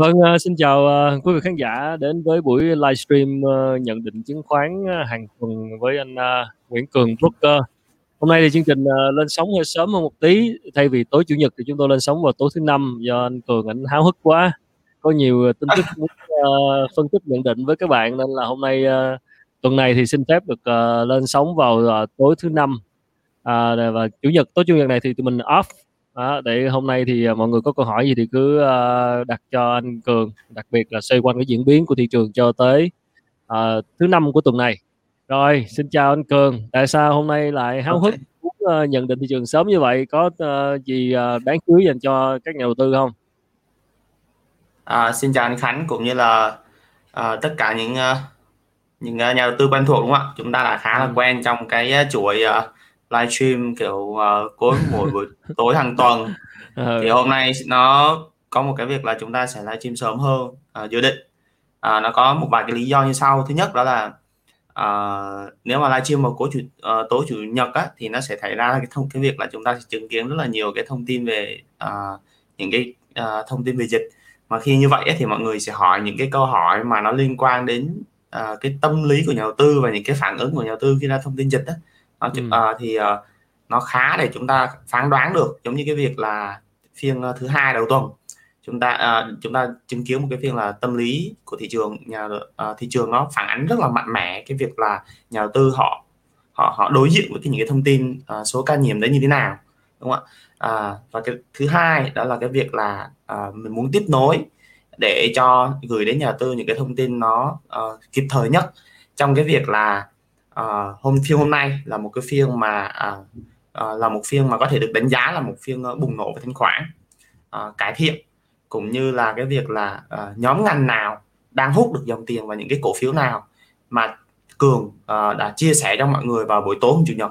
Vâng, ờ, xin chào, ờ, quý vị khán giả đến với buổi livestream, ơ, nhận định chứng khoán, hàng tuần với anh, Nguyễn Cường Broker. Hôm nay thì chương trình, lên sóng hơi sớm hơn một tí, thay vì tối Chủ nhật thì chúng tôi lên sóng vào tối thứ Năm do anh Cường ảnh háo hức quá, có nhiều, tin tức muốn, phân tích nhận định với các bạn nên là hôm nay, tuần này thì xin phép được, lên sóng vào, tối thứ Năm. À, và Chủ nhật tối Chủ nhật này thì tụi mình off, đó, để hôm nay thì, ờ, mọi người có câu hỏi gì thì cứ, ơ, đặt cho anh Cường, đặc biệt là xoay quanh cái diễn biến của thị trường cho tới, ờ, thứ Năm của tuần này. Rồi, xin chào anh Cường, tại sao hôm nay lại háo hức muốn, ơ, nhận định thị trường sớm như vậy? Có, ơ, gì, ờ, đáng chú ý dành cho các nhà đầu tư hông? À, xin chào anh Khánh cũng như là, ờ, tất cả những, ơ, những, ờ, nhà đầu tư quen thuộc, đúng không ạ? Chúng ta đã khá là Ừm. quen trong cái, chuỗi, ờ, livestream, kiểu, ờ, cuối mỗi buổi tối hàng tuần. Thì Ừ. hôm nay nó có một cái việc là chúng ta sẽ livestream sớm hơn, ờ, dự định. À, nó có một vài cái lý do như sau. Thứ nhất đó là, ờ, nếu mà livestream vào cuối Chủ ờ, tối Chủ nhật á, thì nó sẽ xảy ra cái thông cái việc là chúng ta sẽ chứng kiến rất là nhiều cái thông tin về, ờ, những cái, ờ, thông tin về dịch. Mà khi như vậy á, thì mọi người sẽ hỏi những cái câu hỏi mà nó liên quan đến, ờ, cái tâm lý của nhà đầu tư và những cái phản ứng của nhà đầu tư khi ra thông tin dịch á. Nó Ừm. ờ, thì, ờ, nó khá để chúng ta phán đoán được, giống như cái việc là phiên, ơ, thứ Hai đầu tuần, chúng ta, ờ, chúng ta chứng kiến một cái phiên là tâm lý của thị trường, nhà ờ, thị trường nó phản ánh rất là mạnh mẽ cái việc là nhà đầu tư họ họ họ đối diện với cái những cái thông tin, ờ, số ca nhiễm đấy như thế nào, đúng không ạ? À, và cái thứ hai đó là cái việc là, ờ, mình muốn tiếp nối để cho gửi đến nhà đầu tư những cái thông tin nó, ờ, kịp thời nhất trong cái việc là, ờ, hôm phiên hôm nay là một cái phiên mà, à, ờ, là một phiên mà có thể được đánh giá là một phiên, ờ, bùng nổ về thanh khoản, ờ, cải thiện, cũng như là cái việc là, ờ, nhóm ngành nào đang hút được dòng tiền và những cái cổ phiếu nào mà Cường, ờ, đã chia sẻ cho mọi người vào buổi tối hôm Chủ nhật.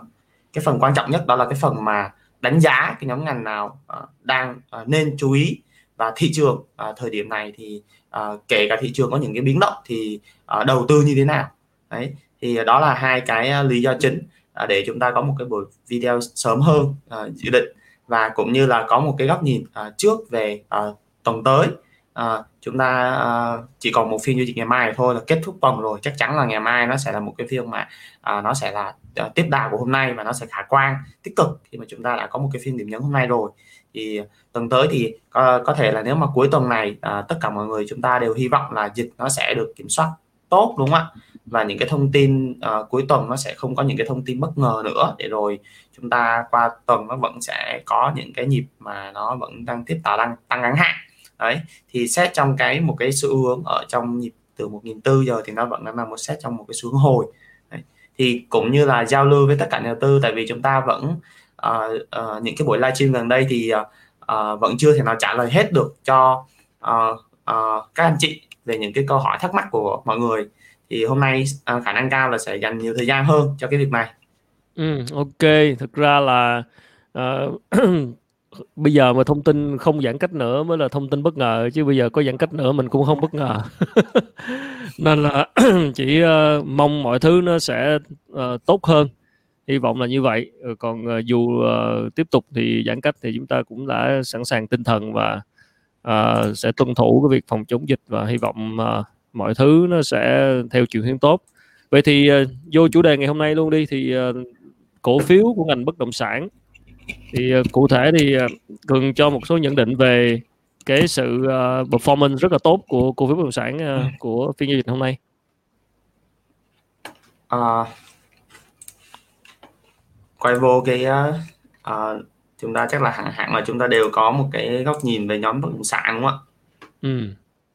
Cái phần quan trọng nhất đó là cái phần mà đánh giá cái nhóm ngành nào, ờ, đang, ờ, nên chú ý và thị trường, ờ, thời điểm này thì, ờ, kể cả thị trường có những cái biến động thì, ờ, đầu tư như thế nào. Đấy, thì đó là hai cái, à, lý do chính, à, để chúng ta có một cái buổi video sớm hơn, uh, dự định và cũng như là có một cái góc nhìn, uh, trước về, uh, tuần tới. uh, chúng ta, uh, chỉ còn một phiên giao dịch ngày mai thôi là kết thúc tuần rồi, chắc chắn là ngày mai nó sẽ là một cái phiên mà, uh, nó sẽ là, uh, tiếp đà của hôm nay và nó sẽ khả quan, tích cực khi mà chúng ta đã có một cái phiên điểm nhấn hôm nay rồi. Thì tuần tới thì có có thể là nếu mà cuối tuần này, à, tất cả mọi người chúng ta đều hy vọng là dịch nó sẽ được kiểm soát tốt, đúng không ạ? Và những cái thông tin, uh, cuối tuần nó sẽ không có những cái thông tin bất ngờ nữa, để rồi chúng ta qua tuần nó vẫn sẽ có những cái nhịp mà nó vẫn đang tiếp tạo tăng tăng ngắn hạn. Đấy, thì xét trong cái một cái xu hướng ở trong nhịp từ 1.400 giờ thì nó vẫn đang là một xét trong một cái xu hướng hồi. Đấy, thì cũng như là giao lưu với tất cả nhà đầu tư, tại vì chúng ta vẫn, uh, uh, những cái buổi livestream gần đây thì, uh, uh, vẫn chưa thể nào trả lời hết được cho, uh, uh, các anh chị về những cái câu hỏi thắc mắc của mọi người. Thì hôm nay à, khả năng cao là sẽ dành nhiều thời gian hơn cho cái việc này. ừ, ok. Thực ra là, uh, bây giờ mà thông tin không giãn cách nữa mới là thông tin bất ngờ, chứ bây giờ có giãn cách nữa mình cũng không bất ngờ. Nên là chỉ, uh, mong mọi thứ nó sẽ, uh, tốt hơn, hy vọng là như vậy. Còn, uh, dù, uh, tiếp tục thì giãn cách thì chúng ta cũng đã sẵn sàng tinh thần và, uh, sẽ tuân thủ cái việc phòng chống dịch và hy vọng, uh, mọi thứ nó sẽ theo chiều hướng tốt. Vậy thì, ờ, vô chủ đề ngày hôm nay luôn đi, thì, ờ, cổ phiếu của ngành bất động sản, thì, ờ, cụ thể thì, ờ, Cường cho một số nhận định về cái sự, ờ, performance rất là tốt của cổ phiếu bất động sản, ờ, của phiên giao dịch hôm nay. Ờ. Quay vô cái, ờ, chúng ta chắc là hẳn hẳn là chúng ta đều có một cái góc nhìn về nhóm bất động sản, đúng không ạ?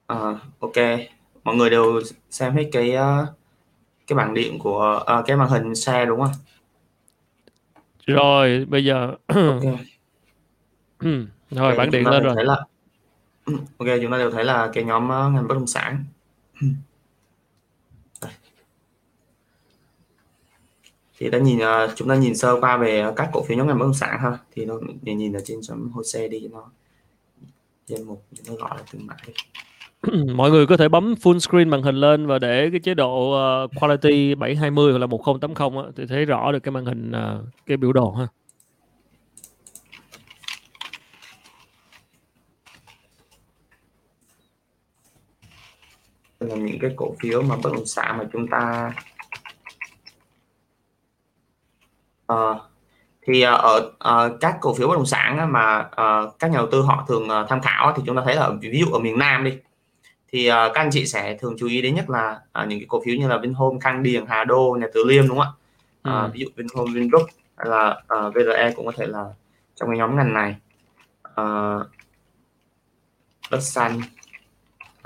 Ờ, ô kê. Mọi người đều xem hết cái, á, cái bảng điện của ờ, cái màn hình share, đúng không? Rồi, bây giờ Ô rồi bảng điện ta lên rồi. thấy là kê, chúng ta đều thấy là cái nhóm, á, ngành bất động sản. Thì đã nhìn, ờ, chúng ta nhìn sơ qua về các cổ phiếu nhóm ngành bất động sản ha, thì nó để nhìn ở trên chấm HOSE đi cho nó danh mục ta gọi là từng mã đi. Mọi người có thể bấm full screen màn hình lên và để cái chế độ, uh, quality 720 hoặc là 1080 á, thì thấy rõ được cái màn hình, uh, cái biểu đồ ha. là những cái cổ phiếu mà bất động sản mà chúng ta uh, thì uh, ở uh, các cổ phiếu bất động sản mà uh, các nhà đầu tư họ thường uh, tham khảo thì chúng ta thấy là ví dụ ở miền Nam đi thì uh, các anh chị sẽ thường chú ý đến nhất là uh, những cái cổ phiếu như là Vinhome, Khang Điền, Hà Đô, nhà Từ Liêm đúng không ạ? Uh, ví dụ Vinhome, Vingroup hay là uh, VRE cũng có thể là trong cái nhóm ngành này. Uh, Đất Xanh,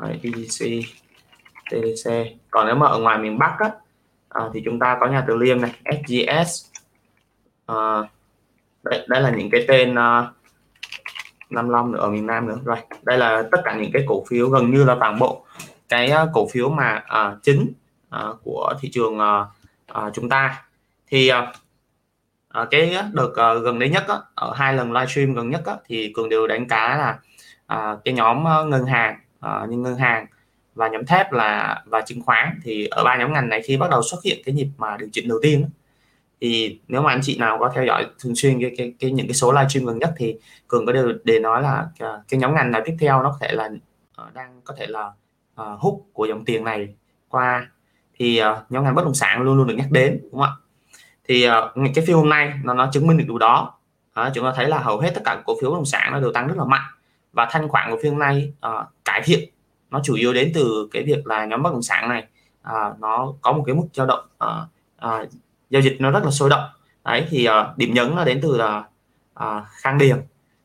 EDC, TDC. Còn nếu mà ở ngoài miền Bắc á, uh, thì chúng ta có nhà Từ Liêm này, SGS. Uh, đây, đây là những cái tên uh, Nam Long nữa ở miền Nam nữa. Rồi đây là tất cả những cái cổ phiếu gần như là toàn bộ cái à, cổ phiếu mà à, chính à, của thị trường à, à, chúng ta. Thì uh, cái đợt uh, gần đây nhất á, ở hai lần livestream gần nhất á, thì cường đều đánh cá là uh, cái nhóm uh, ngân hàng uh, như ngân hàng và nhóm thép là và chứng khoán. Thì ở ba nhóm ngành này khi bắt đầu xuất hiện cái nhịp mà điều chỉnh đầu tiên thì nếu mà anh chị nào có theo dõi thường xuyên cái, cái, cái những cái số livestream gần nhất thì cường có đều để nói là à, cái nhóm ngành nào tiếp theo nó có thể là ờ, đang có thể là uh, hút của dòng tiền này qua. Thì uh, nhóm ngành bất động sản luôn luôn được nhắc đến đúng không ạ? Thì uh, cái phiên hôm nay nó nó chứng minh được điều đó. Uh, chúng ta thấy là hầu hết tất cả cổ phiếu bất động sản nó đều tăng rất là mạnh. Và thanh khoản của phiên hôm nay uh, cải thiện nó chủ yếu đến từ cái việc là nhóm bất động sản này uh, nó có một cái mức dao động uh, uh, giao dịch nó rất là sôi động. Đấy thì uh, điểm nhấn nó đến từ là uh, khang điền.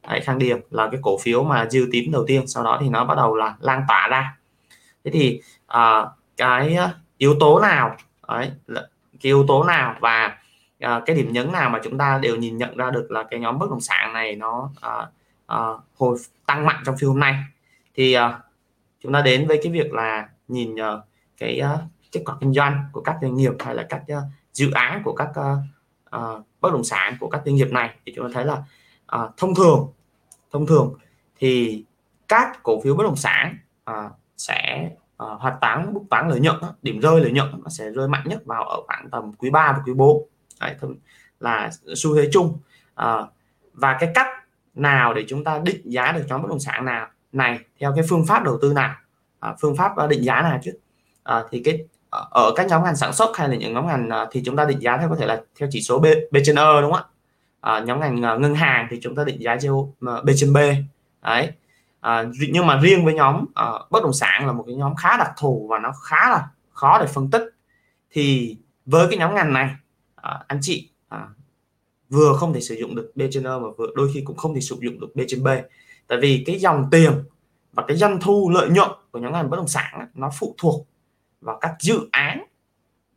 Đấy, khang điền là cái cổ phiếu mà dư tím đầu tiên sau đó thì nó bắt đầu là lan tỏa ra. Thế thì uh, cái yếu tố nào đấy cái yếu tố nào và uh, cái điểm nhấn nào mà chúng ta đều nhìn nhận ra được là cái nhóm bất động sản này nó uh, uh, hồi tăng mạnh trong phiên hôm nay? Thì uh, chúng ta đến với cái việc là nhìn uh, cái uh, kết quả kinh doanh của các doanh nghiệp hay là các uh, dự án của các uh, uh, bất động sản của các doanh nghiệp này. Thì chúng ta thấy là uh, thông thường thông thường thì các cổ phiếu bất động sản uh, sẽ uh, hoạt tán bút toán lợi nhuận điểm rơi lợi nhuận nó sẽ rơi mạnh nhất vào ở khoảng tầm quý 3 và quý 4 Đấy, là xu thế chung. Uh, và cái cách nào để chúng ta định giá được nhóm bất động sản nào này theo cái phương pháp đầu tư nào? À, phương pháp định giá nào chứ? À, thì cái Ờ, ở các nhóm ngành sản xuất hay là những nhóm ngành à, thì chúng ta định giá theo có thể là theo chỉ số B, B trên E đúng không ạ? À, nhóm ngành à, ngân hàng thì chúng ta định giá theo à, B trên B. Đấy. À, nhưng mà riêng với nhóm à, bất động sản là một cái nhóm khá đặc thù và nó khá là khó để phân tích. Thì với cái nhóm ngành này à, anh chị à, vừa không thể sử dụng được B trên E mà vừa đôi khi cũng không thể sử dụng được B trên B. Tại vì cái dòng tiền và cái doanh thu lợi nhuận của nhóm ngành bất động sản nó phụ thuộc và các dự án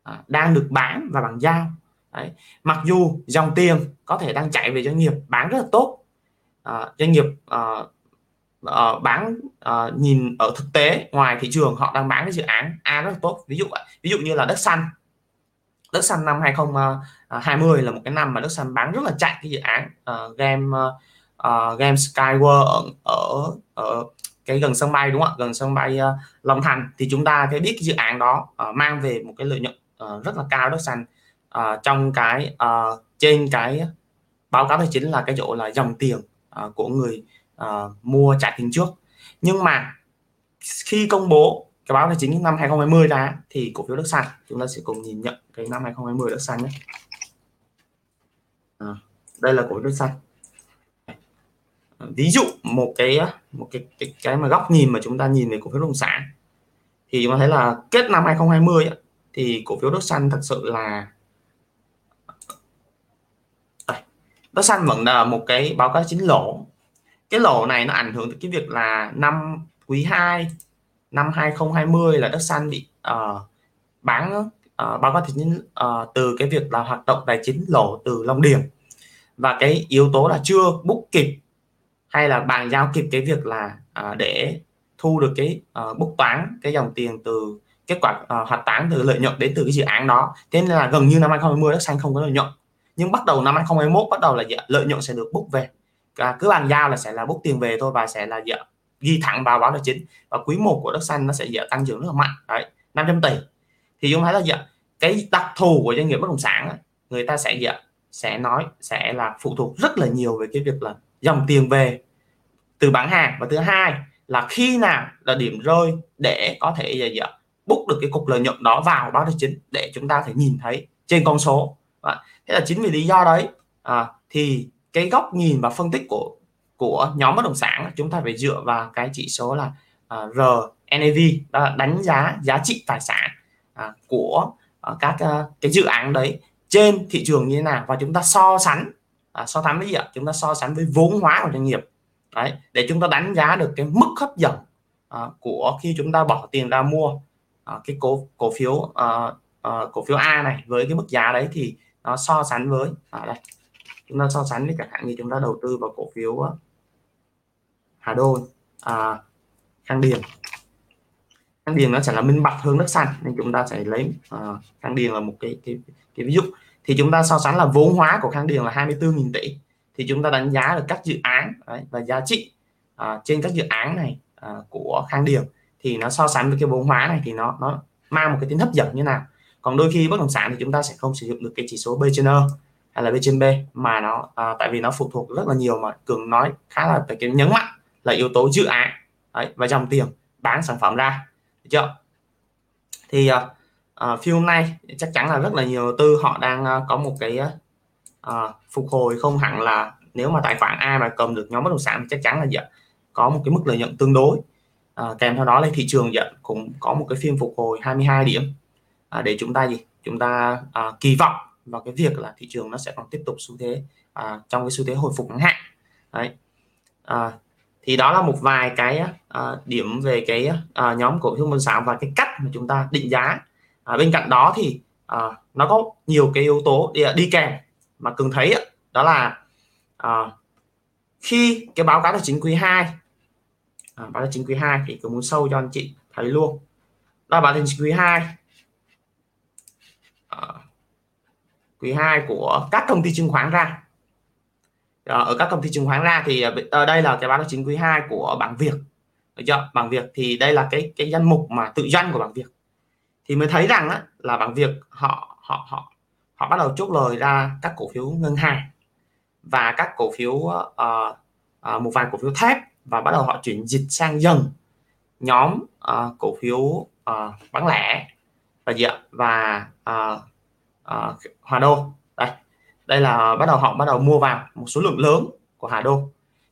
à, đang được bán và bàn giao. Đấy. mặc dù dòng tiền có thể đang chạy về doanh nghiệp bán rất là tốt. À, doanh nghiệp à, à, bán à, nhìn ở thực tế ngoài thị trường họ đang bán cái dự án A rất là tốt. Ví dụ ví dụ như là đất xanh. Đất xanh năm 2020 à, là một cái năm mà đất xanh bán rất là chạy cái dự án uh, game uh, game Skyward ở ở, ở cái gần sân bay đúng không ạ? Gần sân bay uh, Long Thành. Thì chúng ta cái biết cái dự án đó uh, mang về một cái lợi nhuận uh, rất là cao đất xanh uh, trong cái uh, trên cái báo cáo tài chính là cái chỗ là dòng tiền uh, của người uh, mua trả tiền trước. Nhưng mà khi công bố cái báo tài chính năm 2020 ra thì cổ phiếu đất xanh chúng ta sẽ cùng nhìn nhận cái năm 2020 đất xanh nhé. À, đây là cổ phiếu đất xanh ví dụ một cái một cái cái, cái mà góc nhìn mà chúng ta nhìn về cổ phiếu bất động sản thì chúng ta thấy là kết năm 2020 thì cổ phiếu đất xanh thật sự là đất xanh vẫn là một cái báo cáo chính lỗ. Cái lỗ này nó ảnh hưởng tới cái việc là năm quý 2 năm 2020 là đất xanh bị uh, bán uh, báo cáo chính uh, từ cái việc là hoạt động tài chính lỗ từ Long Điền. Và cái yếu tố là chưa bút kịp hay là bàn giao kịp cái việc là à, để thu được cái uh, bút toán cái dòng tiền từ kết quả ờ, uh, hoạt tán từ lợi nhuận đến từ cái dự án đó. Thế nên là gần như năm 2020 đất xanh không có lợi nhuận. Nhưng bắt đầu năm 2021 bắt đầu là dạ, lợi nhuận sẽ được bút về. À, cứ bàn giao là sẽ là bút tiền về thôi và sẽ là dạ, ghi thẳng vào báo tài chính. Và quý 1 của đất xanh nó sẽ dạ, tăng trưởng rất là mạnh. Đấy 500 tỷ. Thì chúng thấy là dạ, cái đặc thù của doanh nghiệp bất động sản người ta sẽ dạ, sẽ nói sẽ là phụ thuộc rất là nhiều về cái việc là dòng tiền về từ bán hàng. Và thứ hai là khi nào là điểm rơi để có thể gì giờ bút được cái cục lợi nhuận đó vào báo tài chính để chúng ta thể nhìn thấy trên con số. Thế là chính vì lý do đấy à, thì cái góc nhìn và phân tích của của nhóm bất động sản chúng ta phải dựa vào cái chỉ số là à, uh, RNAV đó là đánh giá giá trị tài sản uh, của uh, các uh, cái dự án đấy trên thị trường như thế nào. Và chúng ta so sánh uh, so sánh với gì ạ? Chúng ta so sánh với vốn hóa của doanh nghiệp đấy để chúng ta đánh giá được cái mức hấp dẫn uh, của khi chúng ta bỏ tiền ra mua uh, cái cổ cổ phiếu uh, uh, cổ phiếu A này với cái mức giá đấy thì nó so sánh với à đây chúng ta so sánh với chẳng hạn như chúng ta đầu tư vào cổ phiếu uh, Hà Đô à, Khang Điền. Khang Điền nó sẽ là minh bạch hơn đất xanh nên chúng ta sẽ lấy uh, Khang Điền là một cái, cái cái ví dụ. Thì chúng ta so sánh là vốn hóa của Khang Điền là 24.000 tỷ thì chúng ta đánh giá được các dự án đấy, và giá trị uh, trên các dự án này uh, của Khang điểm thì nó so sánh với cái vốn hóa này thì nó nó mang một cái tính hấp dẫn như nào. Còn đôi khi bất động sản thì chúng ta sẽ không sử dụng được cái chỉ số B trên E hay là B trên B mà nó à, tại vì nó phụ thuộc rất là nhiều mà cường nói khá là phải cái nhấn mạnh là yếu tố dự án đấy, và dòng tiền bán sản phẩm ra được chưa? Thì uh, phiên hôm nay chắc chắn là rất là nhiều tư họ đang uh, có một cái uh, phục hồi không hẳn là nếu mà tài khoản ai mà cầm được nhóm bất động sản thì chắc chắn là dạ, có một cái mức lợi nhuận tương đối. À, kèm theo đó là thị trường dạ, cũng có một cái phiên phục hồi 22 điểm. À, để chúng ta gì? Chúng ta à, kỳ vọng vào cái việc là thị trường nó sẽ còn tiếp tục xu thế à, trong cái xu thế hồi phục ngắn hạn. Đấy. À, thì đó là một vài cái à, điểm về cái à, nhóm cổ phiếu bất sản và cái cách mà chúng ta định giá. À, bên cạnh đó thì à, nó có nhiều cái yếu tố đi, đi kèm mà cường thấy uh, đó là uh, khi cái báo cáo tài chính quý 2 à, báo tài chính quý 2 thì cường muốn sâu cho anh chị thấy luôn. Đó là báo tài chính quý 2 uh, ờ, quý 2 của các công ty chứng khoán ra. Ờ, ở các công ty chứng khoán ra thì ờ, ở đây là cái báo cáo chính quý 2 của bảng Việt. Được chưa? Bảng Việt thì đây là cái cái danh mục mà tự doanh của bảng Việt. Thì mới thấy rằng á, là bảng Việt họ họ họ họ bắt đầu chốt lời ra các cổ phiếu ngân hàng và các cổ phiếu uh, uh, một vài cổ phiếu thép và bắt đầu họ chuyển dịch sang dần. Nhóm uh, cổ phiếu uh, bán lẻ và gì ạ? Và uh, uh, Hòa Đô. Đây đây là bắt đầu họ bắt đầu mua vào một số lượng lớn của Hà Đô.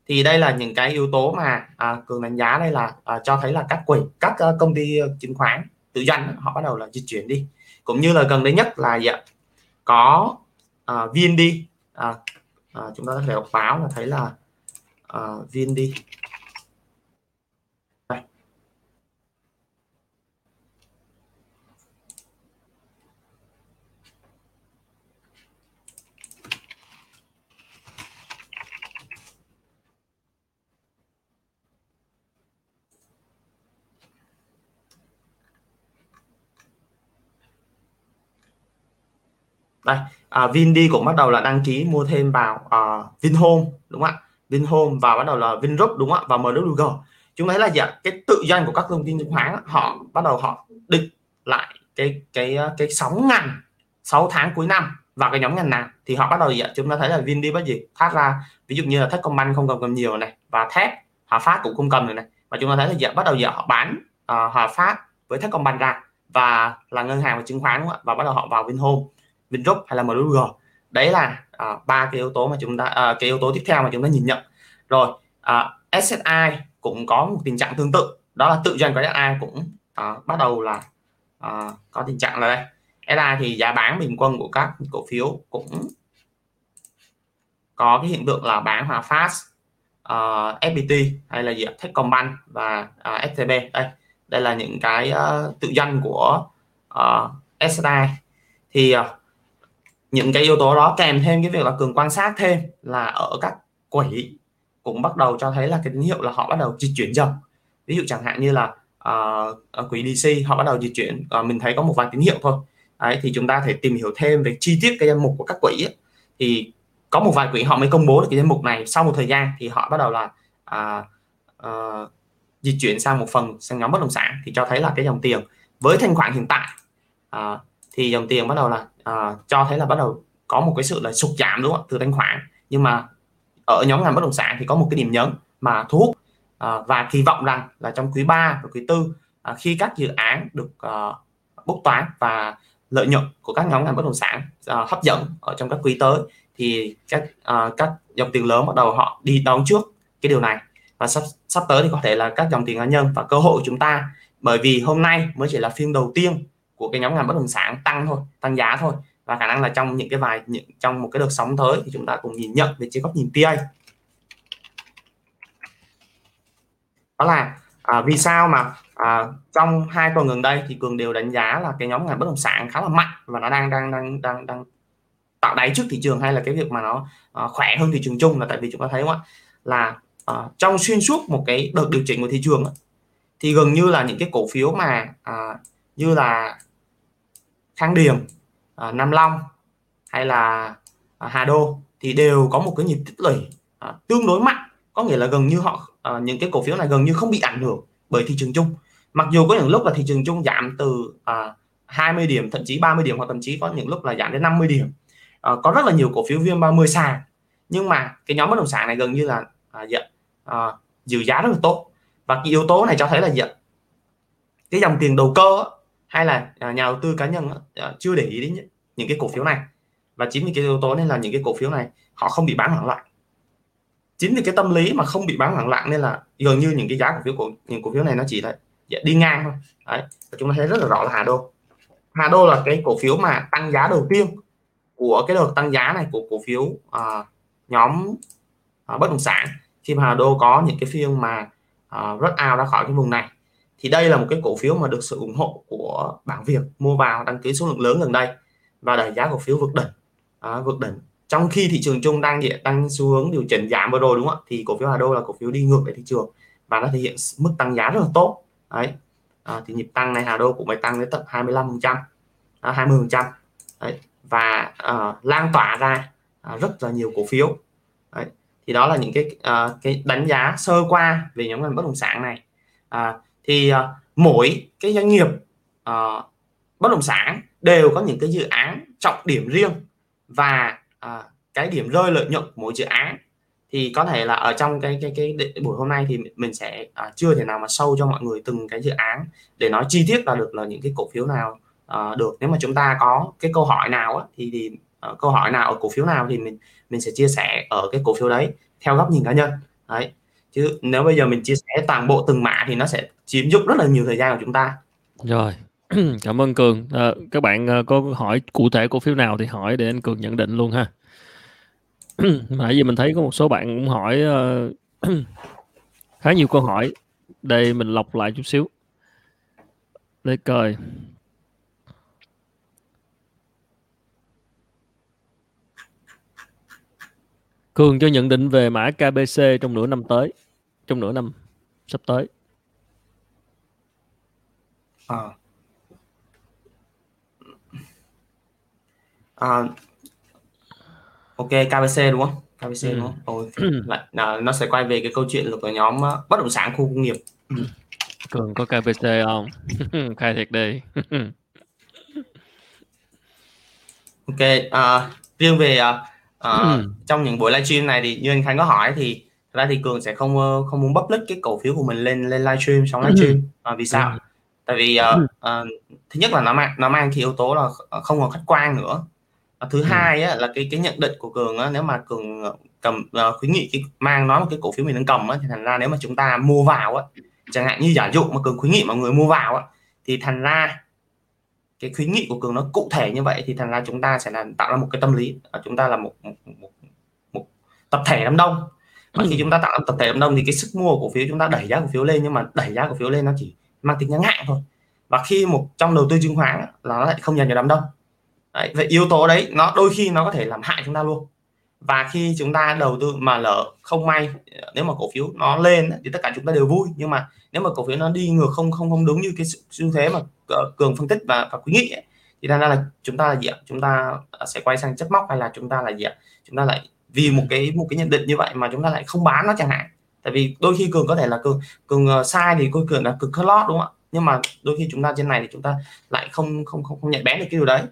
Thì đây là những cái yếu tố mà à, cường đánh giá đây là à, cho thấy là các quỹ các uh, công ty chứng khoán tự doanh họ bắt đầu là dịch chuyển đi. Cũng như là gần đây nhất là dạ, có uh, VND uh, uh, chúng ta có thể đọc báo là thấy là à, uh, VND đây à, Vindi cũng bắt đầu là đăng ký mua thêm vào uh, Vinhome đúng không ạ? Vinhome và bắt đầu là Vingroup đúng không ạ? Và MWG chúng thấy là gì ạ cái tự doanh của các công ty chứng khoán họ bắt đầu họ định lại cái cái à, cái sóng ngành 6 tháng cuối năm vào cái nhóm ngành nào. Thì họ bắt đầu gì ạ chúng ta thấy là Vindi bắt gì? Thoát ra ví dụ như là Techcombank không cần cầm nhiều này và thép Hòa Phát cũng không cầm rồi này. Và chúng ta thấy là gì ạ? bắt đầu giờ họ bán uh, Hòa Phát với Techcombank ra và là ngân hàng và chứng khoán đúng không ạ? và bắt đầu họ vào Vinhome. Vingroup hay là MWG đấy là à, ba cái yếu tố mà chúng ta à, cái yếu tố tiếp theo mà chúng ta nhìn nhận. Rồi à, SSI cũng có một tình trạng tương tự. Đó là tự doanh của SSI cũng à, bắt đầu là à, có tình trạng là đây. SSI thì giá bán bình quân của các cổ phiếu cũng có cái hiện tượng là bán Hòa fast à, uh, FPT hay là gì Techcombank và à, uh, STB đây đây là những cái uh, tự doanh của uh, SSI thì uh, những cái yếu tố đó kèm thêm cái việc là cường quan sát thêm là ở các quỹ cũng bắt đầu cho thấy là cái tín hiệu là họ bắt đầu di chuyển dần. Ví dụ chẳng hạn như là à, à, uh, quỹ DC họ bắt đầu di chuyển uh, mình thấy có một vài tín hiệu thôi. Đấy thì chúng ta thể tìm hiểu thêm về chi tiết cái danh mục của các quỹ ấy. thì có một vài quỹ họ mới công bố được cái danh mục này. Sau một thời gian thì họ bắt đầu là uh, uh, di chuyển sang một phần sang nhóm bất động sản thì cho thấy là cái dòng tiền với thanh khoản hiện tại uh, thì dòng tiền bắt đầu là uh, cho thấy là bắt đầu có một cái sự là sụt giảm đúng không từ thanh khoản. Nhưng mà ở nhóm ngành bất động sản thì có một cái điểm nhấn mà thu hút uh, và kỳ vọng rằng là trong quý 3 và quý 4 à, ờ, khi các dự án được uh, bốc toán và lợi nhuận của các nhóm ngành bất động sản uh, hấp dẫn ở trong các quý tới thì các uh, các dòng tiền lớn bắt đầu họ đi đón trước cái điều này. Và sắp sắp tới thì có thể là các dòng tiền cá nhân và cơ hội của chúng ta bởi vì hôm nay mới chỉ là phiên đầu tiên của cái nhóm ngành bất động sản tăng thôi tăng giá thôi. Và khả năng là trong những cái vài những, trong một cái đợt sóng tới thì chúng ta cùng nhìn nhận về trên góc nhìn TA đó là à, vì sao mà à, trong hai tuần gần đây thì cường đều đánh giá là cái nhóm ngành bất động sản khá là mạnh và nó đang đang đang đang đang tạo đáy trước thị trường hay là cái việc mà nó à, khỏe hơn thị trường chung là tại vì chúng ta thấy không ạ? Là à, trong xuyên suốt một cái đợt điều chỉnh của thị trường thì gần như là những cái cổ phiếu mà à, như là Khang Điềm, à, Nam Long hay là à, Hà Đô thì đều có một cái nhịp tích lũy à, tương đối mạnh. Có nghĩa là gần như họ à, những cái cổ phiếu này gần như không bị ảnh hưởng bởi thị trường chung. Mặc dù có những lúc là thị trường chung giảm từ à, 20 điểm thậm chí 30 điểm hoặc thậm chí có những lúc là giảm đến 50 điểm. À, có rất là nhiều cổ phiếu viên 30 sàn. Nhưng mà cái nhóm bất động sản này gần như là à, dạ, à, giữ giá rất là tốt. Và cái yếu tố này cho thấy là dạ, cái dòng tiền đầu cơ hay là à, nhà đầu tư cá nhân à, chưa để ý đến những cái cổ phiếu này. Và chính vì cái yếu tố nên là những cái cổ phiếu này họ không bị bán hoảng loạn. Chính vì cái tâm lý mà không bị bán hoảng loạn nên là gần như những cái giá cổ phiếu của những cổ phiếu này nó chỉ là dạ, đi ngang thôi. Đấy và chúng ta thấy rất là rõ là Hà Đô. Hà Đô là cái cổ phiếu mà tăng giá đầu tiên của cái đợt tăng giá này của cổ phiếu uh, nhóm uh, bất động sản khi mà Hà Đô có những cái phiên mà uh, rất ao ra khỏi cái vùng này thì đây là một cái cổ phiếu mà được sự ủng hộ của bảng Việt mua vào đăng ký số lượng lớn gần đây và đẩy giá cổ phiếu vượt đỉnh. À, vượt đỉnh. Trong khi thị trường chung đang đang xu hướng điều chỉnh giảm vừa rồi đúng không ạ? Thì cổ phiếu Hà Đô là cổ phiếu đi ngược lại thị trường và nó thể hiện mức tăng giá rất là tốt. Đấy. À, thì nhịp tăng này Hà Đô cũng phải tăng đến tận 25 phần trăm. À, 20 phần trăm. Và uh, lan tỏa ra uh, rất là nhiều cổ phiếu. Đấy. thì đó là những cái uh, cái đánh giá sơ qua về nhóm ngành bất động sản này. Uh, thì uh, mỗi cái doanh nghiệp uh, bất động sản đều có những cái dự án trọng điểm riêng và uh, cái điểm rơi lợi nhuận mỗi dự án. Thì có thể là ở trong cái cái cái buổi hôm nay thì mình sẽ uh, chưa thể nào mà sâu cho mọi người từng cái dự án để nói chi tiết là được là những cái cổ phiếu nào uh, được. Nếu mà chúng ta có cái câu hỏi nào á, thì thì uh, câu hỏi nào ở cổ phiếu nào thì mình mình sẽ chia sẻ ở cái cổ phiếu đấy theo góc nhìn cá nhân. Đấy chứ nếu bây giờ mình chia sẻ toàn bộ từng mã thì nó sẽ chiếm dụng rất là nhiều thời gian của chúng ta. Rồi cảm ơn cường. À, các bạn ờ, có hỏi cụ thể cổ phiếu nào thì hỏi để anh cường nhận định luôn ha. Nãy giờ mình thấy có một số bạn cũng hỏi uh, khá nhiều câu hỏi. Đây mình lọc lại chút xíu. Để coi. Cường cho nhận định về mã KBC trong nửa năm tới, trong nửa năm sắp tới. À. À, ok KBC đúng không? KBC ừ. đúng không? Ôi, lại à, nó sẽ quay về cái câu chuyện của nhóm uh, bất động sản khu công nghiệp. Cường có KBC không? Khai thiệt đi. ok, uh, riêng về uh, uh, ừ. trong những buổi livestream này thì như anh Khánh có hỏi thì ra thì cường sẽ không ờ, không muốn public cái cổ phiếu của mình lên lên livestream xong livestream. Ừ. uh, vì sao? Ừ. tại vì uh, uh, thứ nhất là nó mang nó mang cái yếu tố là không còn khách quan nữa. Uh, thứ hai á, là cái cái nhận định của cường á, nếu mà cường cầm uh, khuyến nghị cái mang nó một cái cổ phiếu mình đang cầm á, thì thành ra nếu mà chúng ta mua vào á chẳng hạn như giả dụ mà cường khuyến nghị mọi người mua vào á, thì thành ra cái khuyến nghị của cường nó cụ thể như vậy thì thành ra chúng ta sẽ là tạo ra một cái tâm lý chúng ta là một một, một, một tập thể đám đông mà khi chúng ta tạo ra tập thể đám đông thì cái sức mua của cổ phiếu chúng ta đẩy giá cổ phiếu lên nhưng mà đẩy giá cổ phiếu lên nó chỉ mang tính ngắn hạn thôi. Và khi một trong đầu tư chứng khoán là nó lại không dành cho đám đông. Đấy, vậy yếu tố đấy nó đôi khi nó có thể làm hại chúng ta luôn. Và khi chúng ta đầu tư mà lỡ không may nếu mà cổ phiếu nó lên thì tất cả chúng ta đều vui. Nhưng mà nếu mà cổ phiếu nó đi ngược không không không đúng như cái xu thế mà cường phân tích và, và khuyến nghị ấy, thì ra là chúng ta là gì ạ? Chúng ta sẽ quay sang chất móc hay là chúng ta là gì ạ? Chúng ta lại vì một cái một cái nhận định như vậy mà chúng ta lại không bán nó chẳng hạn. Tại vì đôi khi cường có thể là cường cường ờ, sai thì cường cường là cực cut lót đúng không ạ? Nhưng mà đôi khi chúng ta trên này thì chúng ta lại không không không, không nhạy bén được cái điều đấy.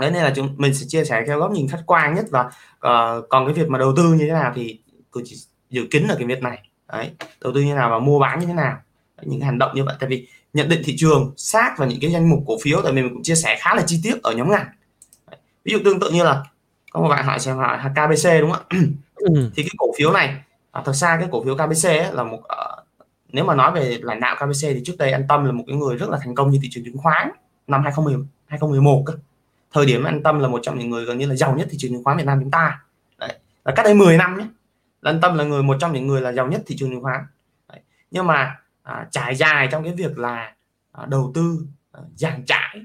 Đấy nên là chúng mình sẽ chia sẻ theo góc nhìn khách quan nhất và uh, còn cái việc mà đầu tư như thế nào thì cường chỉ dự kín ở cái việc này. Đấy đầu tư như thế nào và mua bán như thế nào. Những hành động như vậy. Tại vì nhận định thị trường sát vào những cái danh mục cổ phiếu tại vì mình cũng chia sẻ khá là chi tiết ở nhóm ngành. Ví dụ tương tự như là có một bạn hỏi xem hỏi KBC đúng không ạ ừ. thì cái cổ phiếu này à, thật ra cái cổ phiếu KBC ấy, là một uh, nếu mà nói về lãnh đạo KBC thì trước đây anh Tâm là một cái người rất là thành công như thị trường chứng khoán năm 2010 2011 cơ. thời điểm anh Tâm là một trong những người gần như là giàu nhất thị trường chứng khoán Việt Nam chúng ta Đấy. và cách đây 10 năm nhé anh Tâm là người một trong những người là giàu nhất thị trường chứng khoán Đấy. nhưng mà à, trải dài trong cái việc là à, đầu tư à, dàn trải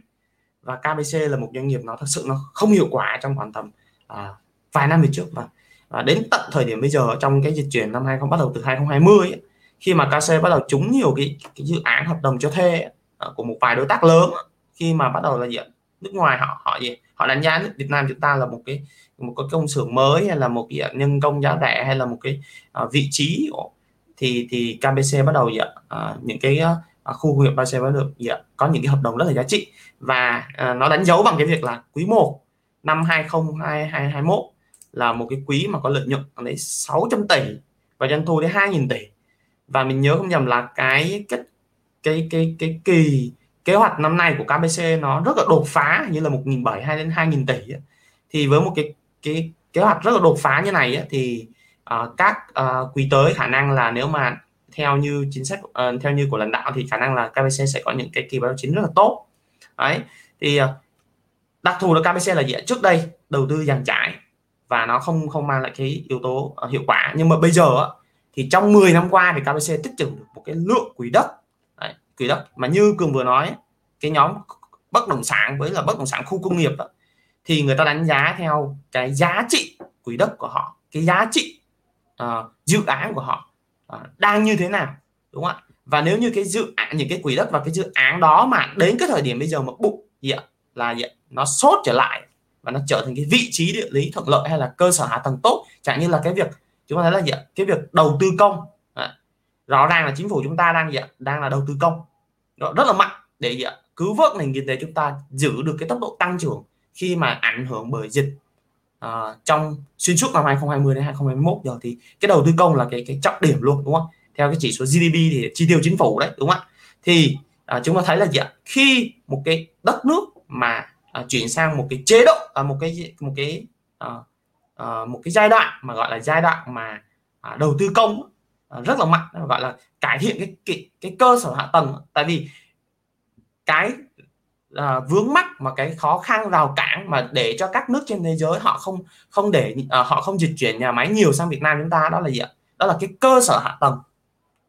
và KBC là một doanh nghiệp nó thật sự nó không hiệu quả trong khoảng tầm à, vài năm về trước và, và đến tận thời điểm bây giờ trong cái dịch chuyển năm 20 bắt đầu từ 2020 ấy, khi mà KC bắt đầu trúng nhiều cái, cái dự án hợp đồng cho thuê à, của một vài đối tác lớn khi mà bắt đầu là gì nước ngoài họ họ gì? Họ đánh giá nước Việt Nam chúng ta là một cái một cái công xưởng mới hay là một cái nhân công giá rẻ hay là một cái uh, vị trí thì thì KBC bắt đầu gì uh, à, những cái uh, khu công nghiệp KBC bắt đầu gì có những cái hợp đồng rất là giá trị. Và uh, nó đánh dấu bằng cái việc là quý 1 năm 2021 là một cái quý mà có lợi nhuận đến 600 tỷ và doanh thu đến 2.000 tỷ. Và mình nhớ không nhầm là cái cái cái cái cái kỳ kế hoạch năm nay của KBC nó rất là đột phá như là 1.700 đến 2.000 tỷ thì với một cái cái kế hoạch rất là đột phá như này thì uh, các uh, quý tới khả năng là nếu mà theo như chính sách uh, theo như của lãnh đạo thì khả năng là KBC sẽ có những cái kỳ báo chính rất là tốt. Đấy thì uh, đặc thù là KBC là gì trước đây đầu tư dàn trải và nó không không mang lại cái yếu tố uh, hiệu quả. Nhưng mà bây giờ thì trong 10 năm qua thì KBC tích trữ được một cái lượng quỹ đất. Đấy, quỹ đất. Mà như cường vừa nói cái nhóm bất động sản với là bất động sản khu công nghiệp đó, thì người ta đánh giá theo cái giá trị quỹ đất của họ cái giá trị uh, dự án của họ uh, đang như thế nào đúng không ạ? Và nếu như cái dự án những cái quỹ đất và cái dự án đó mà đến cái thời điểm bây giờ mà bụng gì ạ? Là gì ạ? Nó sốt trở lại và nó trở thành cái vị trí địa lý thuận lợi hay là cơ sở hạ tầng tốt. Chẳng như là cái việc chúng ta thấy là gì ạ? cái việc đầu tư công. À, rõ ràng là chính phủ chúng ta đang gì ạ? đang là đầu tư công. Rất là mạnh để gì ạ? cứu vớt nền kinh tế chúng ta giữ được cái tốc độ tăng trưởng khi mà ảnh hưởng bởi dịch. À, trong xuyên suốt năm 2020 đến 2021 giờ thì cái đầu tư công là cái cái trọng điểm luôn đúng không? Theo cái chỉ số GDP thì chi tiêu chính phủ đấy đúng không ạ? Thì à, chúng ta thấy là gì ạ? Khi một cái đất nước mà à, chuyển sang một cái chế độ à, một cái một cái à, à, một cái giai đoạn mà gọi là giai đoạn mà à, đầu tư công à, rất là mạnh gọi là cải thiện cái cái, cái cơ sở hạ tầng. Tại vì cái à, vướng mắc mà cái khó khăn rào cản mà để cho các nước trên thế giới họ không không để à, họ không dịch chuyển nhà máy nhiều sang Việt Nam chúng ta đó là gì ạ? Đó là cái cơ sở hạ tầng.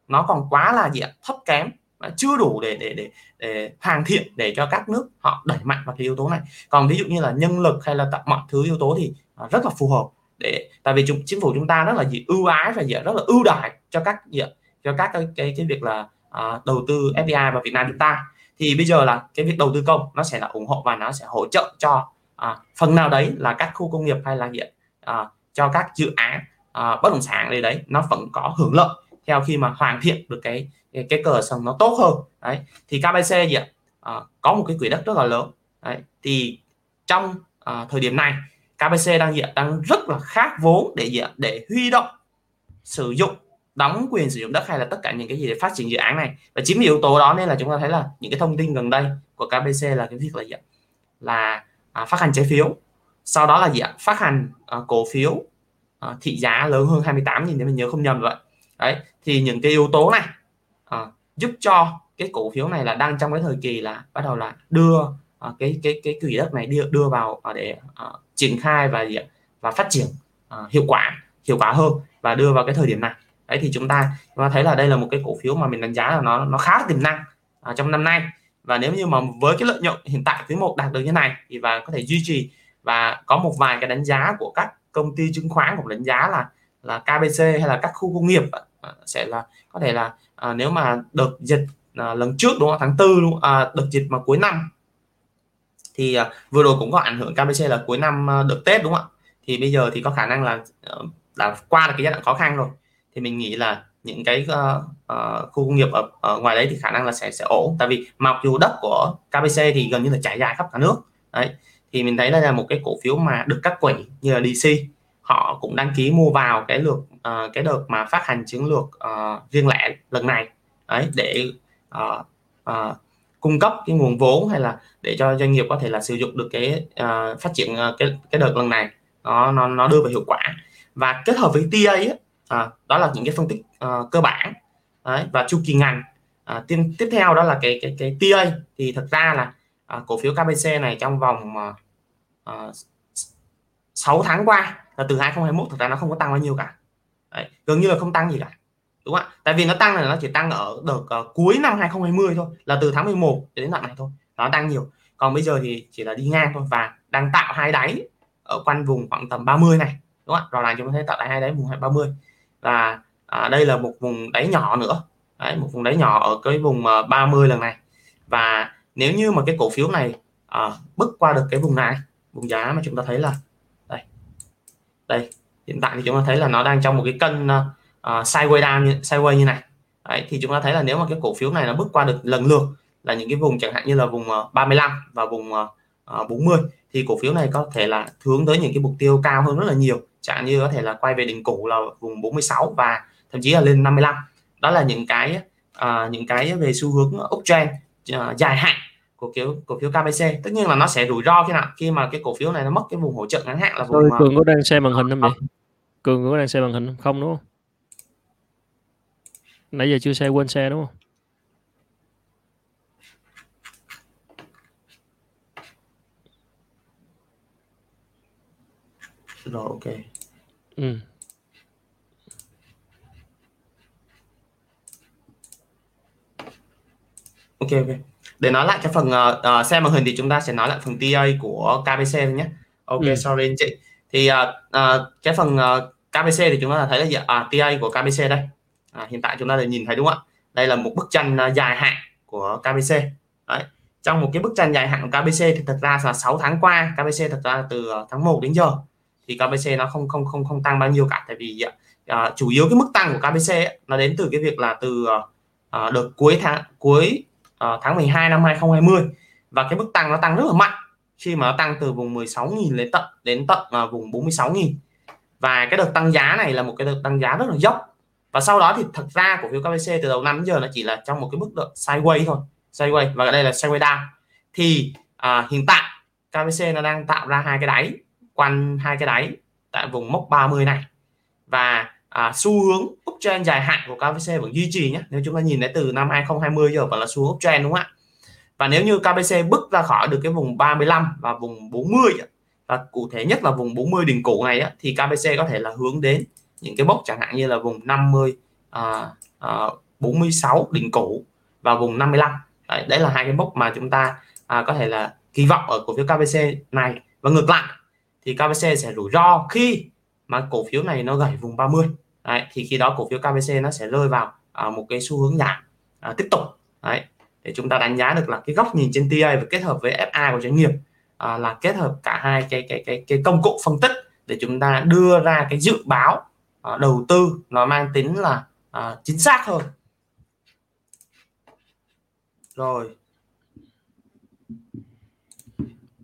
Nó còn quá là gì ạ? Thấp kém mà chưa đủ để để để để hoàn thiện để cho các nước họ đẩy mạnh vào cái yếu tố này. Còn ví dụ như là nhân lực hay là mọi thứ yếu tố thì à, rất là phù hợp để tại vì chúng chính phủ chúng ta rất là gì ưu ái và gì rất là ưu đãi cho các gì cho các cái cái, cái việc là uh, đầu tư FDI vào Việt Nam chúng ta. Thì bây giờ là cái việc đầu tư công nó sẽ là ủng hộ và nó sẽ hỗ trợ cho à, phần nào đấy là các khu công nghiệp hay là gì à, cho các dự án à, bất động sản đây đấy nó vẫn có hưởng lợi theo khi mà hoàn thiện được cái cái, cờ sân nó tốt hơn. Đấy thì KBC gì ạ? À, có một cái quỹ đất rất là lớn. Đấy thì trong à, thời điểm này KBC đang gì ạ? Đang rất là khát vốn để gì ạ? Để huy động sử dụng đóng quyền sử dụng đất hay là tất cả những cái gì để phát triển dự án này. Và chính vì yếu tố đó nên là chúng ta thấy là những cái thông tin gần đây của KBC là cái việc là gì ạ? Là à, phát hành trái phiếu. Sau đó là gì ạ? Phát hành à, cổ phiếu à, thị giá lớn hơn 28 000 nếu mình nhớ không nhầm vậy đấy thì những cái yếu tố này à, giúp cho cái cổ phiếu này là đang trong cái thời kỳ là bắt đầu là đưa à, cái cái cái quỹ đất này đưa đưa vào à, để à, triển khai và gì và phát triển à, hiệu quả hiệu quả hơn và đưa vào cái thời điểm này. Đấy thì chúng ta chúng ta thấy là đây là một cái cổ phiếu mà mình đánh giá là nó nó khá là tiềm năng à, trong năm nay. Và nếu như mà với cái lợi nhuận hiện tại quý một đạt được như này thì và có thể duy trì và có một vài cái đánh giá của các công ty chứng khoán cũng đánh giá là là KBC hay là các khu công nghiệp sẽ là có thể là à, nếu mà đợt dịch à, lần trước đúng không tháng tư đúng à, đợt dịch mà cuối năm. Thì à, vừa rồi cũng có ảnh hưởng KBC là cuối năm à, đợt Tết đúng không ạ? Thì bây giờ thì có khả năng là à, đã qua được cái giai đoạn khó khăn rồi. Thì mình nghĩ là những cái uh, uh, khu công nghiệp ở, ở ngoài đấy thì khả năng là sẽ sẽ ổn. Tại vì mặc dù đất của KBC thì gần như là trải dài khắp cả nước. Đấy. Thì mình thấy đây là một cái cổ phiếu mà được các quỹ như là DC họ cũng đăng ký mua vào cái lượt uh, cái đợt mà phát hành chiến lược uh, riêng lẻ lần này. Đấy để uh, uh, cung cấp cái nguồn vốn hay là để cho doanh nghiệp có thể là sử dụng được cái uh, phát triển uh, cái cái đợt lần này. Nó nó nó đưa về hiệu quả. Và kết hợp với TA ấy, à, đó là những cái phân tích uh, cơ bản. Đấy, và chu kỳ ngành. À, tiếp tiếp theo đó là cái cái cái TA. Thì thật ra là à, cổ phiếu KBC này trong vòng à, 6 tháng qua là từ 2021 thực ra nó không có tăng bao nhiêu cả. Đấy, gần như là không tăng gì cả đúng không ạ? Tại vì nó tăng là nó chỉ tăng ở đợt uh, cuối năm 2020 thôi là từ tháng 11 đến đoạn này thôi nó tăng nhiều. Còn bây giờ thì chỉ là đi ngang thôi và đang tạo hai đáy ở quanh vùng khoảng tầm 30 này đúng không ạ? Rõ ràng chúng ta thấy tạo hai đáy vùng 30 và à, đây là một vùng đáy nhỏ nữa. Đấy, một vùng đáy nhỏ ở cái vùng ờ, uh, 30 lần này. Và nếu như mà cái cổ phiếu này uh, bước qua được cái vùng này vùng giá mà chúng ta thấy là đây hiện tại thì chúng ta thấy là nó đang trong một cái cân ờ, ờ, uh, sideways down như, sideways như này. Đấy, thì chúng ta thấy là nếu mà cái cổ phiếu này nó bước qua được lần lượt là những cái vùng chẳng hạn như là vùng ờ, uh, 35 và vùng uh, 40 thì cổ phiếu này có thể là hướng tới những cái mục tiêu cao hơn rất là nhiều. Chẳng như có thể là quay về đỉnh cũ là vùng 46 và thậm chí là lên 55 đó là những cái uh, những cái về xu hướng uptrend uh, dài hạn cổ phiếu cổ phiếu KBC tất nhiên là nó sẽ rủi ro khi nào khi mà cái cổ phiếu này nó mất cái vùng hỗ trợ ngắn hạn là vùng cường có đang xem màn hình không vậy? Cường có đang xem màn hình không? Đúng không? Nãy giờ chưa xe quên xe đúng không? Rồi ok. Ừ. Ok ok để nói lại cái phần uh, xem màn hình thì chúng ta sẽ nói lại phần TA của KBC nhé ok ừ. sorry anh chị thì uh, uh, cái phần uh, KBC thì chúng ta thấy là gì? à, TA của KBC đây à, hiện tại chúng ta đã nhìn thấy đúng không ạ đây là một bức tranh uh, dài hạn của KBC Đấy. trong một cái bức tranh dài hạn của KBC thì thật ra là 6 tháng qua KBC thật ra từ tháng 1 đến giờ thì KBC nó không không không không tăng bao nhiêu cả tại vì uh, chủ yếu cái mức tăng của KBC ấy, nó đến từ cái việc là từ uh, đợt cuối tháng cuối uh, tháng 12 năm 2020 và cái mức tăng nó tăng rất là mạnh khi mà nó tăng từ vùng 16.000 đến tận đến tận uh, vùng 46.000 và cái đợt tăng giá này là một cái đợt tăng giá rất là dốc. Và sau đó thì thật ra cổ phiếu KBC từ đầu năm đến giờ nó chỉ là trong một cái mức độ sideways thôi sideways. Và đây là sideways down. Thì uh, hiện tại KBC nó đang tạo ra hai cái đáy quanh hai cái đáy tại vùng mốc 30 này. Và à, xu hướng uptrend dài hạn của KBC vẫn duy trì nhé. Nếu chúng ta nhìn thấy từ năm 2020 giờ vẫn là xu hướng uptrend đúng không ạ? Và nếu như KBC bước ra khỏi được cái vùng 35 và vùng 40 và cụ thể nhất là vùng 40 đỉnh cũ này thì KBC có thể là hướng đến những cái mốc chẳng hạn như là vùng 50 à, à, 46 đỉnh cũ và vùng 55 đấy, đấy là hai cái mốc mà chúng ta à, có thể là kỳ vọng ở cổ phiếu KBC này. Và ngược lại thì KBC sẽ rủi ro khi mà cổ phiếu này nó gãy vùng 30 đấy, thì khi đó cổ phiếu KBC nó sẽ rơi vào à, một cái xu hướng giảm à, tiếp tục. Đấy để chúng ta đánh giá được là cái góc nhìn trên TA và kết hợp với FA của doanh nghiệp à, là kết hợp cả hai cái cái cái cái công cụ phân tích để chúng ta đưa ra cái dự báo à, đầu tư nó mang tính là à, chính xác hơn. Rồi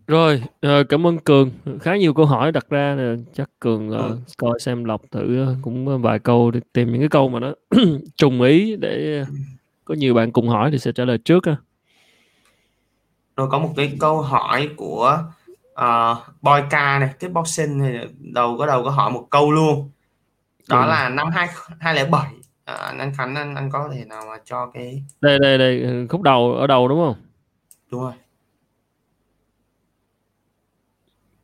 rồi, ờ, cảm ơn Cường. Khá nhiều câu hỏi đặt ra nè, chắc Cường, ờ, Ừm. coi xem lọc thử, ơ, cũng, vài câu để tìm những cái câu mà nó trùng ý để có nhiều bạn cùng hỏi thì sẽ trả lời trước ha. Rồi có một cái câu hỏi của, ờ, Boyka này, Kickboxing thì đầu có đầu có hỏi một câu luôn. Đó Ừm. là năm hai 2007, ờ, anh Khánh anh anh có thể nào mà cho cái Đây, đây, đây, khúc đầu ở đầu, đúng không? Đúng rồi.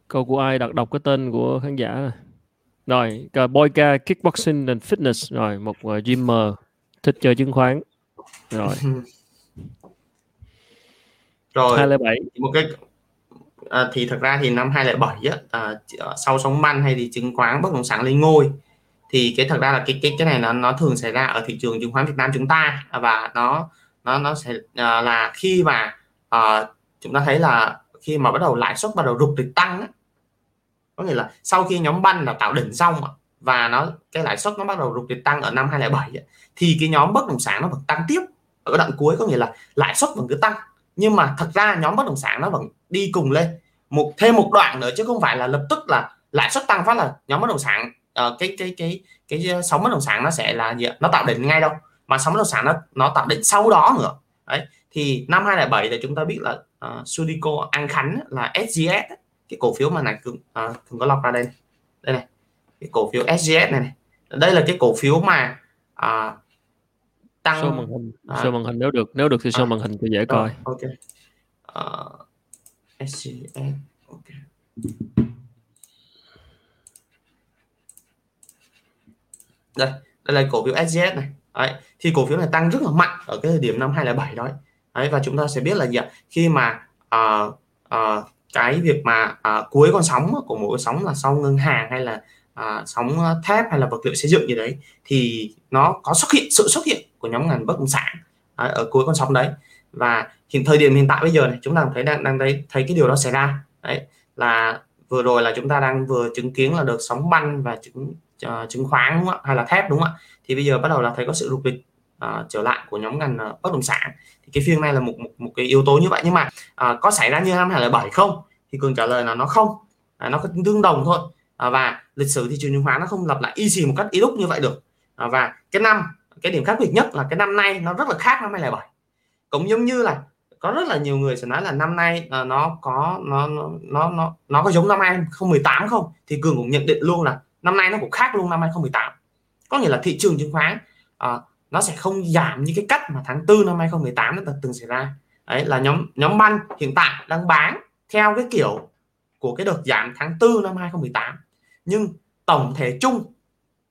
Câu của ai đặt đọc cái tên của khán giả này. Rồi, Boyka Kickboxing and Fitness. Rồi, một uh, gymmer thích chơi chứng khoán. Rồi. Rồi. 207. Một cái à, thì thật ra thì năm 2007 á à, sau sóng banh hay thì chứng khoán bất động sản lên ngôi thì cái thật ra là cái cái cái này nó nó thường xảy ra ở thị trường chứng khoán Việt Nam chúng ta và nó nó nó sẽ à, là khi mà à, chúng ta thấy là khi mà bắt đầu lãi suất bắt đầu rụt rịch tăng á, có nghĩa là sau khi nhóm banh là tạo đỉnh xong và nó cái lãi suất nó bắt đầu rụt rịch tăng ở năm 2007 thì cái nhóm bất động sản nó vẫn tăng tiếp. Ở đoạn cuối có nghĩa là lãi suất vẫn cứ tăng nhưng mà thật ra nhóm bất động sản nó vẫn đi cùng lên. Một thêm một đoạn nữa chứ không phải là lập tức là lãi suất tăng phát là nhóm bất động sản uh, cái cái cái cái sóng bất động sản nó sẽ là gì nó tạo đỉnh ngay đâu mà sóng bất động sản nó nó tạo đỉnh sau đó nữa. Đấy thì năm 2007 thì chúng ta biết là ờ, uh, Sudico An Khánh là SGS cái cổ phiếu mà này cường uh, cường có lọc ra đây đây này cái cổ phiếu SGS này, này. Đây là cái cổ phiếu mà uh, tăng show màn hình à, show màn hình nếu được nếu được thì show à, màn hình cho dễ coi. Ok. Uh, SGS ok. Đây đây là cổ phiếu SGS này. Đấy thì cổ phiếu này tăng rất là mạnh ở cái thời điểm năm 2007 đó đấy và chúng ta sẽ biết là gì ạ? Khi mà uh, uh, cái việc mà à, cuối con sóng của mỗi con sóng là sau ngân hàng hay là à, sóng à, thép hay là vật liệu xây dựng gì đấy thì nó có xuất hiện sự xuất hiện của nhóm ngành bất động sản à, ở cuối con sóng đấy. Và hiện thời điểm hiện tại bây giờ này chúng ta thấy đang đang thấy thấy cái điều đó xảy ra. Đấy là vừa rồi là chúng ta đang vừa chứng kiến là được sóng banh và chứng uh, chứng khoán đúng không ạ? Hay là thép đúng không ạ? Thì bây giờ bắt đầu là thấy có sự rục dịch uh, trở lại của nhóm ngành uh, bất động sản. Thì cái phiên này là một một, một cái yếu tố như vậy. Nhưng mà uh, có xảy ra như năm 2007 không? Thì cường trả lời là nó không. Uh, nó tương đồng thôi. Uh, và lịch sử thị trường chứng khoán nó không lặp lại y xì một cách y đúc như vậy được. Uh, và cái năm cái điểm khác biệt nhất là cái năm nay nó rất là khác năm 2007 cũng giống như là có rất là nhiều người sẽ nói là năm nay uh, nó có nó nó nó nó có giống năm 2018 không thì cường cũng nhận định luôn là năm nay nó cũng khác luôn năm 2018 có nghĩa là thị trường chứng khoán uh, nó sẽ không giảm như cái cách mà tháng 4 năm 2018 nó từng xảy ra. Đấy, là nhóm nhóm banh hiện tại đang bán theo cái kiểu của cái đợt giảm tháng 4 năm 2018 nhưng tổng thể chung,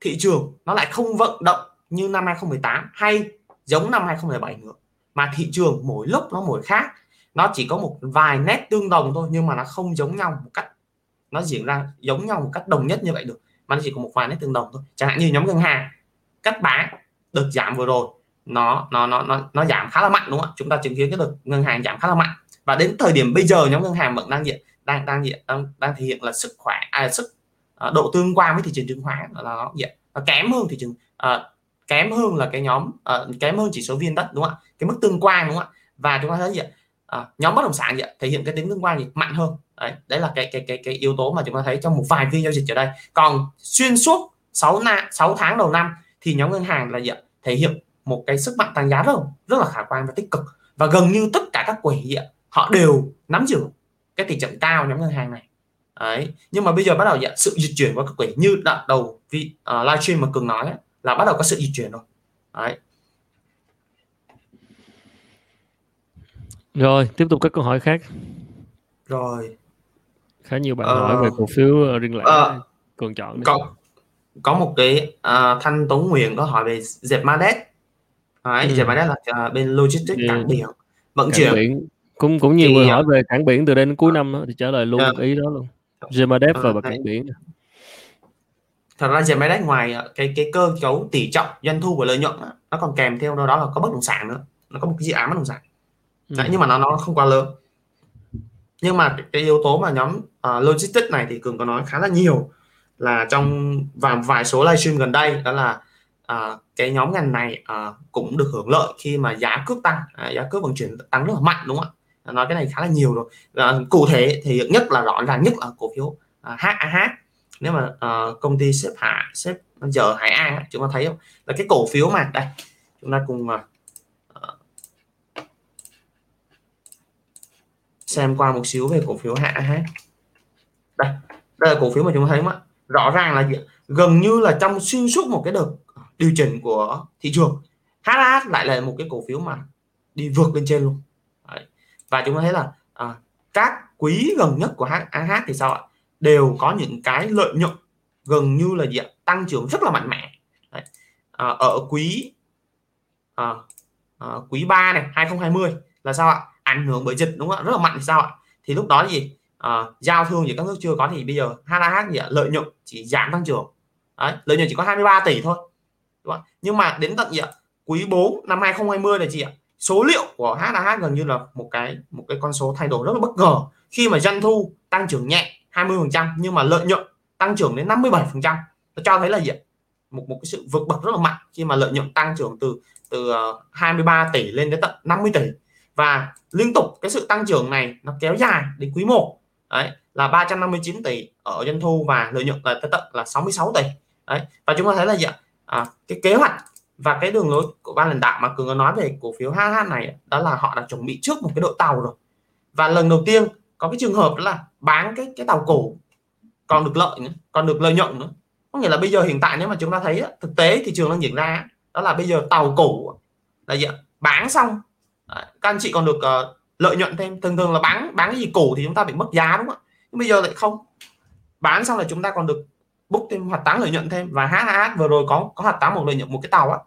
thị trường nó lại không vận động như năm 2018 hay giống năm 2017 nữa. Mà thị trường mỗi lúc nó mỗi khác. Nó chỉ có một vài nét tương đồng thôi, nhưng mà nó không giống nhau một cách, nó diễn ra giống nhau một cách đồng nhất như vậy được. Mà nó chỉ có một vài nét tương đồng thôi. Chẳng hạn như nhóm ngân hàng cắt bán đợt giảm vừa rồi nó nó nó nó nó giảm khá là mạnh đúng không ạ? Chúng ta chứng kiến cái đợt ngân hàng giảm khá là mạnh. Và đến thời điểm bây giờ nhóm ngân hàng vẫn đang diện đang đang diện đang, đang thể hiện là sức khỏe à, sức à, độ tương quan với thị trường chứng khoán là nó diện nó kém hơn thị trường à, kém hơn là cái nhóm à, kém hơn chỉ số viên đất đúng không ạ? Cái mức tương quan đúng không ạ? Và chúng ta thấy gì à, nhóm bất động sản gì thể hiện cái tính tương quan gì mạnh hơn. Đấy đấy là cái cái cái cái yếu tố mà chúng ta thấy trong một vài phiên giao dịch ở đây. Còn xuyên suốt 6 na 6 tháng đầu năm thì nhóm ngân hàng là gì thể hiện một cái sức mạnh tăng giá rất rất là khả quan và tích cực. Và gần như tất cả các quỹ họ đều nắm giữ cái tỷ trọng cao nhóm ngân hàng này. Đấy nhưng mà bây giờ bắt đầu dạ, sự dịch chuyển của các quỹ như đoạn đầu vị uh, livestream mà cường nói ấy, là bắt đầu có sự dịch chuyển rồi. Đấy. Rồi tiếp tục các câu hỏi khác. Rồi. Khá nhiều bạn uh, hỏi về cổ phiếu riêng lẻ uh, cường chọn có có một cái uh, thanh tống nguyện có hỏi về dẹp Madet Đấy, ừ. dẹp Madet là uh, bên logistics cảng biển vận chuyển. biển. Cũng cũng nhiều thì, người hỏi về cảng biển từ đây đến cuối năm thì trả lời luôn uh, ý đó luôn. Gemadep uh, và cảng biển. Thật ra Gemadep ngoài cái cái cơ cấu tỷ trọng doanh thu và lợi nhuận nó còn kèm theo đó, đó là có bất động sản nữa. Nó có một cái dự án bất động sản. Ừ. Đấy, nhưng mà nó nó không quá lớn. Nhưng mà cái, cái yếu tố mà nhóm uh, logistics này thì cường có nói khá là nhiều là trong và vài số livestream gần đây đó là à, cái nhóm ngành này à, cũng được hưởng lợi khi mà giá cước tăng à, giá cước vận chuyển tăng rất là mạnh đúng không ạ? Nói cái này khá là nhiều rồi. À, cụ thể thì nhất là rõ ràng nhất là cổ phiếu à, uh, HAH nếu mà à, công ty xếp hạ xếp giờ Hải An chúng ta thấy không? Là cái cổ phiếu mà đây chúng ta cùng à, à xem qua một xíu về cổ phiếu HAH đây đây là cổ phiếu mà chúng ta thấy không ạ? Rõ ràng là gần như là trong xuyên suốt một cái đợt điều chỉnh của thị trường HH lại là một cái cổ phiếu mà đi vượt lên trên luôn. Đấy. và chúng ta thấy là à, các quý gần nhất của HH thì sao ạ? Đều có những cái lợi nhuận gần như là gì ạ? tăng trưởng rất là mạnh mẽ. Đấy. À, ở quý à, à, quý 3 này 2020 là sao ạ? Ảnh hưởng bởi dịch đúng không ạ? Rất là mạnh thì sao ạ? Thì lúc đó gì? Uh, giao thương giữa các nước chưa có thì bây giờ HAH gì ạ? lợi nhuận chỉ giảm tăng trưởng. Đấy, lợi nhuận chỉ có 23 tỷ thôi. Đúng không? nhưng mà đến tận gì ạ? Quý 4 năm 2020 là gì ạ. Số liệu của HAH gần như là một cái một cái con số thay đổi rất là bất ngờ. Khi mà doanh thu tăng trưởng nhẹ 20 phần trăm nhưng mà lợi nhuận tăng trưởng đến 57 phần trăm nó cho thấy là gì ạ? Một một cái sự vượt bậc rất là mạnh khi mà lợi nhuận tăng trưởng từ từ ờ, 23 tỷ lên đến tận 50 tỷ. Và liên tục cái sự tăng trưởng này nó kéo dài đến quý 1 đấy là 359 tỷ ở doanh thu và lợi nhuận là tới tận là 66 tỷ. Đấy và chúng ta thấy là gì ạ? À, cái kế hoạch và cái đường lối của ban lãnh đạo mà cường có nói về cổ phiếu HH này đó là họ đã chuẩn bị trước một cái đội tàu rồi. Và lần đầu tiên có cái trường hợp đó là bán cái cái tàu cổ còn được lợi nữa còn được lợi nhuận nữa. Có nghĩa là bây giờ hiện tại nếu mà chúng ta thấy thực tế thị trường đang diễn ra đó là bây giờ tàu cổ là gì bán xong. Các anh chị còn được ờ, lợi nhuận thêm thường thường là bán bán cái gì cổ thì chúng ta bị mất giá đúng không nhưng bây giờ lại không. Bán xong là chúng ta còn được book thêm hoạt táng lợi nhuận thêm. Và HH vừa rồi có có hoạt táng một lợi nhuận một cái tàu á.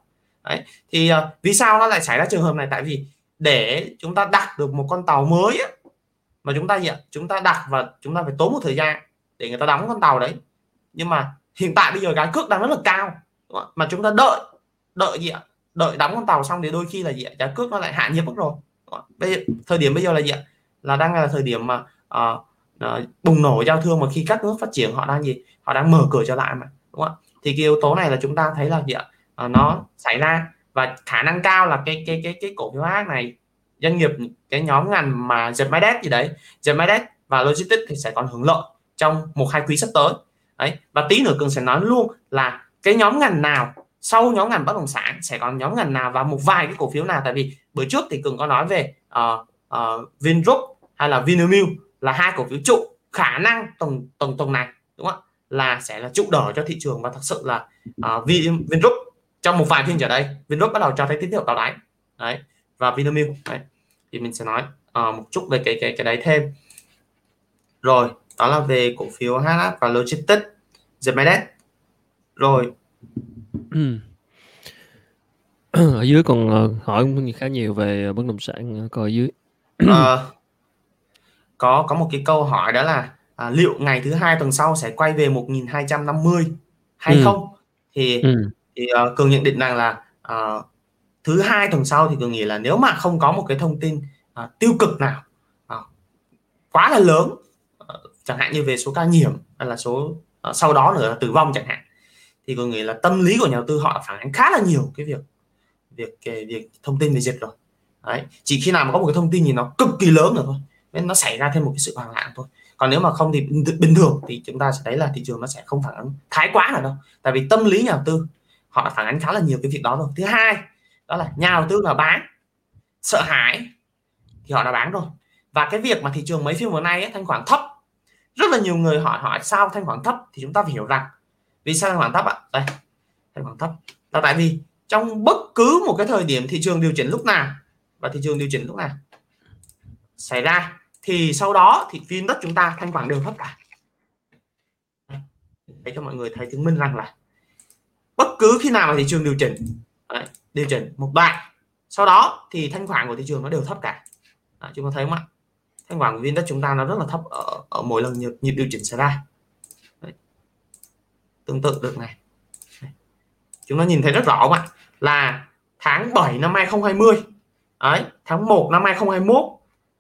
Đấy thì uh, vì sao nó lại xảy ra trường hợp này? Tại vì để chúng ta đặt được một con tàu mới á, mà chúng ta gì ạ? Chúng ta đặt và chúng ta phải tốn một thời gian để người ta đóng con tàu đấy. Nhưng mà hiện tại bây giờ cái cước đang rất là cao mà chúng ta đợi đợi gì ạ? Đợi đóng con tàu xong thì đôi khi là gì ạ? Giá cước nó lại hạ nhiệt mất rồi bây giờ, thời điểm bây giờ là gì ạ? Là đang là thời điểm mà uh, uh, bùng nổ giao thương mà khi các nước phát triển họ đang gì? Họ đang mở cửa trở lại mà đúng không ạ? Thì cái yếu tố này là chúng ta thấy là gì ạ? Uh, nó xảy ra và khả năng cao là cái cái cái cái cổ phiếu ác này doanh nghiệp cái nhóm ngành mà dệt máy đét gì đấy dệt máy đét và logistics thì sẽ còn hưởng lợi trong một hai quý sắp tới. Đấy và tí nữa cường sẽ nói luôn là cái nhóm ngành nào sau nhóm ngành bất động sản sẽ còn nhóm ngành nào và một vài cái cổ phiếu nào? Tại vì bữa trước thì cường có nói về uh, uh, Vingroup hay là Vinamilk là hai cổ phiếu trụ khả năng tuần tuần tuần này đúng không là sẽ là trụ đỡ cho thị trường và thật sự là uh, Vingroup trong một vài phiên trở đây Vingroup bắt đầu cho thấy tín hiệu tạo đáy. Đấy và Vinamilk đấy thì mình sẽ nói uh, một chút về cái cái cái đấy thêm. Rồi đó là về cổ phiếu HH và Logistics Zemedet rồi ở dưới còn uh, hỏi khá nhiều về bất động sản coi ở dưới uh, có có một cái câu hỏi đó là à, liệu ngày thứ hai tuần sau sẽ quay về 1250 hay ừ. không thì ừ. thì uh, cường nhận định rằng là uh, thứ hai tuần sau thì cường nghĩ là nếu mà không có một cái thông tin uh, tiêu cực nào uh, quá là lớn uh, chẳng hạn như về số ca nhiễm hay là số uh, sau đó nữa là tử vong chẳng hạn thì có nghĩa là tâm lý của nhà đầu tư họ phản ánh khá là nhiều cái việc việc cái việc thông tin về dịch rồi. Đấy chỉ khi nào mà có một cái thông tin gì nó cực kỳ lớn rồi thôi nên nó xảy ra thêm một cái sự hoang loạn thôi. Còn nếu mà không thì bình thường thì chúng ta sẽ thấy là thị trường nó sẽ không phản ứng thái quá nào đâu. Tại vì tâm lý nhà đầu tư họ đã phản ánh khá là nhiều cái việc đó rồi. Thứ hai đó là nhà đầu tư là bán sợ hãi thì họ đã bán rồi. Và cái việc mà thị trường mấy phiên vừa nay ấy, thanh khoản thấp rất là nhiều người hỏi hỏi sao thanh khoản thấp thì chúng ta phải hiểu rằng vì sao thanh khoản thấp ạ? Đây thanh khoản thấp. Là tại vì trong bất cứ một cái thời điểm thị trường điều chỉnh lúc nào và thị trường điều chỉnh lúc nào xảy ra thì sau đó thì phiên đất chúng ta thanh khoản đều thấp cả. Để cho mọi người thấy chứng minh rằng là bất cứ khi nào mà thị trường điều chỉnh đấy, điều chỉnh một đoạn sau đó thì thanh khoản của thị trường nó đều thấp cả. Đấy, chúng ta thấy không ạ? Thanh khoản của viên đất chúng ta nó rất là thấp ở, ở mỗi lần nhịp, nhịp điều chỉnh xảy ra tương tự được này. Chúng ta nhìn thấy rất rõ mà là tháng 7 năm 2020 ấy tháng 1 năm 2021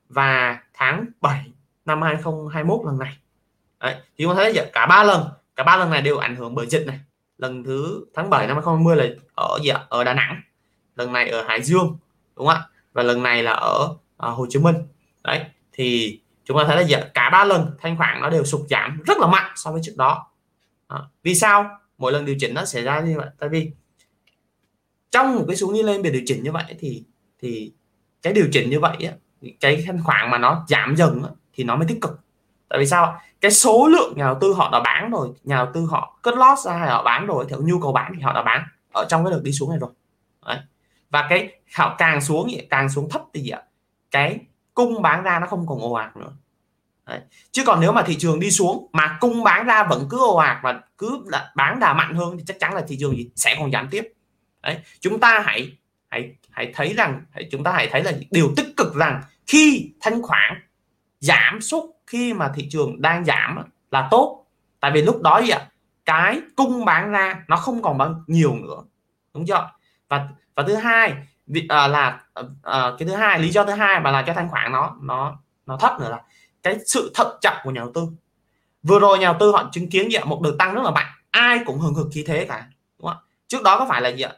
và tháng 7 năm 2021 lần này. Đấy thì chúng ta thấy cả ba lần cả ba lần này đều ảnh hưởng bởi dịch này. Lần thứ tháng 7 năm 2020 là ở gì ạ? Ở Đà Nẵng. Lần này ở Hải Dương đúng không ạ? Và lần này là ở uh, Hồ Chí Minh. Đấy thì chúng ta thấy là gì ạ? cả ba lần thanh khoản nó đều sụt giảm rất là mạnh so với trước đó à, vì sao? Mỗi lần điều chỉnh nó xảy ra như vậy. Tại vì trong một cái xuống đi lên về điều chỉnh như vậy thì thì cái điều chỉnh như vậy á, cái thanh khoản mà nó giảm dần á, thì nó mới tích cực. Tại vì sao cái số lượng nhà đầu tư họ đã bán rồi nhà đầu tư họ cất lót ra hay họ bán rồi theo nhu cầu bán thì họ đã bán ở trong cái đợt đi xuống này rồi. Đấy. và cái họ càng xuống càng xuống thấp thì gì ạ cái cung bán ra nó không còn ồ ạt nữa. Đấy. chứ còn nếu mà thị trường đi xuống mà cung bán ra vẫn cứ ồ ạt và cứ bán đà mạnh hơn thì chắc chắn là thị trường gì sẽ còn giảm tiếp. Đấy. chúng ta hãy hãy hãy thấy rằng hãy, chúng ta hãy thấy là điều tích cực rằng khi thanh khoản giảm sút khi mà thị trường đang giảm là tốt. Tại vì lúc đó gì ạ? Cái cung bán ra nó không còn bao nhiều nữa. Đúng chưa? Và và thứ hai à, là à, à, cái thứ hai lý do thứ hai mà là cho thanh khoản nó nó nó thấp nữa là cái sự thận trọng của nhà đầu tư. Vừa rồi nhà đầu tư họ chứng kiến gì ạ một đợt tăng rất là mạnh, ai cũng hừng hực khí thế cả, đúng không? trước đó có phải là gì ạ?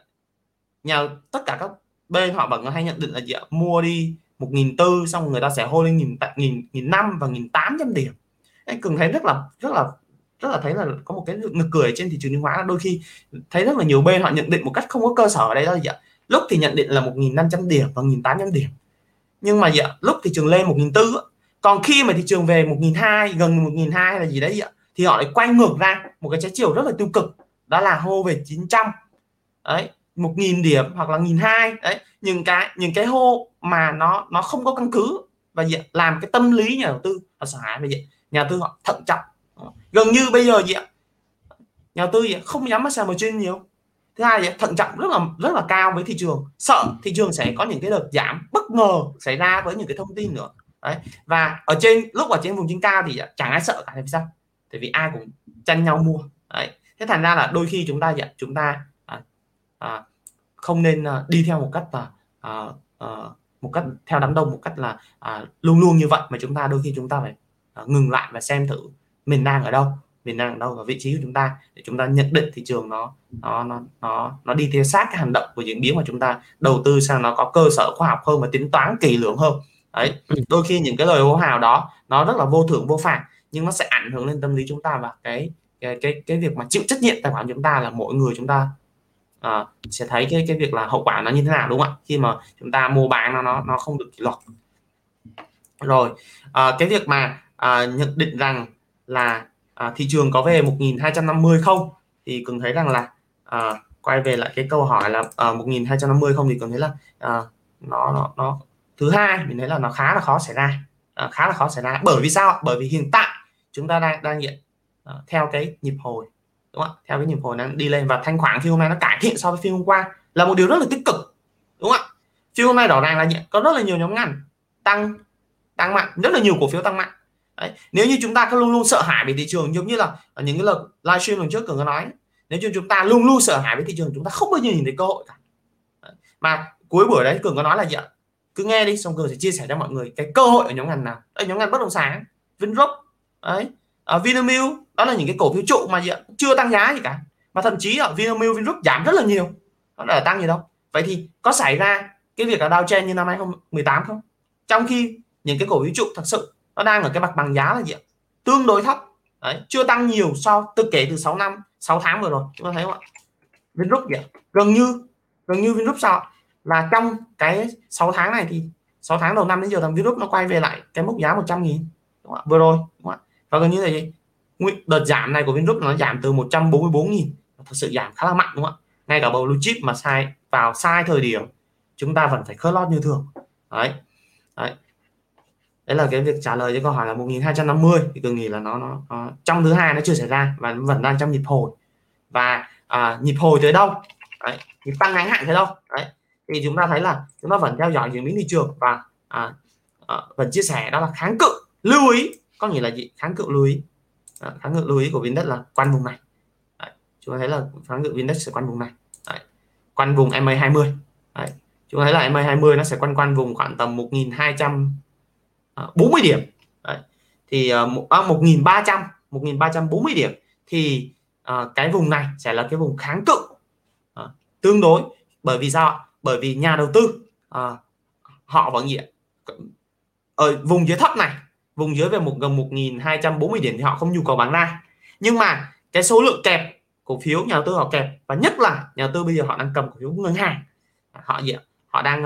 Nhà, tất cả các bên họ vẫn hay nhận định là gì ạ? Mua đi một nghìn tư, xong người ta sẽ hô lên nghìn nghìn nghìn năm và nghìn tám trăm điểm. Anh cường thấy rất là rất là rất là thấy là có một cái nực cười trên thị trường chứng khoán. Đôi khi thấy rất là nhiều bên họ nhận định một cách không có cơ sở ở đây đó gì ạ? Lúc thì nhận định là 1.500 điểm và 1.800 điểm. Nhưng mà gì ạ? Lúc thị trường lên 1.400 còn khi mà thị trường về 1.200 gần 1.200 là gì đấy ạ? Thì họ lại quay ngược ra một cái trái chiều rất là tiêu cực. Đó là hô về 900 đấy 1.000 điểm hoặc là 1.200 đấy, những cái những cái hô mà nó nó không có căn cứ. Và gì làm cái tâm lý nhà đầu tư họ sợ hãi. Về gì nhà đầu tư họ thận trọng. Gần như bây giờ gì ạ? Nhà đầu tư gì không dám sàn trên nhiều. Thứ hai gì thận trọng rất là rất là cao với thị trường. Sợ thị trường sẽ có những cái đợt giảm bất ngờ xảy ra với những cái thông tin nữa đấy. Và ở trên lúc ở trên vùng trên cao thì chẳng ai sợ cả tại vì sao? Tại vì ai cũng tranh nhau mua. Đấy. Thế thành ra là đôi khi chúng ta gì chúng ta à, à, không nên à, đi theo một cách là à, à, một cách theo đám đông một cách là à, luôn luôn như vậy mà chúng ta đôi khi chúng ta phải à, ngừng lại và xem thử mình đang ở đâu mình đang ở đâu và vị trí của chúng ta để chúng ta nhận định thị trường nó nó nó nó nó đi theo sát cái hành động của diễn biến mà chúng ta đầu tư sang nó có cơ sở khoa học hơn và tính toán kỳ lưỡng hơn đấy. Ừ. đôi khi những cái lời hô hào đó nó rất là vô thưởng vô phạt nhưng nó sẽ ảnh hưởng lên tâm lý chúng ta và cái cái cái cái việc mà chịu trách nhiệm tài khoản chúng ta là mỗi người chúng ta uh, sẽ thấy cái cái việc là hậu quả nó như thế nào đúng không ạ? Khi mà chúng ta mua bán nó nó nó không được kỷ luật. Rồi uh, cái việc mà uh, nhận định rằng là uh, thị trường có về 1250 không? Thì cường thấy rằng là uh, quay về lại cái câu hỏi là uh, 1250 không thì cường thấy là uh, nó nó nó thứ hai mình thấy là nó khá là khó xảy ra. À, khá là khó xảy ra. Bởi vì sao? Bởi vì hiện tại chúng ta đang đang hiện à, theo cái nhịp hồi đúng không theo cái nhịp hồi đang đi lên. Và thanh khoản phiên hôm nay nó cải thiện so với phiên hôm qua. Là một điều rất là tích cực đúng không ạ? Phiên hôm nay rõ ràng là có rất là nhiều nhóm ngành tăng tăng mạnh. Rất là nhiều cổ phiếu tăng mạnh. Đấy. nếu như chúng ta cứ luôn luôn sợ hãi về thị trường giống như là ở những cái lần livestream lần trước cường có nói nếu như chúng ta luôn luôn sợ hãi với thị trường chúng ta không bao giờ nhìn thấy cơ hội cả. Đấy. mà cuối buổi đấy cường có nói là gì ạ? Cứ nghe đi xong cường sẽ chia sẻ cho mọi người cái cơ hội ở nhóm ngành nào. Ở nhóm ngành bất động sản Vinrock đấy ở à, Vinamilk đó là những cái cổ phiếu trụ mà gì ạ? Chưa tăng giá gì cả. Mà thậm chí ở Vinamilk Vingroup giảm rất là nhiều. Nó đã tăng gì đâu. Vậy thì có xảy ra cái việc là Jones như năm 2018 không trong khi những cái cổ phiếu trụ thật sự nó đang ở cái mặt bằng giá là gì ạ? Tương đối thấp. Đấy, chưa tăng nhiều so từ kể từ 6 năm 6 tháng vừa rồi. Chúng ta thấy không ạ? Vingroup vậy gần như gần như Vingroup sao là trong cái 6 tháng này thì 6 tháng đầu năm đến giờ thằng Vingroup nó quay về lại cái mức giá 100 nghìn đúng không? vừa rồi đúng không? và gần như là gì đợt giảm này của Vingroup nó giảm từ 144 nghìn thật sự giảm khá là mạnh đúng không ạ? Ngay cả bầu blue chip mà sai vào sai thời điểm chúng ta vẫn phải khớt lót như thường. Đấy đấy. Đấy là cái việc trả lời cho câu hỏi là 1250 thì tôi nghĩ là nó, nó, nó trong thứ hai nó chưa xảy ra và vẫn đang trong nhịp hồi. Và à, nhịp hồi tới đâu? Đấy, nhịp tăng ngắn hạn tới đâu? Đấy thì chúng ta thấy là chúng ta vẫn theo dõi diễn biến thị trường và à, à, vẫn chia sẻ đó là kháng cự lưu ý có nghĩa là gì? Kháng cự lưu ý. À, kháng cự lưu ý của Vindex là quanh vùng này. Đấy, chúng ta thấy là kháng cự Vindex sẽ quanh vùng này. Đấy, quanh vùng MA20 đấy, chúng ta thấy là MA20 nó sẽ quanh quanh vùng khoảng tầm 1240 à, điểm. Đấy, thì à, 1300 1340 à, điểm. Thì à, cái vùng này sẽ là cái vùng kháng cự. À, tương đối. Bởi vì sao bởi vì nhà đầu tư à, họ vẫn gì ở vùng dưới thấp này vùng dưới về một gần 1.240 điểm thì họ không nhu cầu bán ra. Nhưng mà cái số lượng kẹp cổ phiếu nhà đầu tư họ kẹp và nhất là nhà đầu tư bây giờ họ đang cầm cổ phiếu ngân hàng. Họ gì họ đang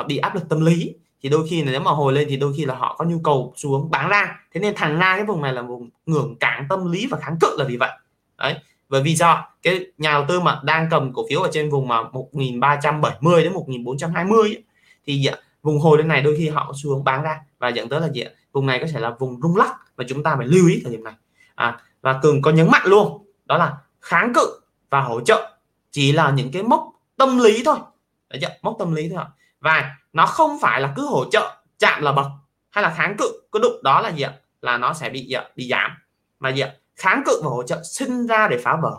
uh, bị áp lực tâm lý thì đôi khi nếu mà hồi lên thì đôi khi là họ có nhu cầu xuống bán ra. Thế nên thằng ra cái vùng này là vùng ngưỡng cản tâm lý và kháng cự là vì vậy. Đấy bởi vì sao cái nhà đầu tư mà đang cầm cổ phiếu ở trên vùng mà 1370 đến 1420 thì dạ, vùng hồi lên này đôi khi họ xuống bán ra và dẫn tới là gì vùng này có thể là vùng rung lắc và chúng ta phải lưu ý thời điểm này à, và cường có nhấn mạnh luôn đó là kháng cự và hỗ trợ chỉ là những cái mốc tâm lý thôi Đấy chưa? mốc tâm lý thôi và nó không phải là cứ hỗ trợ chạm là bật hay là kháng cự cứ đụng đó là gì ạ là nó sẽ bị gì ạ? bị giảm mà gì ạ? Kháng cự và hỗ trợ sinh ra để phá vỡ.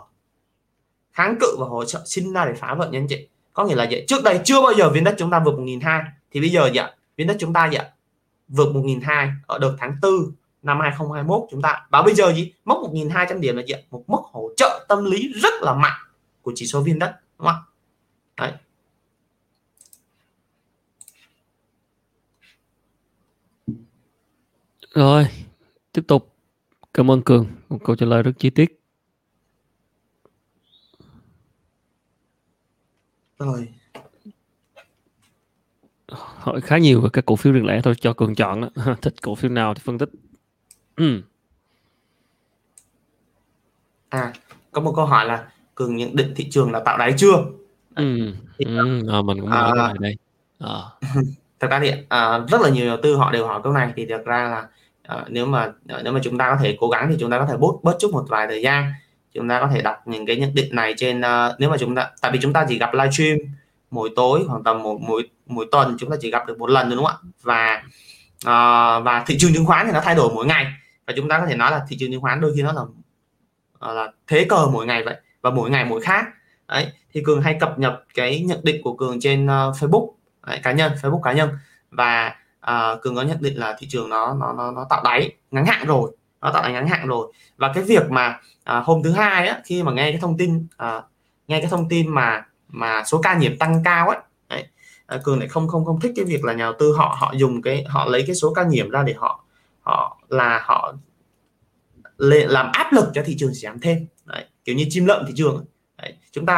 Kháng cự và hỗ trợ sinh ra để phá vỡ nha anh chị. Có nghĩa là vậy. Trước đây chưa bao giờ viên đất chúng ta vượt 1.200 thì bây giờ vậy viên đất chúng ta vậy vượt vượt 1.200 ở đợt tháng 4 năm 2021 chúng ta. Và bây giờ gì mốc 1.200 điểm là gì một mức hỗ trợ tâm lý rất là mạnh của chỉ số viên đất, đúng không Đấy. rồi, tiếp tục cảm ơn cường một câu trả lời rất chi tiết rồi hỏi khá nhiều về các cổ phiếu riêng lẻ thôi cho cường chọn đó. thích cổ phiếu nào thì phân tích ừ. à có một câu hỏi là cường nhận định thị trường là tạo đáy chưa ừ. Thì, ừ. À, mình cũng hỏi à, đây à. thật ra thì à, rất là nhiều đầu tư họ đều hỏi câu này thì thật ra là à, nếu mà ờ, nếu mà chúng ta có thể cố gắng thì chúng ta có thể bớt bớt chút một vài thời gian. Chúng ta có thể đọc những cái nhận định này trên uh, nếu mà chúng ta tại vì chúng ta chỉ gặp livestream mỗi tối khoảng tầm một mỗi mỗi tuần chúng ta chỉ gặp được một lần đúng không ạ? Và uh, và thị trường chứng khoán thì nó thay đổi mỗi ngày. Và chúng ta có thể nói là thị trường chứng khoán đôi khi nó là uh, là thế cờ mỗi ngày vậy và mỗi ngày mỗi khác. Đấy thì cường hay cập nhật cái nhận định của cường trên uh, facebook đấy, cá nhân facebook cá nhân. Và à, cường có nhận định là thị trường nó nó nó, nó tạo đáy ngắn hạn rồi nó tạo đáy ngắn hạn rồi. Và cái việc mà à, hôm thứ hai á, khi mà nghe cái thông tin à, nghe cái thông tin mà mà số ca nhiễm tăng cao ấy đấy, à, cường lại không không không thích cái việc là nhà đầu tư họ họ dùng cái họ lấy cái số ca nhiễm ra để họ họ là họ làm áp lực cho thị trường giảm thêm đấy, kiểu như chim lợn thị trường đấy, chúng ta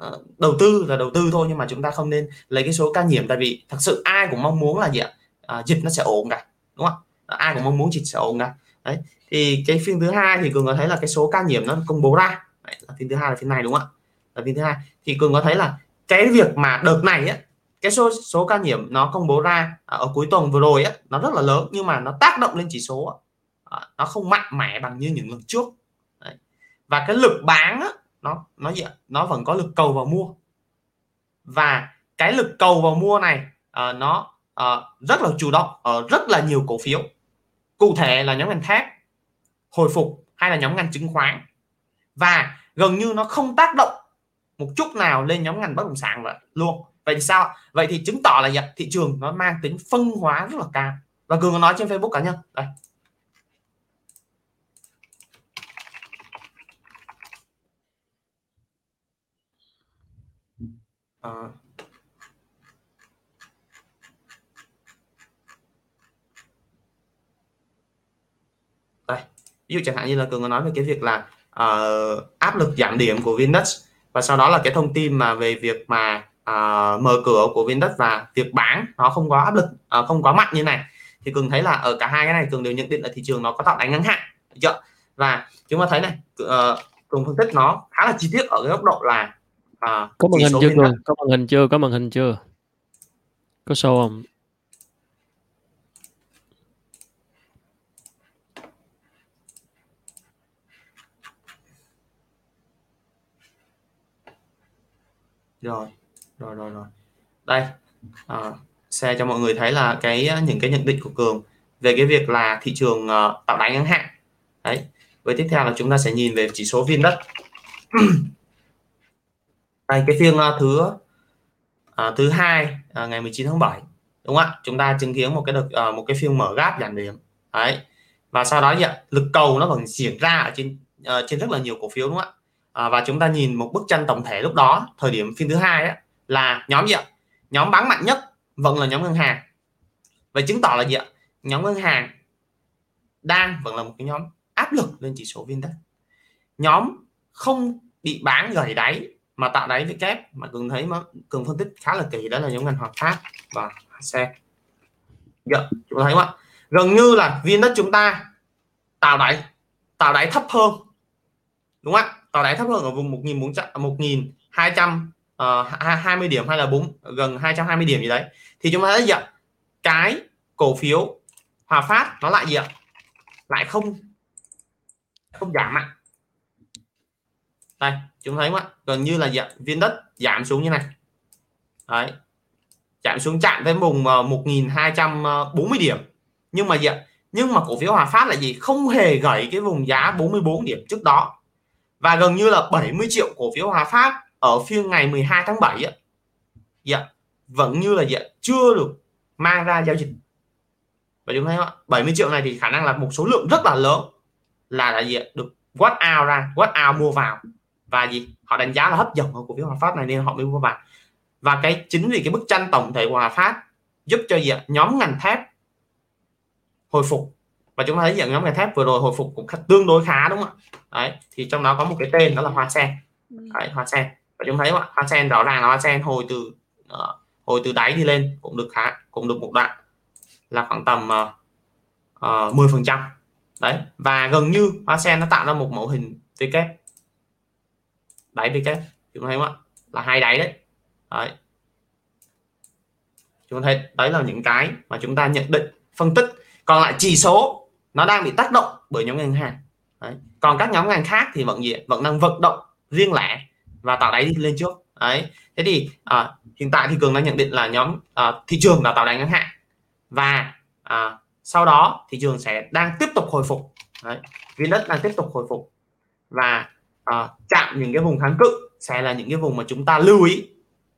à, đầu tư là đầu tư thôi nhưng mà chúng ta không nên lấy cái số ca nhiễm tại vì thật sự ai cũng mong muốn là gì ạ? À, dịch nó sẽ ổn cả đúng không? Ai cũng mong muốn dịch sẽ ổn cả đấy thì cái phiên thứ hai thì cường có thấy là cái số ca nhiễm nó công bố ra. Đấy, là phiên thứ hai là phiên này đúng không ạ? Là phiên thứ hai. Thì cường có thấy là cái việc mà đợt này á cái số số ca nhiễm nó công bố ra à, ở cuối tuần vừa rồi á nó rất là lớn nhưng mà nó tác động lên chỉ số á, nó không mạnh mẽ bằng như những lần trước. Đấy. và cái lực bán á, nó nó gì nó vẫn có lực cầu vào mua. Và cái lực cầu vào mua này uh, nó uh, rất là chủ động ở rất là nhiều cổ phiếu. Cụ thể là nhóm ngành thép hồi phục hay là nhóm ngành chứng khoán. Và gần như nó không tác động một chút nào lên nhóm ngành bất động sản vậy luôn. Vậy thì sao vậy thì chứng tỏ là gì? thị trường nó mang tính phân hóa rất là cao. Và cường có nói trên facebook cá nhân. Đây. Uh, đây ví dụ chẳng hạn như là cường có nói về cái việc là uh, áp lực giảm điểm của Vindex và sau đó là cái thông tin mà về việc mà uh, mở cửa của Vindex và việc bán nó không có áp lực uh, không có mạnh như này. Thì cường thấy là ở cả hai cái này cường đều nhận định là thị trường nó có tạo đánh ngắn hạn. Chưa? Và chúng ta thấy này uh, cường phân tích nó khá là chi tiết ở cái góc độ là uh, có màn hình chưa cường? Có màn hình chưa? Có màn hình chưa? Có show không rồi rồi rồi rồi. Đây à, share cho mọi người thấy là cái à, những cái nhận định của cường về cái việc là thị trường ờ, uh, tạo đáy ngắn hạn. Đấy với tiếp theo là chúng ta sẽ nhìn về chỉ số viên đất. Đây cái phiên uh, thứ uh, thứ hai uh, ngày 19 tháng 7 đúng không ạ? Chúng ta chứng kiến một cái đợt uh, một cái phiên mở gáp giảm điểm. Đấy và sau đó gì ạ? Lực cầu nó vẫn diễn ra ở trên uh, trên rất là nhiều cổ phiếu đúng không ạ? À, và chúng ta nhìn một bức tranh tổng thể lúc đó thời điểm phiên thứ hai á, là nhóm gì ạ? Nhóm bán mạnh nhất vẫn là nhóm ngân hàng. Và chứng tỏ là gì ạ? Nhóm ngân hàng đang vẫn là một cái nhóm áp lực lên chỉ số Vindex. Nhóm không bị bán gầy đáy mà tạo đáy với kép mà cường thấy mà cường phân tích khá là kỳ đó là nhóm ngành hoạt Phát và xe dạ, chúng ta thấy không ạ? Gần như là viên đất chúng ta tạo đáy tạo đáy thấp hơn đúng không ạ? Tạo đáy thấp hơn ở vùng 1400 1200 uh, 20 điểm hay là 4 gần 220 điểm gì đấy. Thì chúng ta thấy gì ạ? Cái cổ phiếu Hòa Phát nó lại gì ạ? Lại không không giảm ạ đây chúng thấy không ạ? Gần như là gì ạ? Viên đất giảm xuống như này. Đấy. Giảm xuống chạm tới vùng ờ, 1240 ờ, điểm. Nhưng mà gì ạ? Nhưng mà cổ phiếu Hòa Phát là gì? Không hề gãy cái vùng giá 44 điểm trước đó và gần như là 70 triệu cổ phiếu Hòa Phát ở phiên ngày 12 tháng 7 ấy, dạ, vẫn như là dạ, chưa được mang ra giao dịch. Và chúng thấy không? 70 triệu này thì khả năng là một số lượng rất là lớn là là gì dạ, được quát out ra quát out mua vào. Và gì? Họ đánh giá là hấp dẫn của cổ phiếu Hòa Phát này nên họ mới mua vào. Và cái chính vì cái bức tranh tổng thể của Hòa Phát giúp cho gì nhóm ngành thép hồi phục. Và chúng ta thấy rằng nhóm ngành thép vừa rồi hồi phục cũng tương đối khá đúng không ạ? Đấy thì trong đó có một cái tên đó là hoa sen. Ừ. đấy, hoa sen. Và chúng thấy không ạ? Hoa sen rõ ràng là hoa sen hồi từ uh, hồi từ đáy đi lên cũng được khá cũng được một đoạn là khoảng tầm uh, uh, 10 phần trăm. Đấy và gần như hoa sen nó tạo ra một mẫu hình V kép đáy V kép chúng thấy không ạ? Là hai đáy đấy. Đấy. Chúng thấy đấy là những cái mà chúng ta nhận định phân tích. Còn lại chỉ số nó đang bị tác động bởi nhóm ngân hàng đấy. còn các nhóm ngành khác thì vẫn gì vẫn đang vận động riêng lẻ và tạo đáy đi lên trước đấy thế thì à, hiện tại thì cường đang nhận định là nhóm à, thị trường là tạo đáy ngắn hạn và à, sau đó thị trường sẽ đang tiếp tục hồi phục đấy. đất đang tiếp tục hồi phục và à, chạm những cái vùng kháng cự sẽ là những cái vùng mà chúng ta lưu ý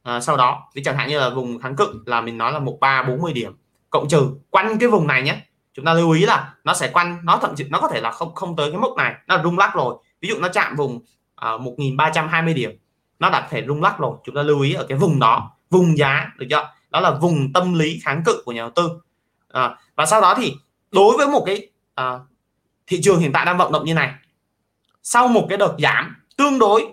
à, sau đó ví chẳng hạn như là vùng kháng cự là mình nói là một ba bốn mươi điểm cộng trừ quanh cái vùng này nhé chúng ta lưu ý là nó sẽ quanh nó thậm chí nó có thể là không không tới cái mức này. Nó rung lắc rồi. Ví dụ nó chạm vùng à, uh, 1320 điểm nó đã thể rung lắc rồi. Chúng ta lưu ý ở cái vùng đó vùng giá được chưa? Đó là vùng tâm lý kháng cự của nhà đầu tư. À, và sau đó thì đối với một cái à, thị trường hiện tại đang vận động như này sau một cái đợt giảm tương đối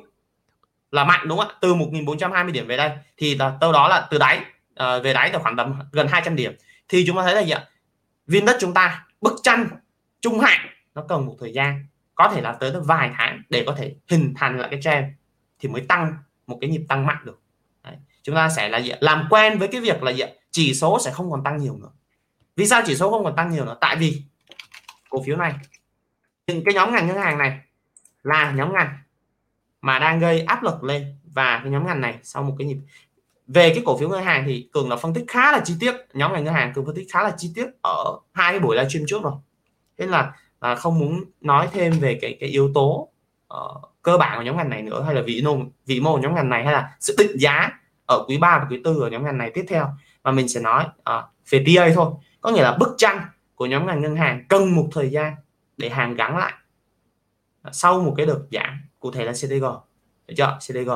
là mạnh đúng không ạ? Từ 1420 điểm về đây thì là đâu đó là từ đáy à, về đáy là khoảng tầm gần 200 điểm. Thì chúng ta thấy là gì ạ? Viên đất chúng ta, bức tranh trung hạn, nó cần một thời gian, có thể là tới vài tháng để có thể hình thành lại cái trend thì mới tăng một cái nhịp tăng mạnh được. Đấy. chúng ta sẽ là gì làm quen với cái việc là gì chỉ số sẽ không còn tăng nhiều nữa. Vì sao chỉ số không còn tăng nhiều nữa? Tại vì cổ phiếu này, những cái nhóm ngành ngân hàng này là nhóm ngành mà đang gây áp lực lên và cái nhóm ngành này sau một cái nhịp về cái cổ phiếu ngân hàng thì cường là phân tích khá là chi tiết. Nhóm ngành ngân hàng cường phân tích khá là chi tiết ở hai cái buổi livestream trước rồi. Thế là là không muốn nói thêm về cái cái yếu tố uh, cơ bản của nhóm ngành này nữa hay là vĩ mô vĩ mô của nhóm ngành này hay là sự định giá ở quý 3 và quý 4 ở nhóm ngành này tiếp theo. Mà mình sẽ nói uh, về TA thôi. Có nghĩa là bức tranh của nhóm ngành ngân hàng cần một thời gian để hàng gắn lại à, sau một cái đợt giảm cụ thể là CTG được chưa? CTG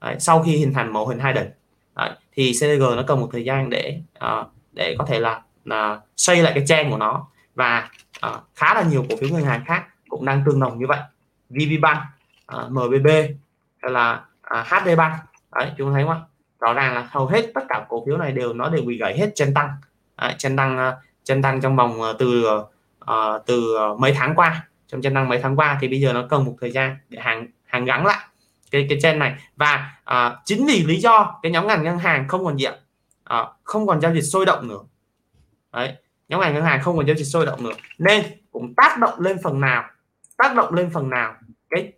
Đấy, sau khi hình thành mẫu hình hai đỉnh. Đấy, thì CTG nó cần một thời gian để uh, để có thể là ờ, là xây lại cái trang của nó. Và uh, khá là nhiều cổ phiếu ngân hàng khác cũng đang tương đồng như vậy. VPBank uh, MBB hay là uh, HD Bank. Đấy chúng thấy không ạ? Rõ ràng là hầu hết tất cả cổ phiếu này đều nó đều bị gãy hết chân tăng. Đấy, chân tăng uh, chân tăng trong vòng uh, từ uh, từ uh, mấy tháng qua. Trong chân tăng mấy tháng qua thì bây giờ nó cần một thời gian để hàng hàng gắn lại cái cái trên này. Và à, chính vì lý do cái nhóm ngành ngân hàng không còn diện à, không còn giao dịch sôi động nữa. Đấy nhóm ngành ngân hàng không còn giao dịch sôi động nữa. Nên cũng tác động lên phần nào tác động lên phần nào cái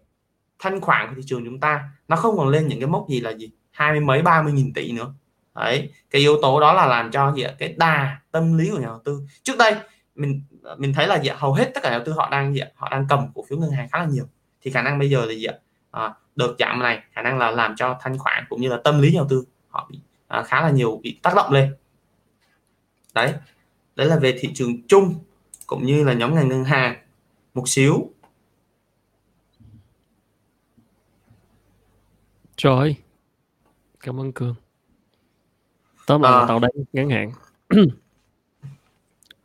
thanh khoản của thị trường chúng ta nó không còn lên những cái mốc gì là gì hai mươi mấy ba mươi nghìn tỷ nữa. Đấy cái yếu tố đó là làm cho gì ạ cái đà tâm lý của nhà đầu tư. Trước đây mình mình thấy là gì ạ hầu hết tất cả nhà đầu tư họ đang gì họ đang cầm cổ phiếu ngân hàng khá là nhiều. Thì khả năng bây giờ là gì ạ à, đợt giảm này khả năng là làm cho thanh khoản cũng như là tâm lý nhà đầu tư họ bị à, khá là nhiều bị tác động lên. Đấy đấy là về thị trường chung cũng như là nhóm ngành ngân hàng một xíu. Rồi cảm ơn cường. Tóm lại à, tàu đây ngắn hạn.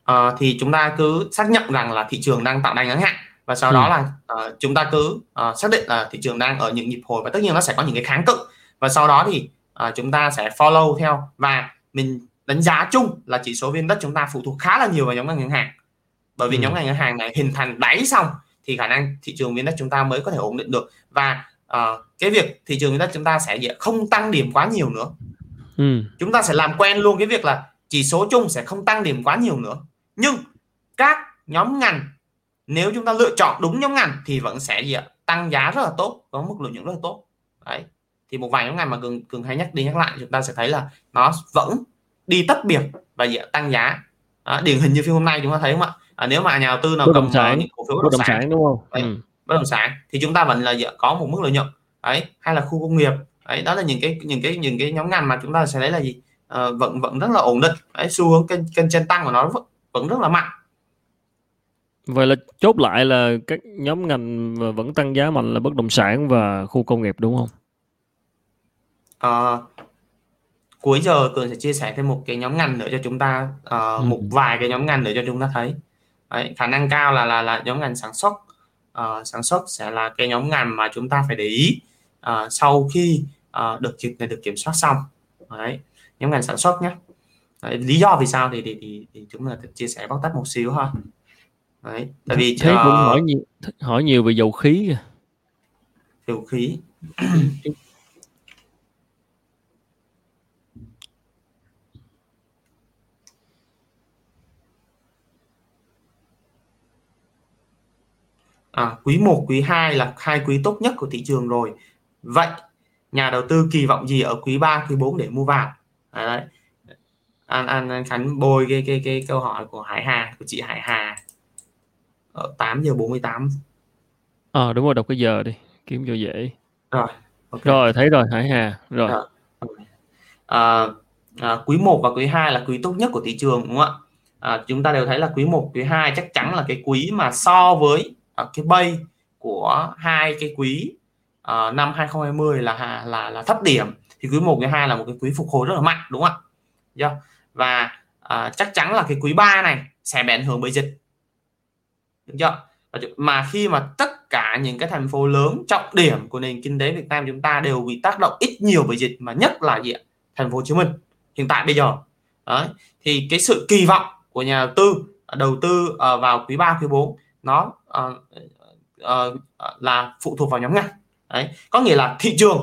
À, thì chúng ta cứ xác nhận rằng là thị trường đang tạo đáy ngắn hạn và sau ừ. đó là uh, chúng ta cứ uh, xác định là thị trường đang ở những nhịp hồi và tất nhiên nó sẽ có những cái kháng cự và sau đó thì uh, chúng ta sẽ follow theo và mình đánh giá chung là chỉ số viên đất chúng ta phụ thuộc khá là nhiều vào nhóm ngân hàng bởi vì ừ. nhóm ngành ngân hàng này hình thành đáy xong thì khả năng thị trường viên đất chúng ta mới có thể ổn định được và uh, cái việc thị trường viên đất chúng ta sẽ không tăng điểm quá nhiều nữa ừ. chúng ta sẽ làm quen luôn cái việc là chỉ số chung sẽ không tăng điểm quá nhiều nữa nhưng các nhóm ngành nếu chúng ta lựa chọn đúng nhóm ngành thì vẫn sẽ gì ạ? Tăng giá rất là tốt có mức lợi nhuận rất là tốt. Đấy. Thì một vài nhóm ngành mà cường cường hay nhắc đi nhắc lại chúng ta sẽ thấy là nó vẫn đi tách biệt và gì ạ? tăng giá. À, điển hình như phiên hôm nay chúng ta thấy không ạ? À, nếu mà nhà đầu tư nào cầm sản, những cổ phiếu bất động sản, sản đúng không? Đấy, ừ. bất động sản. Thì chúng ta vẫn là gì ạ? có một mức lợi nhuận. Đấy hay là khu công nghiệp. Đấy đó là những cái những cái những cái nhóm ngành mà chúng ta sẽ thấy là gì? À, vẫn vẫn rất là ổn định. Đấy, xu hướng kênh kênh trên tăng của nó vẫn, vẫn rất là mạnh Vậy là chốt lại là các nhóm ngành vẫn tăng giá mạnh là bất động sản và khu công nghiệp đúng không? À, cuối giờ cường sẽ chia sẻ thêm một cái nhóm ngành nữa cho chúng ta uh, ừ. một vài cái nhóm ngành để cho chúng ta thấy. Đấy, khả năng cao là là là nhóm ngành sản xuất. Uh, sản xuất sẽ là cái nhóm ngành mà chúng ta phải để ý uh, sau khi uh, đợt dịch này được kiểm soát xong. Đấy, nhóm ngành sản xuất nhé Đấy, lý do vì sao thì thì thì, thì chúng ta chia sẻ bóc tách một xíu ha Đấy, tại vì thế uh, cũng hỏi nhiều hỏi nhiều về dầu khí kìa. Dầu khí. À, quý 1, quý 2 là hai quý tốt nhất của thị trường rồi. Vậy nhà đầu tư kỳ vọng gì ở quý 3, quý 4 để mua vào đấy, An, An, An Khánh bôi cái, cái cái câu hỏi của Hải Hà của chị Hải Hà 8 giờ 48 ờ à, đúng rồi đọc cái giờ đi kiếm cho dễ. Rồi okay. rồi thấy rồi Hải Hà rồi. À, à, à, quý 1 và quý 2 là quý tốt nhất của thị trường đúng không ạ? À, chúng ta đều thấy là quý 1 quý 2 chắc chắn là cái quý mà so với uh, cái bay của hai cái quý uh, năm 2020 là là là thấp điểm. Thì quý 1 quý 2 là một cái quý phục hồi rất là mạnh đúng không ạ? Yeah. và uh, chắc chắn là cái quý 3 này sẽ bị ảnh hưởng bởi dịch được chưa? Mà khi mà tất cả những cái thành phố lớn trọng điểm của nền kinh tế Việt Nam chúng ta đều bị tác động ít nhiều bởi dịch mà nhất là gì thành phố Hồ Chí Minh hiện tại bây giờ. Đấy. thì cái sự kỳ vọng của nhà đầu tư đầu tư uh, vào quý 3 quý 4 nó uh, uh, là phụ thuộc vào nhóm ngành. Đấy có nghĩa là thị trường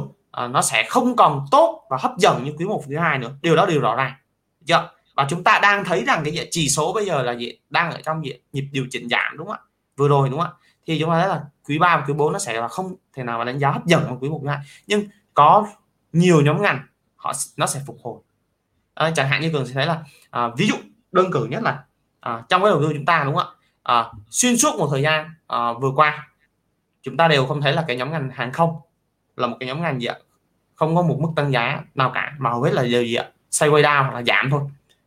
uh, nó sẽ không còn tốt và hấp dẫn như quý 1 quý 2 nữa. Điều đó điều rõ ràng. Chưa? Và chúng ta đang thấy rằng cái chỉ số bây giờ là gì? Đang ở trong gì? Nhịp điều chỉnh giảm đúng không ạ? Vừa rồi đúng không ạ? Thì chúng ta thấy là quý 3 và quý 4 nó sẽ là không thể nào mà đánh giá hấp dẫn bằng quý 1 quý 2 nhưng có nhiều nhóm ngành họ nó sẽ phục hồi. À, chẳng hạn như cường sẽ thấy là à, ví dụ đơn cử nhất là à, trong cái đầu tư chúng ta đúng không ạ? À, xuyên suốt một thời gian à, vừa qua chúng ta đều không thấy là cái nhóm ngành hàng không là một cái nhóm ngành gì ạ? Không có một mức tăng giá nào cả mà hầu hết là gì ạ? Sideways down hoặc là giảm thôi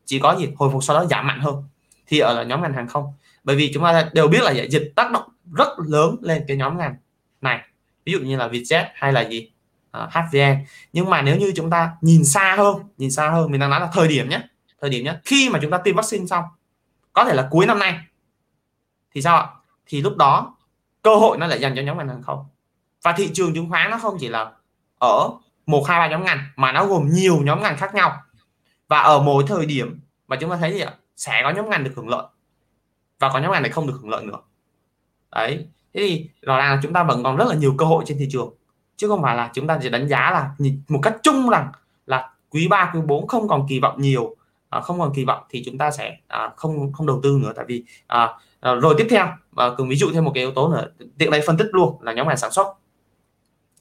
chỉ có gì hồi phục sau đó giảm mạnh hơn. Thì ở là nhóm ngành hàng không. Bởi vì chúng ta đều biết là dịch tác động rất lớn lên cái nhóm ngành này. Ví dụ như là Vietjet hay là gì? Uh, à, HVN nhưng mà nếu như chúng ta nhìn xa hơn nhìn xa hơn mình đang nói là thời điểm nhé. Thời điểm nhé. Khi mà chúng ta tiêm vaccine xong có thể là cuối năm nay thì sao ạ? Thì lúc đó cơ hội nó lại dành cho nhóm ngành hàng không. Và thị trường chứng khoán nó không chỉ là ở một hai ba nhóm ngành mà nó gồm nhiều nhóm ngành khác nhau và ở mỗi thời điểm mà chúng ta thấy gì ạ? Sẽ có nhóm ngành được hưởng lợi. Và có nhóm ngành này không được hưởng lợi nữa. Đấy. Thế thì rõ ràng là chúng ta vẫn còn rất là nhiều cơ hội trên thị trường. Chứ không phải là chúng ta chỉ đánh giá là một cách chung rằng là quý 3 quý 4 không còn kỳ vọng nhiều à, không còn kỳ vọng thì chúng ta sẽ à, không không đầu tư nữa. Tại vì à, à, rồi tiếp theo và cường ví dụ thêm một cái yếu tố nữa. Tiện đây phân tích luôn là nhóm ngành sản xuất.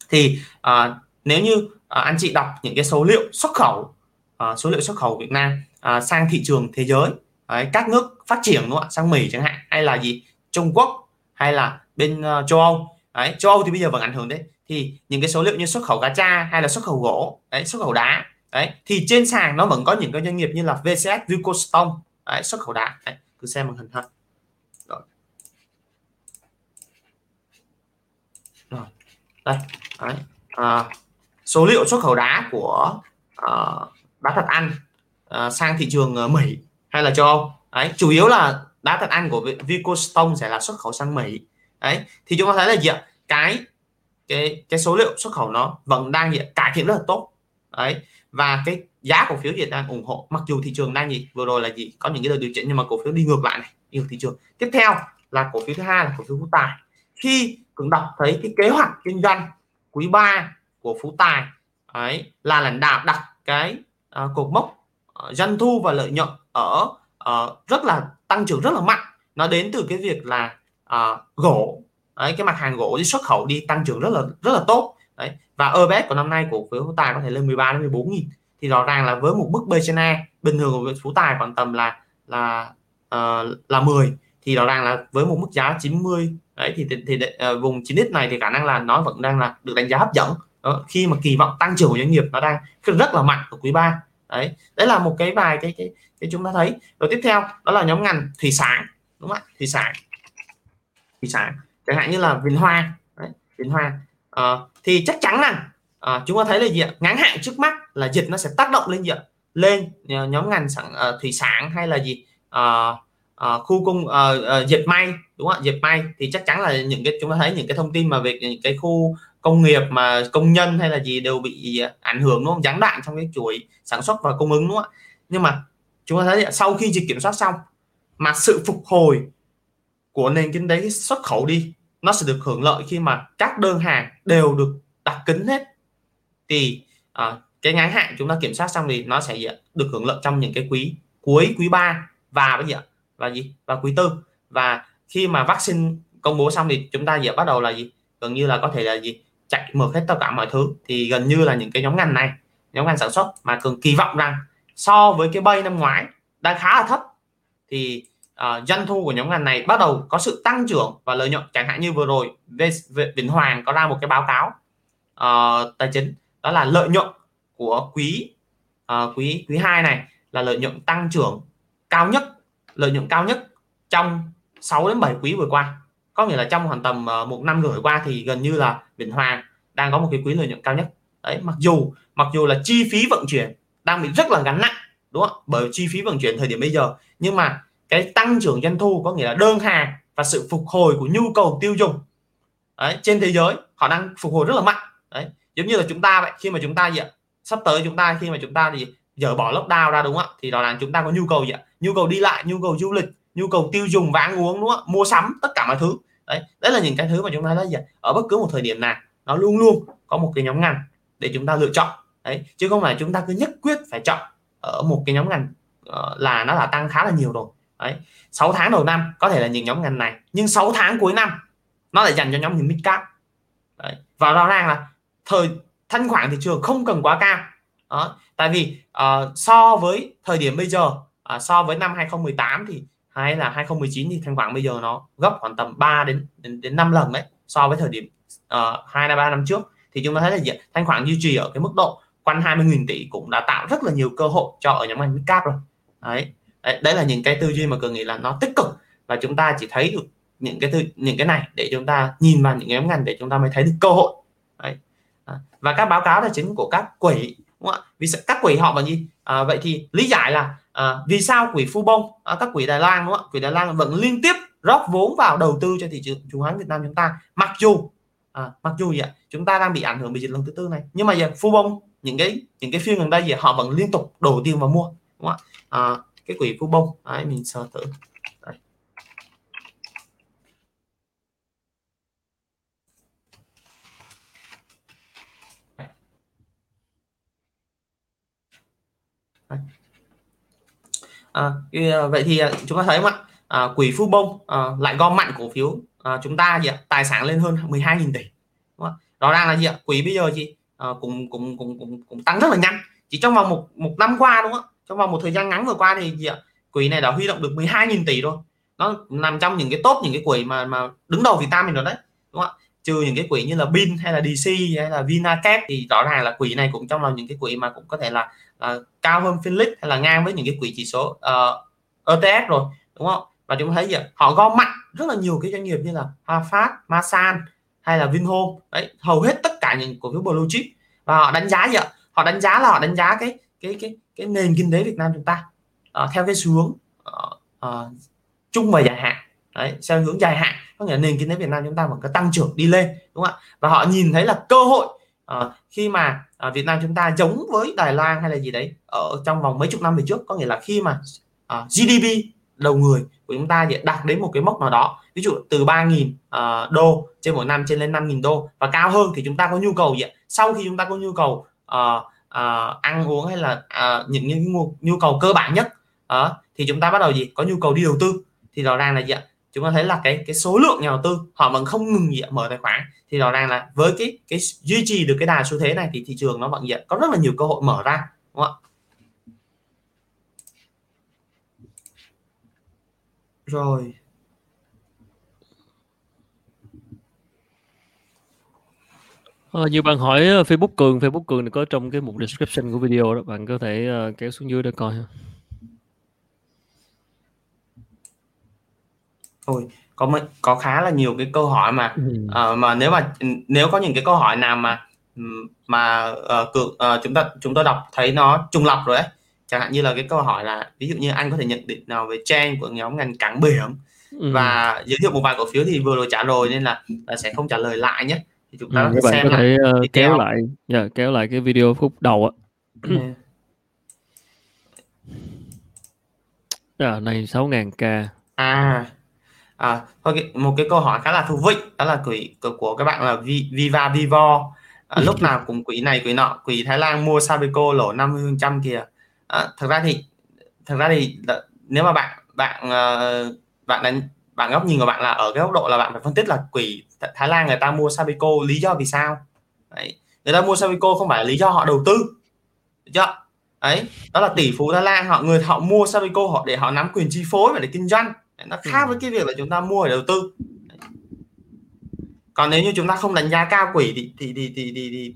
Thì à, nếu như à, anh chị đọc những cái số liệu xuất khẩu À, số liệu xuất khẩu Việt Nam à, sang thị trường thế giới. Đấy, các nước phát triển đúng không ạ? Sang Mỹ chẳng hạn hay là gì? Trung Quốc hay là bên uh, châu Âu. Đấy, châu Âu thì bây giờ vẫn ảnh hưởng đấy. Thì những cái số liệu như xuất khẩu cá tra hay là xuất khẩu gỗ đấy, xuất khẩu đá đấy thì trên sàn nó vẫn có những cái doanh nghiệp như là VCS Vincostone đấy, xuất khẩu đá. Đấy, cứ xem màn hình ha rồi. rồi. Đây đấy. À, số liệu xuất khẩu đá của uh, đá thật ăn uh, sang thị trường uh, Mỹ hay là châu Âu. Đấy chủ yếu là đá thật ăn của Vincostone sẽ là xuất khẩu sang Mỹ. Đấy thì chúng ta thấy là gì ạ? Cái cái cái số liệu xuất khẩu nó vẫn đang gì cải thiện rất là tốt. Đấy và cái giá cổ phiếu gì đang ủng hộ mặc dù thị trường đang gì vừa rồi là gì có những cái đợt điều chỉnh nhưng mà cổ phiếu đi ngược lại này đi ngược thị trường. Tiếp theo là cổ phiếu thứ hai là cổ phiếu phú tài. Khi cường đọc thấy cái kế hoạch kinh doanh quý 3 của phú tài ấy là lãnh đạo đặt cái uh, cột mốc uh, doanh thu và lợi nhuận ở uh, rất là tăng trưởng rất là mạnh. Nó đến từ cái việc là uh, gỗ. Đấy, cái mặt hàng gỗ đi xuất khẩu đi tăng trưởng rất là rất là tốt. Đấy và EPS của năm nay của phiếu phú tài có thể lên 13 đến 14 nghìn. Thì rõ ràng là với một mức B bình thường của phú tài khoảng tầm là là uh, là 10 thì rõ ràng là với một mức giá 90 đấy thì thì, thì uh, vùng 9x này thì khả năng là nó vẫn đang là được đánh giá hấp dẫn đó, khi mà kỳ vọng tăng trưởng của doanh nghiệp nó đang rất là mạnh ở quý 3 đấy đấy là một cái vài cái cái cái chúng ta thấy. Rồi tiếp theo đó là nhóm ngành thủy sản đúng không ạ? Thủy sản. Thủy sản chẳng hạn như là Vinh Hoa. Đấy, Vinh Hoa. À, thì chắc chắn là à, ờ, chúng ta thấy là gì ạ? Ngắn hạn trước mắt là dịch nó sẽ tác động lên gì ạ? Lên ờ, nhóm ngành sản à, thủy sản hay là gì? À, à, khu công à, à, dệt may đúng không ạ? Dệt may thì chắc chắn là những cái chúng ta thấy những cái thông tin mà về những cái khu công nghiệp mà công nhân hay là gì đều bị à, ảnh hưởng đúng không? Gián đoạn trong cái chuỗi sản xuất và cung ứng đúng không ạ? Nhưng mà chúng ta thấy sau khi dịch kiểm soát xong mà sự phục hồi của nền kinh tế xuất khẩu đi nó sẽ được hưởng lợi khi mà các đơn hàng đều được đặt kính hết. Thì à, cái ngắn hạn chúng ta kiểm soát xong thì nó sẽ được hưởng lợi trong những cái quý cuối quý 3 và bây giờ và gì? Và quý tư. Và khi mà vaccine công bố xong thì chúng ta giờ bắt đầu là gì? Gần như là có thể là gì? Chạy mở hết tất cả mọi thứ. Thì gần như là những cái nhóm ngành này nhóm ngành sản xuất mà cường kỳ vọng rằng so với cái bay năm ngoái đang khá là thấp thì uh, doanh thu của nhóm ngành này bắt đầu có sự tăng trưởng và lợi nhuận. Chẳng hạn như vừa rồi Vĩnh Hoàng có ra một cái báo cáo uh, tài chính đó là lợi nhuận của quý uh, quý quý hai này là lợi nhuận tăng trưởng cao nhất lợi nhuận cao nhất trong 6 đến 7 quý vừa qua có nghĩa là trong khoảng tầm ờ, một năm rưỡi qua thì gần như là Bình Hoàng đang có một cái quý lợi nhuận cao nhất. Đấy mặc dù mặc dù là chi phí vận chuyển đang bị rất là gắn nặng đúng không? Bởi chi phí vận chuyển thời điểm bây giờ. Nhưng mà cái tăng trưởng doanh thu có nghĩa là đơn hàng và sự phục hồi của nhu cầu tiêu dùng đấy, trên thế giới họ đang phục hồi rất là mạnh. Đấy giống như là chúng ta vậy khi mà chúng ta gì ạ? Sắp tới chúng ta khi mà chúng ta thì dỡ bỏ lockdown ra đúng không ạ? Thì đó là chúng ta có nhu cầu gì ạ? Nhu cầu đi lại nhu cầu du lịch nhu cầu tiêu dùng và ăn uống đúng không mua sắm tất cả mọi thứ. Đấy đấy là những cái thứ mà chúng ta thấy gì ở bất cứ một thời điểm nào nó luôn luôn có một cái nhóm ngành để chúng ta lựa chọn. Đấy chứ không phải chúng ta cứ nhất quyết phải chọn ở một cái nhóm ngành ờ, là nó là tăng khá là nhiều rồi. Đấy 6 tháng đầu năm có thể là những nhóm ngành này nhưng 6 tháng cuối năm nó lại dành cho nhóm những mid cap đấy. và rõ ràng là thời thanh khoản thị trường không cần quá cao. Đó tại vì uh, so với thời điểm bây giờ uh, so với năm 2018 thì hay là 2019 thì thanh khoản bây giờ nó gấp khoảng tầm 3 đến đến, đến 5 lần đấy so với thời điểm ờ, uh, 2 ba năm trước thì chúng ta thấy là gì? thanh khoản duy trì ở cái mức độ quanh 20.000 tỷ cũng đã tạo rất là nhiều cơ hội cho ở nhóm ngành mid cap rồi đấy. đấy đấy là những cái tư duy mà cường nghĩ là nó tích cực và chúng ta chỉ thấy được những cái tư, những cái này để chúng ta nhìn vào những nhóm ngành để chúng ta mới thấy được cơ hội đấy. và các báo cáo tài chính của các quỹ đúng không ạ vì các quỹ họ là gì à, vậy thì lý giải là à, vì sao quỹ phu bông à, các quỹ đài loan đúng không ạ? Quỹ đài loan vẫn liên tiếp rót vốn vào đầu tư cho thị trường chứng khoán việt nam chúng ta. Mặc dù à, mặc dù vậy chúng ta đang bị ảnh hưởng bởi dịch lần thứ tư này. Nhưng mà giờ phu bông những cái những cái phiên gần đây gì họ vẫn liên tục đổ tiền vào mua đúng không ạ? À, cái quỹ phu bông đấy, mình sơ thử đấy. À, à, vậy thì à, chúng ta thấy không ạ? À, quỹ phu Bông à, lại gom mạnh cổ phiếu à, chúng ta gì ạ? Tài sản lên hơn 12.000 tỷ đúng không? đó đang là gì ạ? Quỹ bây giờ chị à, cũng, cũng cũng cũng cũng tăng rất là nhanh. Chỉ trong vòng một một năm qua đúng không trong vòng một thời gian ngắn vừa qua thì gì ạ? Quỹ này đã huy động được 12.000 tỷ rồi nó nằm trong những cái top những cái quỹ mà mà đứng đầu Việt Nam mình rồi đấy đúng không ạ? Trừ những cái quỹ như là Bin hay là DC hay là Vinacap thì rõ ràng là quỹ này cũng trong là những cái quỹ mà cũng có thể là, là cao hơn Finlix hay là ngang với những cái quỹ chỉ số ờ, uh, ETF rồi đúng không? Và chúng thấy gì họ gom mạnh rất là nhiều cái doanh nghiệp như là Hòa Phát, Masan hay là Vinhome. Đấy hầu hết tất cả những cổ phiếu blue chip. Và họ đánh giá gì ạ? Họ đánh giá là họ đánh giá cái cái cái cái nền kinh tế Việt Nam chúng ta uh, theo cái xu hướng ờ, uh, uh, chung và dài hạn. Đấy theo hướng dài hạn có nghĩa là nền kinh tế Việt Nam chúng ta vẫn có tăng trưởng đi lên đúng không ạ? Và họ nhìn thấy là cơ hội uh, khi mà à, Việt Nam chúng ta giống với Đài Loan hay là gì đấy ở trong vòng mấy chục năm về trước có nghĩa là khi mà à, GDP đầu người của chúng ta đạt đến một cái mốc nào đó ví dụ từ 3.000 uh, à, đô trên một năm trên lên 5.000 đô và cao hơn thì chúng ta có nhu cầu gì sau khi chúng ta có nhu cầu uh, uh, ăn uống hay là uh, những, những nhu, nhu cầu cơ bản nhất uh, thì chúng ta bắt đầu gì? Có nhu cầu đi đầu tư. Thì rõ ràng là gì ạ? Chúng ta thấy là cái cái số lượng nhà đầu tư họ vẫn không ngừng gì mở tài khoản. Thì rõ ràng là với cái cái duy trì được cái đà xu thế này thì thị trường nó vẫn gì có rất là nhiều cơ hội mở ra đúng không ạ? Rồi. Ờ, à, như bạn hỏi ờ, Facebook Cường, Facebook Cường có trong cái mục description của video đó, bạn có thể uh, kéo xuống dưới để coi ha. Ôi, có có khá là nhiều cái câu hỏi mà ừ. uh, mà nếu mà nếu có những cái câu hỏi nào mà mà uh, cường, uh, chúng ta chúng tôi đọc thấy nó trùng lập rồi ấy chẳng hạn như là cái câu hỏi là ví dụ như anh có thể nhận định nào về trend của nhóm ngành cảng biển? Ừ. và giới thiệu một vài cổ phiếu thì vừa rồi trả rồi nên là, là sẽ không trả lời lại nhé. Thì chúng ta ừ, các bạn xem có thể uh, kéo lại yeah, dạ, kéo lại cái video phút đầu á à, này 6.000k à à thôi một cái câu hỏi khá là thú vị đó là quỹ của các bạn là Viva Vivo. À, lúc nào cũng quỹ này quỹ nọ quỹ Thái Lan mua Sabeco lỗ 50 phần trăm kìa. À, thật ra thì thật ra thì nếu mà bạn bạn uh, bạn đánh bạn góc nhìn của bạn là ở cái góc độ là bạn phải phân tích là quỹ Thái Lan người ta mua Sabeco lý do vì sao? Đấy. người ta mua Sabeco không phải là lý do họ đầu tư được chưa? Ấy đó là tỷ phú Thái Lan họ người họ mua Sabeco họ để họ nắm quyền chi phối và để kinh doanh nó khác với cái việc là chúng ta mua để đầu tư. Còn nếu như chúng ta không đánh giá cao quỹ thì thì thì thì, thì, thì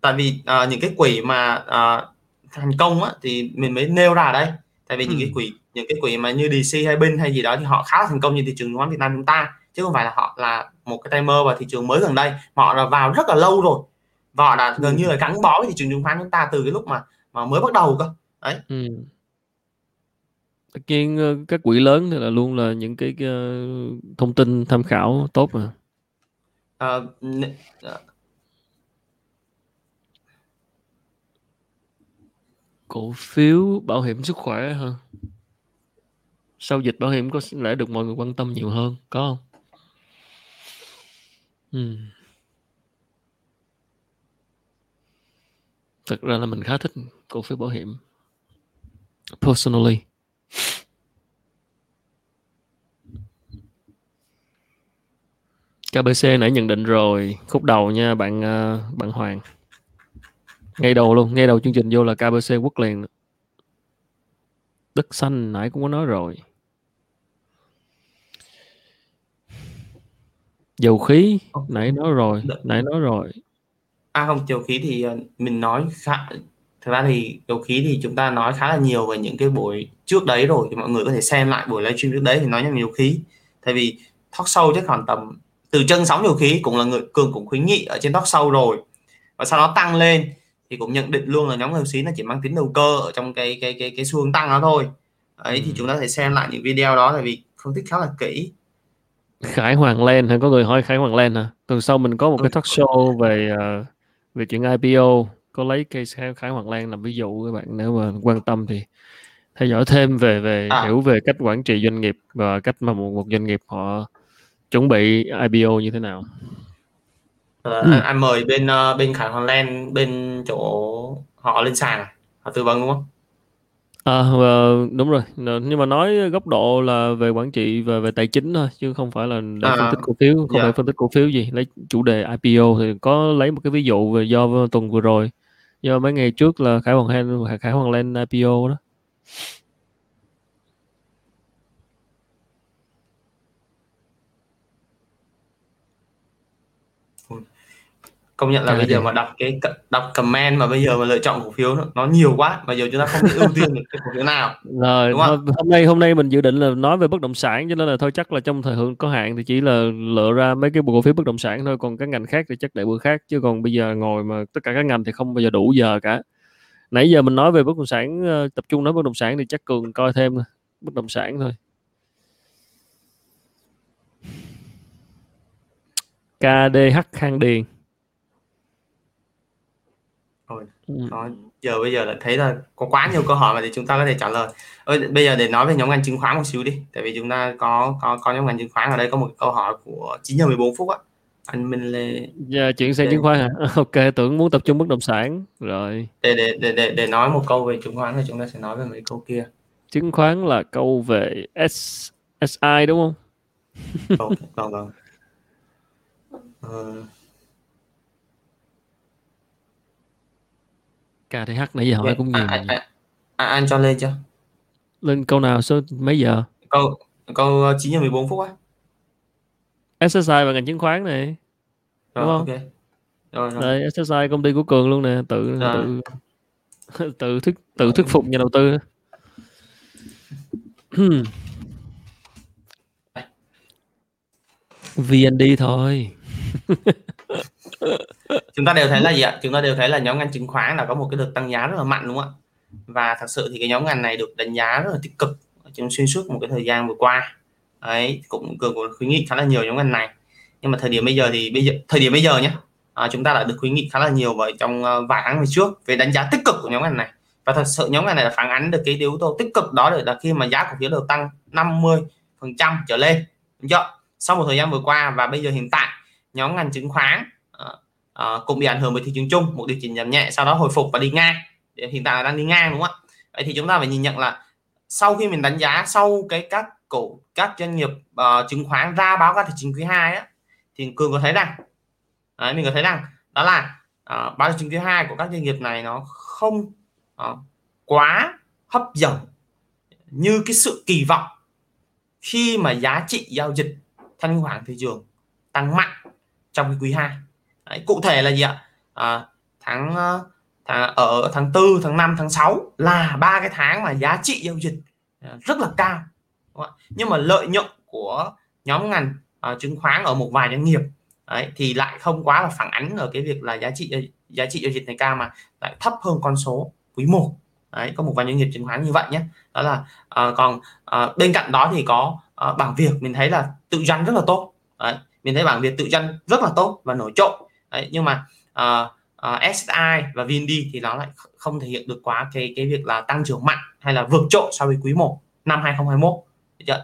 tại vì uh, những cái quỹ mà uh, thành công á, thì mình mới nêu ra đây. Tại vì ừ. những cái quỹ những cái quỹ mà như DC hay Bin hay gì đó thì họ khá là thành công như thị trường chứng khoán Việt Nam chúng ta chứ không phải là họ là một cái mơ vào thị trường mới gần đây. Họ là vào rất là lâu rồi và họ đã gần như là gắn bó với thị trường chứng khoán chúng ta từ cái lúc mà mà mới bắt đầu cơ. Đấy. Ừ. tất nhiên ờ, các quỹ lớn thì là luôn là những cái, cái thông tin tham khảo tốt mà. À, cổ phiếu bảo hiểm sức khỏe hả? Sau dịch bảo hiểm có lẽ được mọi người quan tâm nhiều hơn có không? Ừ. thật ra là mình khá thích cổ phiếu bảo hiểm personally KBC nãy nhận định rồi. Khúc đầu nha bạn ờ, bạn Hoàng. Ngay đầu luôn ngay đầu chương trình vô là KBC quốc liền. Đất xanh nãy cũng có nói rồi. Dầu khí nãy nói rồi nãy nói rồi. À không dầu khí thì ờ, mình nói khá thực ra thì dầu khí thì chúng ta nói khá là nhiều về những cái buổi trước đấy rồi thì mọi người có thể xem lại buổi livestream trước đấy thì nói về dầu khí. Tại vì talk show chắc khoảng tầm từ chân sóng dầu khí cũng là người cường cũng khuyến nghị ở trên talk show rồi. Và sau đó tăng lên thì cũng nhận định luôn là nhóm dầu khí nó chỉ mang tính đầu cơ ở trong cái cái cái cái xu hướng tăng đó thôi. Ấy ừ. thì chúng ta thể xem lại những video đó tại vì phân tích khá là kỹ. Khải Hoàng Lên hay có người hỏi Khải Hoàng Lên hả? Tuần sau mình có một cái talk show về uh, về chuyện IPO có lấy case Khải Hoàng Lan làm ví dụ các bạn. Nếu mà quan tâm thì theo dõi thêm về về à. hiểu về cách quản trị doanh nghiệp và cách mà một, một doanh nghiệp họ chuẩn bị IPO như thế nào. Ờ, ừ. anh mời bên uh, bên Khải Hoàng Lan bên chỗ họ lên sàn họ tư vấn đúng không? À, đúng rồi. Nhưng mà nói góc độ là về quản trị và về tài chính thôi chứ không phải là để phân à, tích cổ phiếu, không dạ. phải phân tích cổ phiếu gì. Lấy chủ đề IPO thì có lấy một cái ví dụ về do tuần vừa rồi, do mấy ngày trước là Khải Hoàng Lan Khải Hoàng Lan IPO đó. Công nhận là bây giờ mà đọc cái đọc comment mà bây giờ mà lựa chọn cổ phiếu nó, nhiều quá bây giờ chúng ta không biết ưu tiên được cái cổ phiếu nào rồi đúng không? hôm nay hôm nay mình dự định là nói về bất động sản cho nên là thôi chắc là trong thời lượng có hạn thì chỉ là lựa ra mấy cái cổ phiếu bất động sản thôi còn các ngành khác thì chắc để bữa khác chứ còn bây giờ ngồi mà tất cả các ngành thì không bao giờ đủ giờ cả. Nãy giờ mình nói về bất động sản ờ, tập trung nói bất động sản thì chắc cường coi thêm bất động sản thôi. KDH Khang Điền Ôi, nó giờ bây giờ lại thấy là có quá nhiều câu hỏi mà để chúng ta có thể trả lời. Ơi, bây giờ để nói về nhóm ngành chứng khoán một xíu đi, tại vì chúng ta có có có nhóm ngành chứng khoán ở đây có một câu hỏi của 9 giờ 14 phút á. Anh Minh Lê. Dạ, chuyển sang chứng khoán hả? Ok, tưởng muốn tập trung bất động sản rồi. Để để để để, để nói một câu về chứng khoán thì chúng ta sẽ nói về mấy câu kia. Chứng khoán là câu về S SI đúng không? vâng vâng. vâng. KTH nãy giờ hỏi cũng nhiều. À, à, à, anh cho lên chưa? Lên câu nào số mấy giờ? Câu câu 9 giờ 14 phút á. SSI và ngành chứng khoán này. Đúng không? Okay. Rồi, rồi. Đây, SSI công ty của Cường luôn nè, tự rồi. tự tự thuyết tự thuyết phục nhà đầu tư. VND thôi. chúng ta đều thấy là gì ạ? Chúng ta đều thấy là nhóm ngành chứng khoán là có một cái đợt tăng giá rất là mạnh đúng không ạ? Và thật sự thì cái nhóm ngành này được đánh giá rất là tích cực trong xuyên suốt một cái thời gian vừa qua. Ấy cũng cường cũng khuyến nghị khá là nhiều nhóm ngành này. Nhưng mà thời điểm bây giờ thì bây giờ thời điểm bây giờ nhé à, chúng ta đã được khuyến nghị khá là nhiều bởi trong ờ, vài tháng về trước về đánh giá tích cực của nhóm ngành này. Và thật sự nhóm ngành này là phản ánh được cái yếu tố tích cực đó là khi mà giá cổ phiếu đều tăng 50 phần trăm trở lên đúng chưa? Sau một thời gian vừa qua và bây giờ hiện tại nhóm ngành chứng khoán Ờ, uh, cũng bị ảnh hưởng bởi thị trường chung một điều chỉnh giảm nhẹ sau đó hồi phục và đi ngang. Hiện tại là đang đi ngang đúng không ạ? Vậy thì chúng ta phải nhìn nhận là sau khi mình đánh giá sau cái các cổ các doanh nghiệp uh, chứng khoán ra báo cáo tài chính quý 2 á thì cường có thấy rằng đấy, mình có thấy rằng đó là uh, báo cáo chính quý 2 của các doanh nghiệp này nó không uh, quá hấp dẫn như cái sự kỳ vọng khi mà giá trị giao dịch thanh khoản thị trường tăng mạnh trong cái quý 2 Đấy, cụ thể là gì ạ? À, tháng ờ, tháng ở tháng 4 tháng 5 tháng 6 là ba cái tháng mà giá trị giao dịch à, rất là cao nhưng mà lợi nhuận của nhóm ngành à, chứng khoán ở một vài doanh nghiệp đấy, thì lại không quá là phản ánh ở cái việc là giá trị ờ, giá trị giao dịch này cao mà lại thấp hơn con số quý 1 đấy có một vài doanh nghiệp chứng khoán như vậy nhé. Đó là à, còn à, bên cạnh đó thì có à, bảng việc mình thấy là tự doanh rất là tốt. Đấy, mình thấy bảng việc tự doanh rất là tốt và nổi trội đấy, nhưng mà ờ, ờ, uh, uh, SI và VND thì nó lại không thể hiện được quá cái cái việc là tăng trưởng mạnh hay là vượt trội so với quý 1 năm 2021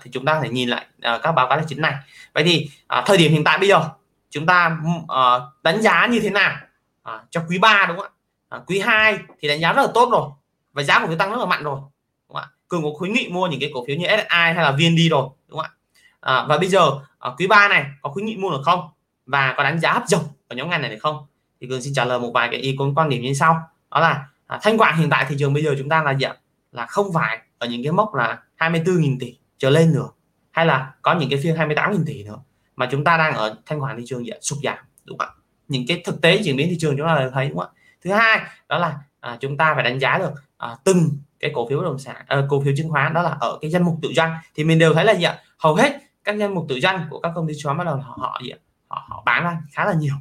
thì chúng ta phải nhìn lại uh, các báo cáo tài chính này. Vậy thì uh, thời điểm hiện tại bây giờ chúng ta uh, đánh giá như thế nào? Uh, cho quý 3 đúng không ạ? Uh, quý 2 thì đánh giá rất là tốt rồi và giá của phiếu tăng rất là mạnh rồi đúng không ạ? Cường có khuyến nghị mua những cái cổ phiếu như SSI hay là VND rồi đúng không ạ? Uh, và bây giờ uh, quý 3 này có khuyến nghị mua được không? Và có đánh giá hấp dẫn và nhóm ngành này được không? Thì cường xin trả lời một vài cái ý quan điểm như sau. Đó là à, thanh khoản hiện tại thị trường bây giờ chúng ta là gì ạ? Là không phải ở những cái mốc là 24.000 tỷ trở lên nữa hay là có những cái phiên 28.000 tỷ nữa mà chúng ta đang ở thanh khoản thị trường sụt giảm đúng không ạ? Những cái thực tế diễn biến thị trường chúng ta thấy đúng không ạ? Thứ hai đó là à, chúng ta phải đánh giá được à, từng cái cổ phiếu bất động sản à, cổ phiếu chứng khoán đó là ở cái danh mục tự doanh thì mình đều thấy là gì ạ? Hầu hết các danh mục tự doanh của các công ty chứng khoán bắt đầu họ họ gì ạ? Họ, họ bán ra khá là nhiều.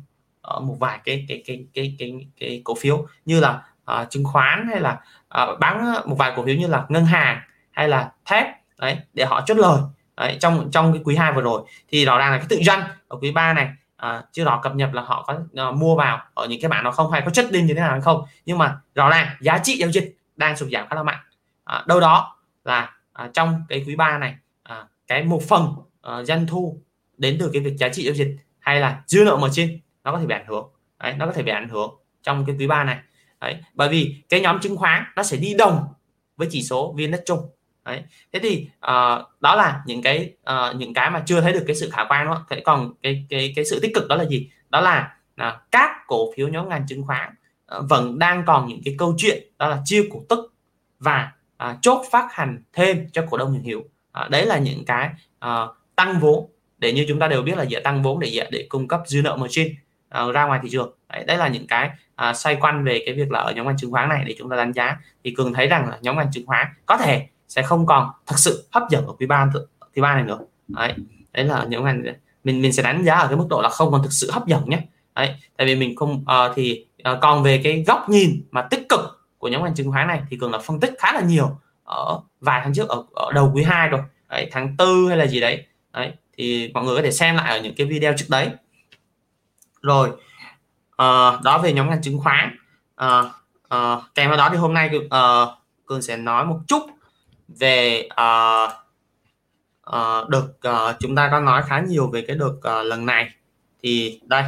Ờ, một vài cái cái cái cái cái, cái, cổ phiếu như là uh, chứng khoán hay là uh, bán một vài cổ phiếu như là ngân hàng hay là thép đấy để họ chốt lời đấy, trong trong cái quý 2 vừa rồi. Thì rõ ràng là cái tự doanh ở quý 3 này à, chưa rõ cập nhật là họ có uh, mua vào ở những cái bản nó không hay có chất đinh như thế nào hay không. Nhưng mà rõ ràng giá trị giao dịch đang sụt giảm khá là mạnh. À, đâu đó là à, trong cái quý 3 này à, cái một phần uh, doanh thu đến từ cái việc giá trị giao dịch hay là dư nợ margin nó có thể bị ảnh hưởng. Đấy, nó có thể bị ảnh hưởng trong cái quý 3 này. Đấy, bởi vì cái nhóm chứng khoán nó sẽ đi đồng với chỉ số vn chung. Đấy thế thì uh, đó là những cái uh, những cái mà chưa thấy được cái sự khả quan đó. Thế còn cái cái cái sự tích cực đó là gì? Đó là uh, các cổ phiếu nhóm ngành chứng khoán uh, vẫn đang còn những cái câu chuyện đó là chia cổ tức và uh, chốt phát hành thêm cho cổ đông hiện hữu uh, đấy là những cái uh, tăng vốn để như chúng ta đều biết là dễ tăng vốn để để cung cấp dư nợ margin uh, ra ngoài thị trường. Đấy, đấy là những cái uh, xoay quanh về cái việc là ở nhóm ngành chứng khoán này để chúng ta đánh giá. Thì cường thấy rằng là nhóm ngành chứng khoán có thể sẽ không còn thực sự hấp dẫn ở quý ba quý ba này nữa. Đấy đấy là những ngành mình mình sẽ đánh giá ở cái mức độ là không còn thực sự hấp dẫn nhé. Đấy tại vì mình không uh, thì uh, còn về cái góc nhìn mà tích cực của nhóm ngành chứng khoán này thì cường là phân tích khá là nhiều ở vài tháng trước ở, ở đầu quý 2 rồi. Đấy, tháng tư hay là gì đấy. Đấy thì mọi người có thể xem lại ở những cái video trước đấy rồi à, đó về nhóm ngành chứng khoán. À, à, kèm theo đó thì hôm nay à, cường sẽ nói một chút về à, à, được à, chúng ta có nói khá nhiều về cái đợt à, lần này. Thì đây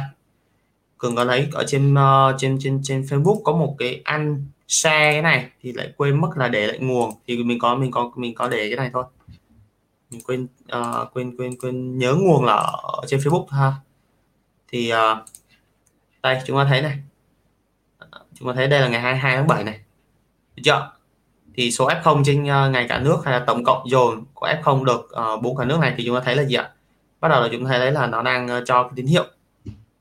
cường có thấy ở trên uh, trên trên trên Facebook có một cái anh xe cái này thì lại quên mất là để lại nguồn. Thì mình có mình có mình có để cái này thôi. Mình quên uh, quên quên quên nhớ nguồn là ở trên Facebook ha thì uh, đây chúng ta thấy này. Chúng ta thấy đây là ngày 22 tháng 7 này. Được chưa? Thì số F0 trên uh, ngày cả nước hay là tổng cộng dồn của F0 được ờ, uh, bốn cả nước này thì chúng ta thấy là gì ạ? Bắt đầu là chúng ta thấy là nó đang uh, cho cái tín hiệu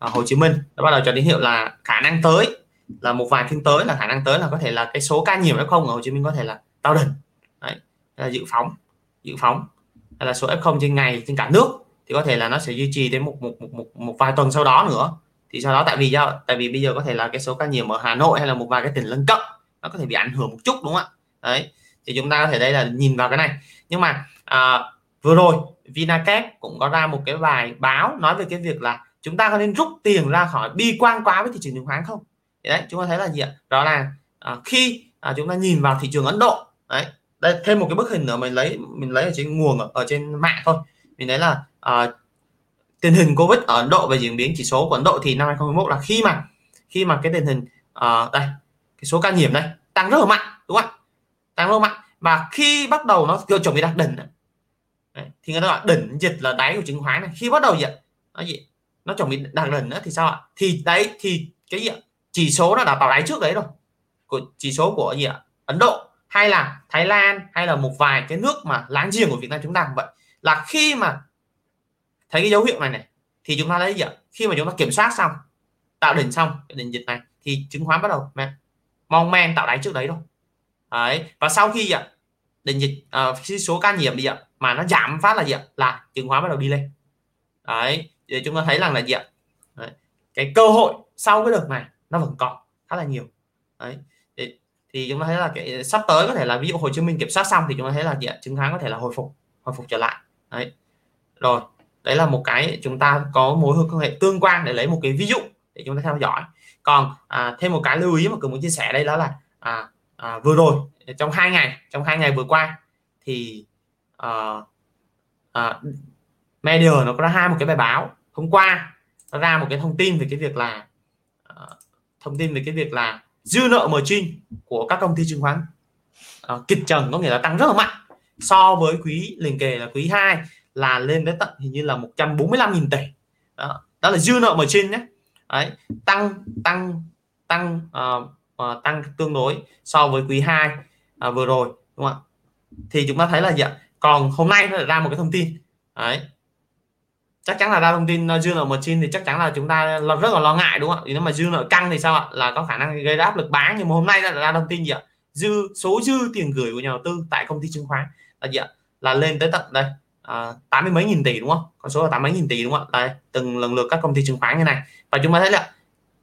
uh, Hồ Chí Minh. Nó bắt đầu cho tín hiệu là khả năng tới là một vài phiên tới là khả năng tới là có thể là cái số ca nhiễm F0 ở Hồ Chí Minh có thể là cao đỉnh đấy là dự phóng dự phóng. Hay là số F0 trên ngày trên cả nước thì có thể là nó sẽ duy trì đến một một một một, một vài tuần sau đó nữa. Thì sau đó tại vì do tại vì bây giờ có thể là cái số ca nhiễm ở Hà Nội hay là một vài cái tỉnh lân cận nó có thể bị ảnh hưởng một chút đúng không ạ? Đấy thì chúng ta có thể đây là nhìn vào cái này. Nhưng mà à, vừa rồi VinaCap cũng có ra một cái bài báo nói về cái việc là chúng ta có nên rút tiền ra khỏi bi quan quá với thị trường chứng khoán không? Thì đấy chúng ta thấy là gì ạ? Đó là à, khi à, chúng ta nhìn vào thị trường Ấn Độ đấy đây thêm một cái bức hình nữa mình lấy mình lấy ở trên nguồn ở, ở trên mạng thôi mình thấy là à, tình hình Covid ở Ấn Độ về diễn biến chỉ số của Ấn Độ thì năm 2021 là khi mà khi mà cái tình hình uh, đây cái số ca nhiễm đây tăng rất là mạnh đúng không ạ? Tăng rất là mạnh. Và khi bắt đầu nó chuẩn bị đạt đỉnh đấy, thì người ta gọi đỉnh dịch là đáy của chứng khoán này. Khi bắt đầu gì nó gì nó chuẩn bị đạt đỉnh nữa thì sao ạ? Thì đấy thì cái gì ạ? Chỉ số nó đã vào đáy trước đấy rồi. Của chỉ số của gì ạ? Ấn Độ hay là Thái Lan hay là một vài cái nước mà láng giềng của Việt Nam chúng ta cũng vậy là khi mà thấy cái dấu hiệu này này thì chúng ta lấy gì ạ? Khi mà chúng ta kiểm soát xong tạo đỉnh xong cái đỉnh dịch này thì chứng khoán bắt đầu men mong men tạo đáy trước đấy thôi. Đấy và sau khi ạ? Đỉnh dịch ờ, uh, khi số ca nhiễm gì ạ mà nó giảm phát là gì ạ? Là chứng khoán bắt đầu đi lên. Đấy để chúng ta thấy rằng là gì ạ? Đấy. cái cơ hội sau cái đợt này nó vẫn còn khá là nhiều. Đấy thì, thì chúng ta thấy là cái sắp tới có thể là ví dụ Hồ Chí Minh kiểm soát xong thì chúng ta thấy là gì ạ? Chứng khoán có thể là hồi phục hồi phục trở lại đấy. Rồi đấy là một cái chúng ta có mối quan hệ tương quan để lấy một cái ví dụ để chúng ta theo dõi. Còn à, thêm một cái lưu ý mà cường muốn chia sẻ đây đó là à, à, vừa rồi trong hai ngày trong hai ngày vừa qua thì ờ, ờ, à, à, media nó có ra hai một cái bài báo hôm qua nó ra một cái thông tin về cái việc là à, thông tin về cái việc là dư nợ margin của các công ty chứng khoán à, kịch trần có nghĩa là tăng rất là mạnh so với quý liền kề là quý 2 là lên đến tận hình như là 145.000 tỷ. Đó, đó là dư nợ trên nhé. Đấy tăng tăng tăng uh, uh, tăng tương đối so với quý 2 uh, à, vừa rồi đúng không ạ? Thì chúng ta thấy là gì ạ? Còn hôm nay nó ra một cái thông tin. Đấy. Chắc chắn là ra thông tin ờ, dư nợ trên thì chắc chắn là chúng ta rất là lo ngại đúng không ạ? Nếu mà dư nợ căng thì sao ạ? Là có khả năng gây áp lực bán. Nhưng mà hôm nay là ra thông tin gì ạ? Dư số dư tiền gửi của nhà đầu tư tại công ty chứng khoán là gì ạ là lên tới tận đây. À, tám mươi mấy nghìn tỷ đúng không? Con số là tám mấy nghìn tỷ đúng không ạ? Đây từng lần lượt các công ty chứng khoán như này. Và chúng ta thấy là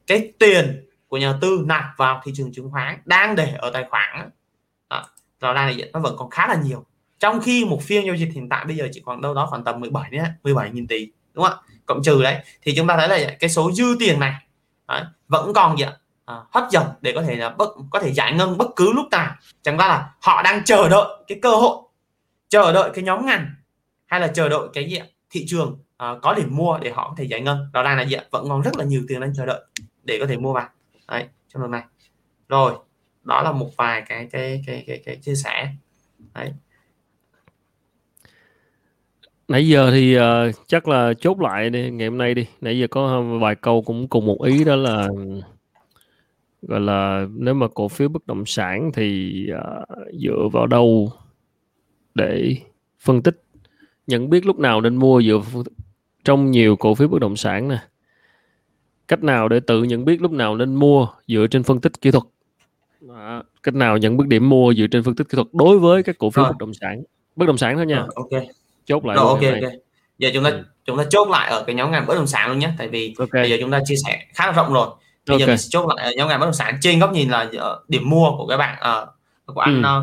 cái tiền của nhà tư nạp vào thị trường chứng khoán đang để ở tài khoản. Đó, rõ ràng là nó vẫn còn khá là nhiều. Trong khi một phiên giao dịch hiện tại bây giờ chỉ còn đâu đó khoảng tầm 17 đến 17 nghìn tỷ đúng không ạ? Cộng trừ đấy thì chúng ta thấy là cái số dư tiền này đấy, vẫn còn gì ạ. À, hấp dẫn để có thể là bất có thể giải ngân bất cứ lúc nào. Chẳng qua là họ đang chờ đợi cái cơ hội chờ đợi cái nhóm ngành hay là chờ đợi cái gì ạ? Thị trường uh, có điểm mua để họ có thể giải ngân. Đó là gì ạ? Vẫn còn rất là nhiều tiền đang chờ đợi để có thể mua vào. Đấy trong lần này. Rồi đó là một vài cái cái cái cái, cái chia sẻ. Đấy. Nãy giờ thì uh, chắc là chốt lại đi ngày hôm nay đi. Nãy giờ có vài câu cũng cùng một ý đó là gọi là nếu mà cổ phiếu bất động sản thì uh, dựa vào đâu để phân tích nhận biết lúc nào nên mua dựa trong nhiều cổ phiếu bất động sản nè cách nào để tự nhận biết lúc nào nên mua dựa trên phân tích kỹ thuật Đó. cách nào nhận biết điểm mua dựa trên phân tích kỹ thuật đối với các cổ phiếu Rồi. bất động sản bất động sản thôi nha Rồi, ok chốt lại Rồi, ok ok giờ chúng ta ừ. chúng ta chốt lại ở cái nhóm ngành bất động sản luôn nhé tại vì okay. bây giờ chúng ta chia sẻ khá là rộng rồi bây okay. giờ mình chốt lại ở nhóm ngành bất động sản trên góc nhìn là điểm mua của các bạn uh, của anh ừ.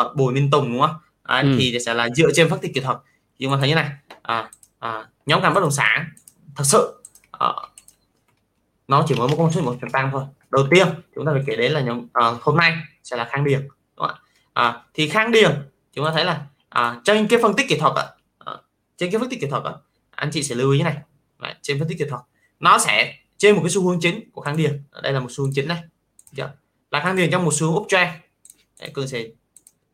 uh, Bùi Minh Tùng đúng không? À, ừ. thì sẽ là dựa trên phân tích kỹ thuật. Chúng ta thấy như này. À, à, nhóm ngành bất động sản thật sự à, nó chỉ mới một con số một tăng thôi. Đầu tiên chúng ta phải kể đến là nhóm à, hôm nay sẽ là khang điền đúng không à, thì khang điền chúng ta thấy là à, trên cái phân tích kỹ thuật à, trên cái phân tích kỹ thuật à, anh chị sẽ lưu ý như này. Đấy, trên phân tích kỹ thuật nó sẽ trên một cái xu hướng chính của khang điền. Đây là một xu hướng chính này. Là khang điền trong một xu hướng uptrend. Cường sẽ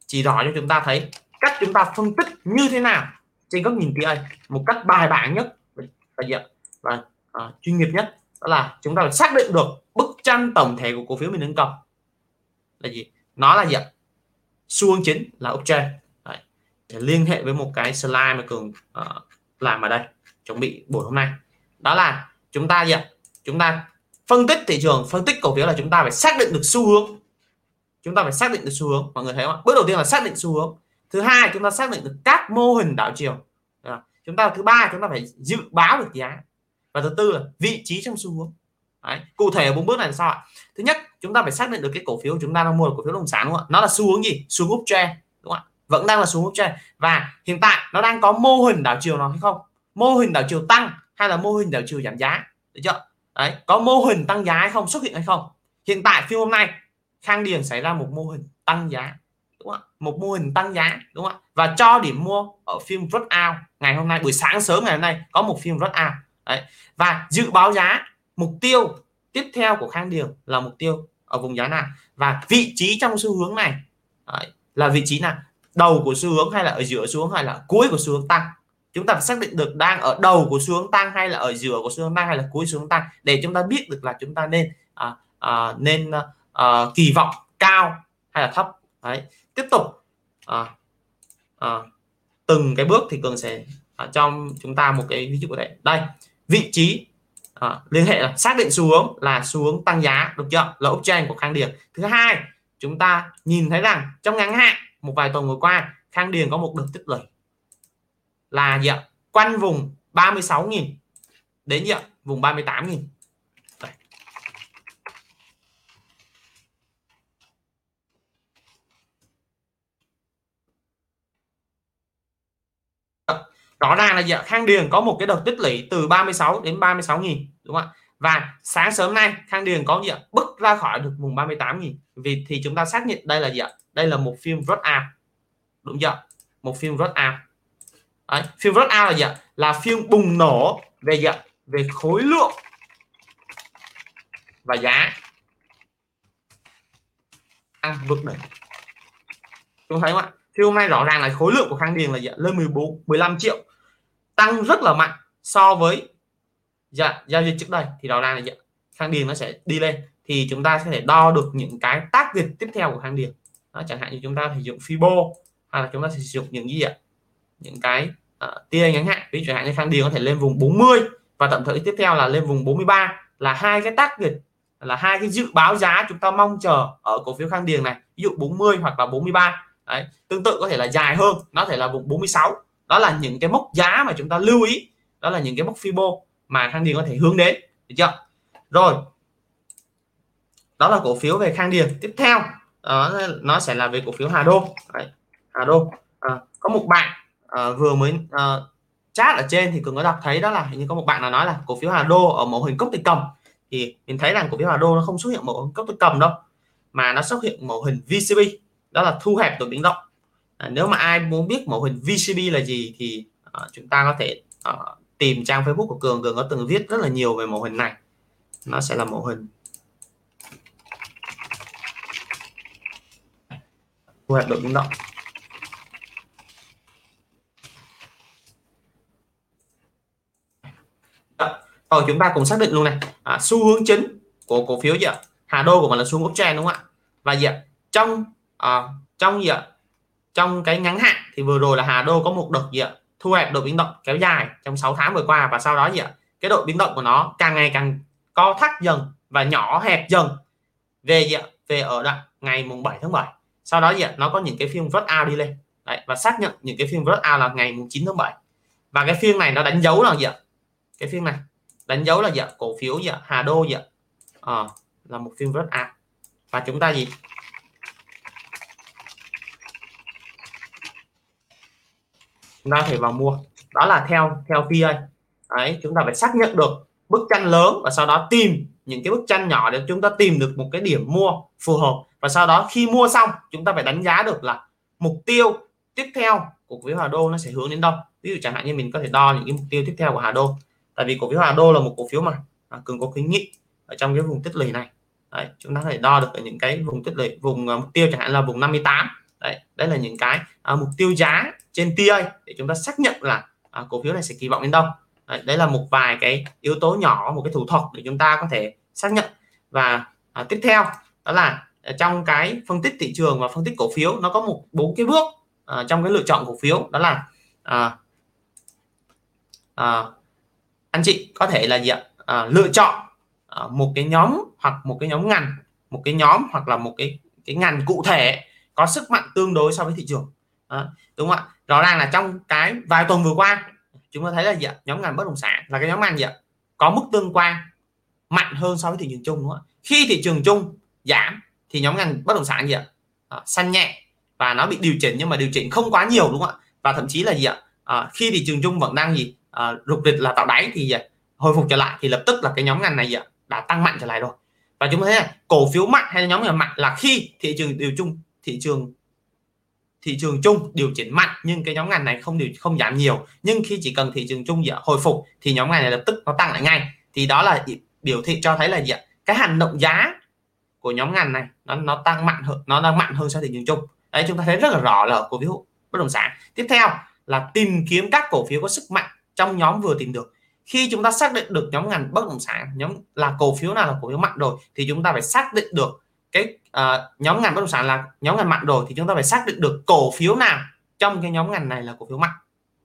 chỉ rõ cho chúng ta thấy cách chúng ta phân tích như thế nào trên góc nhìn kia một cách bài bản nhất và gì và à, chuyên nghiệp nhất. Đó là chúng ta phải xác định được bức tranh tổng thể của cổ phiếu mình nâng cầm. Là gì? Nó là gì ạ? Xu hướng chính là uptrend Đấy. để liên hệ với một cái slide mà cường uh, làm ở đây chuẩn bị buổi hôm nay. Đó là chúng ta gì ạ? Chúng ta phân tích thị trường phân tích cổ phiếu là chúng ta phải xác định được xu hướng chúng ta phải xác định được xu hướng. Mọi người thấy không bước đầu tiên là xác định xu hướng. Thứ hai chúng ta xác định được các mô hình đảo chiều. À, chúng ta thứ ba chúng ta phải dự báo được giá. Và thứ tư là vị trí trong xu hướng. Đấy. cụ thể bốn bước này là sao ạ? Thứ nhất chúng ta phải xác định được cái cổ phiếu chúng ta đang mua là cổ phiếu đồng sản đúng không ạ? Nó là xu hướng gì? Xu hướng uptrend đúng không ạ? Vẫn đang là xu hướng uptrend. Và hiện tại nó đang có mô hình đảo chiều nào hay không? Mô hình đảo chiều tăng hay là mô hình đảo chiều giảm giá? Được chưa? Đấy. Có mô hình tăng giá hay không? Xuất hiện hay không? Hiện tại phiên hôm nay khang điền xảy ra một mô hình tăng giá đúng không một mô hình tăng giá đúng không và cho điểm mua ở phiên rất ao ngày hôm nay buổi sáng sớm ngày hôm nay có một phiên rất ao đấy. Và dự báo giá mục tiêu tiếp theo của khang điền là mục tiêu ở vùng giá nào? Và vị trí trong xu hướng này đấy, là vị trí nào? Đầu của xu hướng hay là ở giữa xu hướng hay là cuối của xu hướng tăng? Chúng ta phải xác định được đang ở đầu của xu hướng tăng hay là ở giữa của xu hướng tăng hay là cuối xu hướng tăng để chúng ta biết được là chúng ta nên à, à, nên uh, kỳ vọng cao hay là thấp. Đấy. Tiếp tục à, à, từng cái bước thì cường sẽ à, trong chúng ta một cái ví dụ đấy. Đây vị trí à, liên hệ là xác định xu hướng là xu hướng tăng giá được chưa? Là uptrend của khang điền. Thứ hai chúng ta nhìn thấy rằng trong ngắn hạn một vài tuần vừa qua khang điền có một đợt tích lũy là gì ạ? Quanh vùng 36.000 đến gì ạ? Vùng 38.000 rõ ràng là giờ Khang Điền có một cái đợt tích lũy từ 36 đến 36 nghìn đúng không ạ? Và sáng sớm nay Khang Điền có gì ạ bứt ra khỏi được vùng 38 nghìn. Vì thì chúng ta xác nhận đây là gì ạ đây là một phim rớt out đúng chưa? Một phim rớt out Đấy, phim rớt out là gì ạ là phim bùng nổ về gì ạ về khối lượng và giá. Tăng vượt đỉnh. Chúng thấy không ạ? Thì hôm nay rõ ràng là khối lượng của Khang Điền là gì? lên 14 15 triệu tăng rất là mạnh so với dạ, giao dịch trước đây. Thì rõ ràng là dạ, Khang Điền nó sẽ đi lên. Thì chúng ta sẽ thể đo được những cái tác dịch tiếp theo của Khang Điền. Đó, chẳng hạn như chúng ta sử dụng Fibo hay là chúng ta sử dụng những gì ạ? Những cái uh, tia ngắn hạn. Ví dụ chẳng hạn như Khang Điền có thể lên vùng 40 và tận thời tiếp theo là lên vùng 43 là hai cái tác dịch là hai cái dự báo giá chúng ta mong chờ ở cổ phiếu Khang Điền này. Ví dụ 40 hoặc là 43 Đấy. tương tự có thể là dài hơn nó thể là vùng 46 đó là những cái mốc giá mà chúng ta lưu ý. Đó là những cái mốc Fibo mà Khang Điền có thể hướng đến. Được chưa? Rồi. Đó là cổ phiếu về Khang Điền. Tiếp theo đó, nó sẽ là về cổ phiếu Hà Đô. Đấy. Hà Đô. À, có một bạn à, vừa mới à, chat ở trên thì cường có đọc thấy đó là hình như có một bạn nào nói là cổ phiếu Hà Đô ở mẫu hình cốc thì cầm. Thì mình thấy rằng cổ phiếu Hà Đô nó không xuất hiện mẫu hình cốc thì cầm đâu mà nó xuất hiện mẫu hình VCB đó là thu hẹp độ biến động à, nếu mà ai muốn biết mẫu hình VCB là gì thì à, chúng ta có thể à, tìm trang Facebook của Cường. Cường có từng viết rất là nhiều về mẫu hình này. Nó sẽ là mẫu hình. Thu hẹp độ biến động. Rồi chúng ta cùng xác định luôn này. À, xu hướng chính của cổ phiếu gì ạ? Hà Đô của mình là xu hướng uptrend đúng không ạ? Và gì ạ? Trong à, trong gì ạ? Trong cái ngắn hạn thì vừa rồi là Hà Đô có một đợt gì ạ? Thu hẹp độ biến động kéo dài trong 6 tháng vừa qua và sau đó gì ạ? Cái độ biến động của nó càng ngày càng co thắt dần và nhỏ hẹp dần. Về gì ạ? Về ở đoạn ngày mùng 7 tháng 7 sau đó gì ạ? Nó có những cái phiên rớt out đi lên. Đấy, và xác nhận những cái phiên rớt out là ngày mùng 9 tháng 7 và cái phiên này nó đánh dấu là gì ạ? Cái phiên này đánh dấu là gì ạ? Cổ phiếu gì ạ? Hà Đô gì ạ? À, là một phiên rớt out và chúng ta gì? Chúng ta phải vào mua. Đó là theo theo PA đấy chúng ta phải xác nhận được bức tranh lớn và sau đó tìm những cái bức tranh nhỏ để chúng ta tìm được một cái điểm mua phù hợp. Và sau đó khi mua xong chúng ta phải đánh giá được là mục tiêu tiếp theo của cổ phiếu Hà Đô nó sẽ hướng đến đâu. Ví dụ chẳng hạn như mình có thể đo những cái mục tiêu tiếp theo của Hà Đô. Tại vì cổ phiếu Hà Đô là một cổ phiếu mà à, cường có khuyến nghị ở trong cái vùng tích lũy này. Đấy, chúng ta có thể đo được ở những cái vùng tích lũy vùng uh, mục tiêu chẳng hạn là vùng 58 đấy đấy là những cái uh, mục tiêu giá trên TA để chúng ta xác nhận là à, cổ phiếu này sẽ kỳ vọng đến đâu. Đấy, đấy là một vài cái yếu tố nhỏ một cái thủ thuật để chúng ta có thể xác nhận. Và à, tiếp theo đó là à, trong cái phân tích thị trường và phân tích cổ phiếu nó có một bốn cái bước à, trong cái lựa chọn cổ phiếu. Đó là à, à, anh chị có thể là gì ạ? À, lựa chọn à, một cái nhóm hoặc một cái nhóm ngành một cái nhóm hoặc là một cái cái ngành cụ thể có sức mạnh tương đối so với thị trường. À, đúng không ạ? Rõ ràng là trong cái vài tuần vừa qua chúng ta thấy là gì ạ? nhóm ngành bất động sản là cái nhóm ngành gì ạ? có mức tương quan mạnh hơn so với thị trường chung đúng không khi thị trường chung giảm thì nhóm ngành bất động sản gì ạ? À, xanh nhẹ và nó bị điều chỉnh nhưng mà điều chỉnh không quá nhiều đúng không ạ? Và thậm chí là gì ạ? À, khi thị trường chung vẫn đang gì? À, rục rịch là tạo đáy thì gì ạ? hồi phục trở lại thì lập tức là cái nhóm ngành này gì ạ? Đã tăng mạnh trở lại rồi. Và chúng ta thấy là cổ phiếu mạnh hay là nhóm ngành mạnh là khi thị trường điều chung thị trường thị trường chung điều chỉnh mạnh, nhưng cái nhóm ngành này không điều, không giảm nhiều. Nhưng khi chỉ cần thị trường chung hồi phục, thì nhóm ngành này lập tức nó tăng lại ngay. Thì đó là biểu thị cho thấy là gì ạ? Cái hành động giá của nhóm ngành này nó nó tăng mạnh hơn, nó đang mạnh hơn so với thị trường chung. Đấy, chúng ta thấy rất là rõ là cổ phiếu bất động sản. Tiếp theo là tìm kiếm các cổ phiếu có sức mạnh trong nhóm vừa tìm được. Khi chúng ta xác định được nhóm ngành bất động sản, nhóm là cổ phiếu nào là cổ phiếu mạnh rồi, thì chúng ta phải xác định được cái uh, nhóm ngành bất động sản là nhóm ngành mạnh rồi thì chúng ta phải xác định được cổ phiếu nào trong cái nhóm ngành này là cổ phiếu mạnh.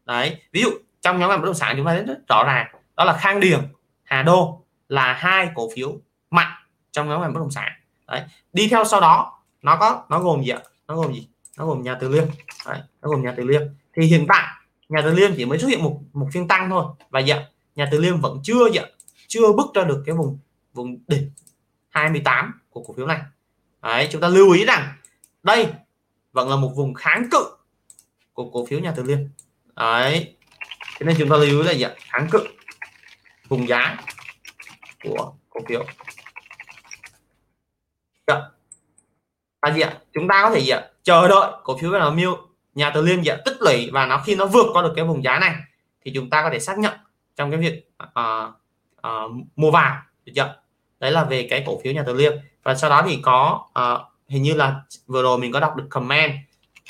Đấy ví dụ trong nhóm ngành bất động sản chúng ta thấy rất rõ ràng đó là Khang Điền Hà Đô là hai cổ phiếu mạnh trong nhóm ngành bất động sản. Đấy đi theo sau đó nó có nó gồm gì ạ? Nó gồm gì? Nó gồm nhà Từ Liêm. Đấy, nó gồm nhà Từ Liêm. Thì hiện tại nhà Từ Liêm chỉ mới xuất hiện một một phiên tăng thôi. Và dạ nhà Từ Liêm vẫn chưa dạ chưa bước ra được cái vùng vùng đỉnh 28 của cổ phiếu này. Đấy chúng ta lưu ý rằng đây vẫn là một vùng kháng cự của cổ phiếu nhà Từ Liêm. Đấy cho nên chúng ta lưu ý là gì ạ? Kháng cự vùng giá của cổ phiếu. Dạ. là gì ạ? Chúng ta có thể gì ạ? Chờ đợi cổ phiếu nào miêu nhà Từ Liêm gì ạ? Tích lũy và nó khi nó vượt qua được cái vùng giá này thì chúng ta có thể xác nhận trong cái việc uh, uh, mua vào. Được chưa? Đấy là về cái cổ phiếu nhà Từ Liêm và sau đó thì có uh, hình như là vừa rồi mình có đọc được comment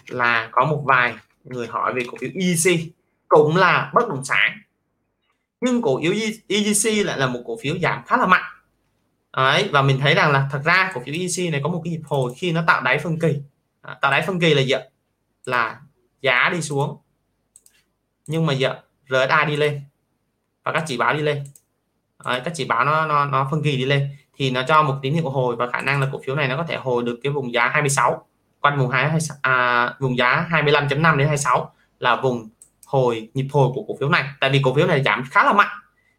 là có một vài người hỏi về cổ phiếu EC cũng là bất động sản. Nhưng cổ phiếu EGC lại là một cổ phiếu giảm khá là mạnh. Đấy, và mình thấy rằng là thật ra cổ phiếu EC này có một cái nhịp hồi khi nó tạo đáy phân kỳ. À, tạo đáy phân kỳ là gì là giá đi xuống. Nhưng mà giờ RSI đi lên? Và các chỉ báo đi lên. Đấy, các chỉ báo nó nó nó phân kỳ đi lên thì nó cho một tín hiệu hồi và khả năng là cổ phiếu này nó có thể hồi được cái vùng giá 26 quanh vùng 2 à, vùng giá 25.5 đến 26 là vùng hồi nhịp hồi của cổ phiếu này. Tại vì cổ phiếu này giảm khá là mạnh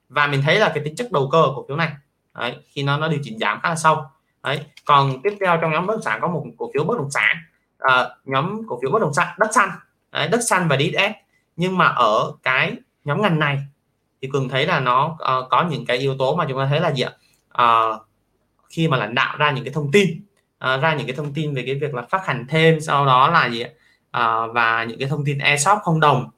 và mình thấy là cái tính chất đầu cơ của cổ phiếu này đấy, khi nó nó điều chỉnh giảm khá là sâu. Đấy còn tiếp theo trong nhóm bất động sản có một cổ phiếu bất động sản à, nhóm cổ phiếu bất động sản đất xanh. Đấy, đất xanh và DSS nhưng mà ở cái nhóm ngành này thì cường thấy là nó uh, có những cái yếu tố mà chúng ta thấy là gì ạ? Uh, khi mà lãnh đạo ra những cái thông tin uh, ra những cái thông tin về cái việc là phát hành thêm sau đó là gì ạ? Uh, và những cái thông tin e-shop không đồng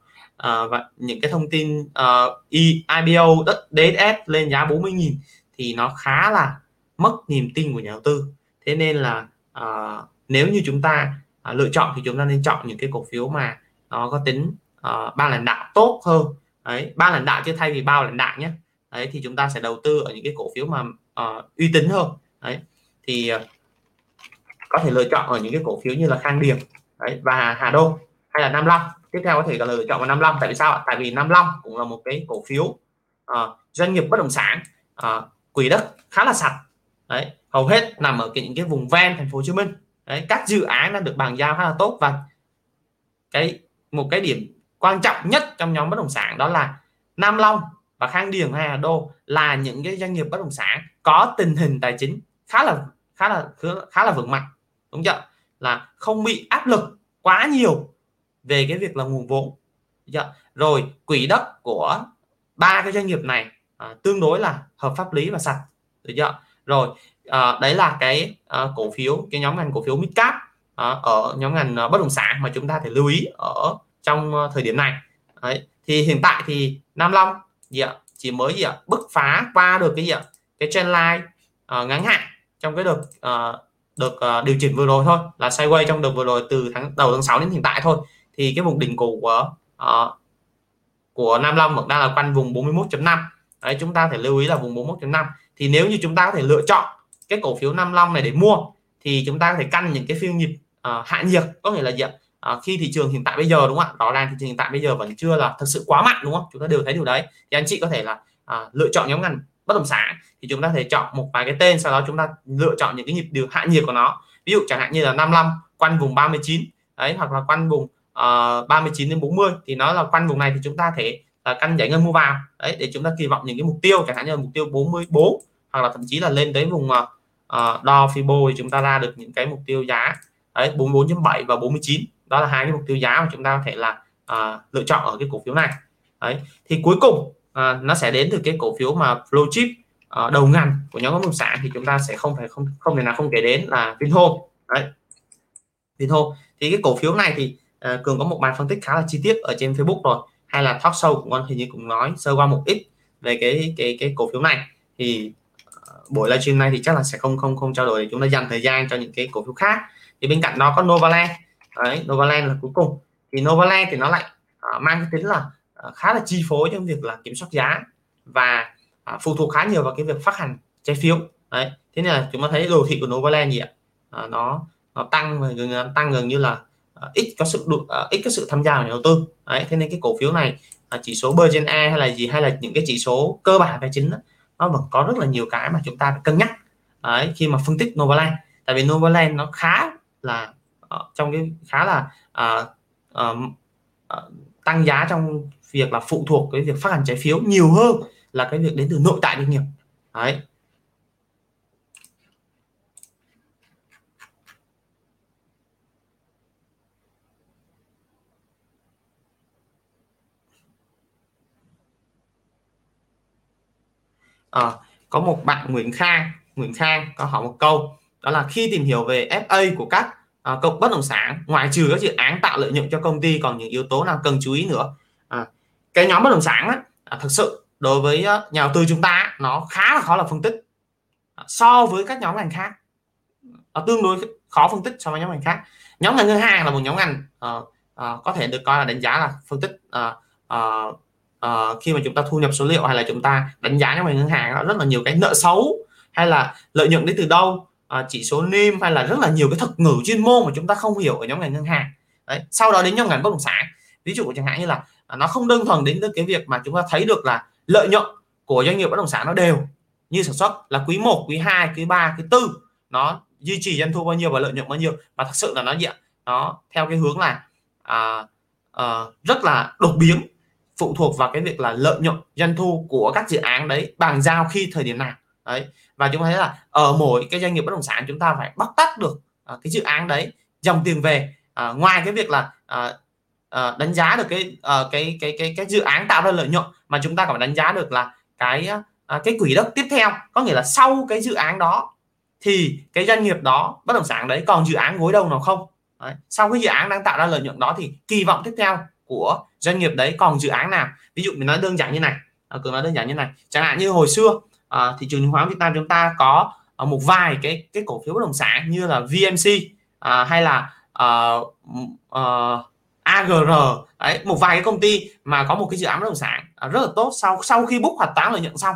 uh, và những cái thông tin ờ, uh, IPO đất DSS lên giá 40.000 thì nó khá là mất niềm tin của nhà đầu tư. Thế nên là uh, nếu như chúng ta uh, lựa chọn thì chúng ta nên chọn những cái cổ phiếu mà nó có tính ờ, uh, ban lãnh đạo tốt hơn. Đấy ban lãnh đạo chứ thay vì bao lãnh đạo nhé. Đấy thì chúng ta sẽ đầu tư ở những cái cổ phiếu mà uh, uy tín hơn đấy. Thì ờ, có thể lựa chọn ở những cái cổ phiếu như là Khang Điền đấy, và Hà Đô hay là Nam Long. Tiếp theo có thể là lựa chọn vào Nam Long. Tại vì sao ạ? Tại vì Nam Long cũng là một cái cổ phiếu uh, doanh nghiệp bất động sản uh, quỹ đất khá là sạch. Đấy hầu hết nằm ở cái, những cái vùng ven thành phố Hồ Chí Minh. Đấy các dự án đã được bàn giao khá là tốt và cái một cái điểm quan trọng nhất trong nhóm bất động sản đó là Nam Long và Khang Điền hay Hà Đô là những cái doanh nghiệp bất động sản có tình hình tài chính khá là khá là khá là vững mạnh đúng chưa? Là không bị áp lực quá nhiều về cái việc là nguồn vốn chưa? rồi quỹ đất của ba cái doanh nghiệp này à, tương đối là hợp pháp lý và sạch được chưa? Rồi à, đấy là cái à, cổ phiếu cái nhóm ngành cổ phiếu midcap à, ở nhóm ngành à, bất động sản mà chúng ta phải lưu ý ở trong à, thời điểm này. Đấy. thì hiện tại thì Nam Long gì ạ? Chỉ mới gì ạ? Bứt phá qua được cái gì ạ? Cái trendline à, ngắn hạn trong cái đợt ờ, uh, được uh, ờ, điều chỉnh vừa rồi thôi là sideways trong đợt vừa rồi từ tháng đầu tháng 6 đến hiện tại thôi. Thì cái vùng đỉnh cổ của uh, của Nam Long vẫn đang là quanh vùng 41.5 đấy chúng ta phải lưu ý là vùng 41.5 thì nếu như chúng ta có thể lựa chọn cái cổ phiếu Nam Long này để mua thì chúng ta có thể căn những cái phiên nhịp uh, hạ nhiệt. Có nghĩa là gì ạ? À, khi thị trường hiện tại bây giờ đúng không ạ? Rõ ràng thị trường hiện tại bây giờ vẫn chưa là thực sự quá mạnh đúng không? Chúng ta đều thấy điều đấy. Thì anh chị có thể là à, lựa chọn nhóm ngành bất động sản thì chúng ta thể chọn một vài cái tên sau đó chúng ta lựa chọn những cái nhịp điều hạ nhiệt của nó. Ví dụ chẳng hạn như là 55 quanh vùng 39 đấy hoặc là quanh vùng ờ, uh, 39 đến 40 thì nó là quanh vùng này thì chúng ta thể là căn giải ngân mua vào đấy để chúng ta kỳ vọng những cái mục tiêu chẳng hạn như là mục tiêu 44 hoặc là thậm chí là lên tới vùng uh, đo Fibo thì chúng ta ra được những cái mục tiêu giá đấy 44.7 và 49 đó là hai cái mục tiêu giá mà chúng ta có thể là uh, lựa chọn ở cái cổ phiếu này. Đấy thì cuối cùng Ờ, nó sẽ đến từ cái cổ phiếu mà blue chip à, ờ, đầu ngành của nhóm bất động sản thì chúng ta sẽ không phải không không thể nào không kể đến là Vinhome. Đấy. Vinhome. Thì cái cổ phiếu này thì à, cường có một bài phân tích khá là chi tiết ở trên Facebook rồi hay là talk show của con hình như cũng nói sơ qua một ít về cái cái cái cổ phiếu này. Thì buổi livestream này thì chắc là sẽ không không không trao đổi chúng ta dành thời gian cho những cái cổ phiếu khác. Thì bên cạnh đó có Novaland. Đấy Novaland là cuối cùng. Thì Novaland thì nó lại uh, mang cái tính là Ờ, khá là chi phối trong việc là kiểm soát giá và à, phụ thuộc khá nhiều vào cái việc phát hành trái phiếu. Đấy thế nên là chúng ta thấy đồ thị của Novaland gì ạ? À, nó nó tăng và gần tăng gần như là à, ít có sự à, ít có sự tham gia của nhà đầu tư. Đấy thế nên cái cổ phiếu này à, chỉ số Burgen A hay là gì hay là những cái chỉ số cơ bản tài chính đó, nó vẫn có rất là nhiều cái mà chúng ta phải cân nhắc. Đấy, khi mà phân tích Novaland. Tại vì Novaland nó khá là uh, trong cái khá là uh, uh, uh, tăng giá trong việc là phụ thuộc cái việc phát hành trái phiếu nhiều hơn là cái việc đến từ nội tại doanh nghiệp. Đấy. À, có một bạn Nguyễn Khang Nguyễn Khang có hỏi một câu đó là khi tìm hiểu về FA của các à, cộng bất động sản ngoài trừ các dự án tạo lợi nhuận cho công ty còn những yếu tố nào cần chú ý nữa? Cái nhóm bất động sản á, à, thực sự đối với nhà đầu tư chúng ta nó khá là khó là phân tích. À, so với các nhóm ngành khác. À, tương đối khó phân tích so với nhóm ngành khác. Nhóm ngành ngân hàng là một nhóm ngành à, à, có thể được coi là đánh giá là phân tích à, à, à, khi mà chúng ta thu nhập số liệu hay là chúng ta đánh giá nhóm ngành ngân hàng rất là nhiều cái nợ xấu hay là lợi nhuận đến từ đâu à, chỉ số NIM hay là rất là nhiều cái thuật ngữ chuyên môn mà chúng ta không hiểu ở nhóm ngành ngân hàng. Đấy sau đó đến nhóm ngành bất động sản. Ví dụ chẳng hạn như là nó không đơn thuần đến cái việc mà chúng ta thấy được là lợi nhuận của doanh nghiệp bất động sản nó đều như sản xuất là quý 1, quý 2, quý 3, quý 4 nó duy trì doanh thu bao nhiêu và lợi nhuận bao nhiêu. Và thật sự là nó diện nó theo cái hướng là à, à, rất là đột biến phụ thuộc vào cái việc là lợi nhuận doanh thu của các dự án đấy bàn giao khi thời điểm nào. Đấy. Và chúng ta thấy là ở mỗi cái doanh nghiệp bất động sản chúng ta phải bóc tách được à, cái dự án đấy dòng tiền về. À, ngoài cái việc là à, uh, đánh giá được cái uh, cái cái cái cái dự án tạo ra lợi nhuận mà chúng ta còn đánh giá được là cái uh, cái quỹ đất tiếp theo có nghĩa là sau cái dự án đó thì cái doanh nghiệp đó bất động sản đấy còn dự án gối đầu nào không đấy. sau cái dự án đang tạo ra lợi nhuận đó thì kỳ vọng tiếp theo của doanh nghiệp đấy còn dự án nào ví dụ mình nói đơn giản như này à, cường nói đơn giản như này chẳng hạn như hồi xưa à, thị trường chứng khoán Việt Nam chúng ta có à, một vài cái cái cổ phiếu bất động sản như là VMC à, hay là à, à, AGR đấy một vài cái công ty mà có một cái dự án bất động sản à, rất là tốt. Sau sau khi bút hoạt toán lợi nhuận xong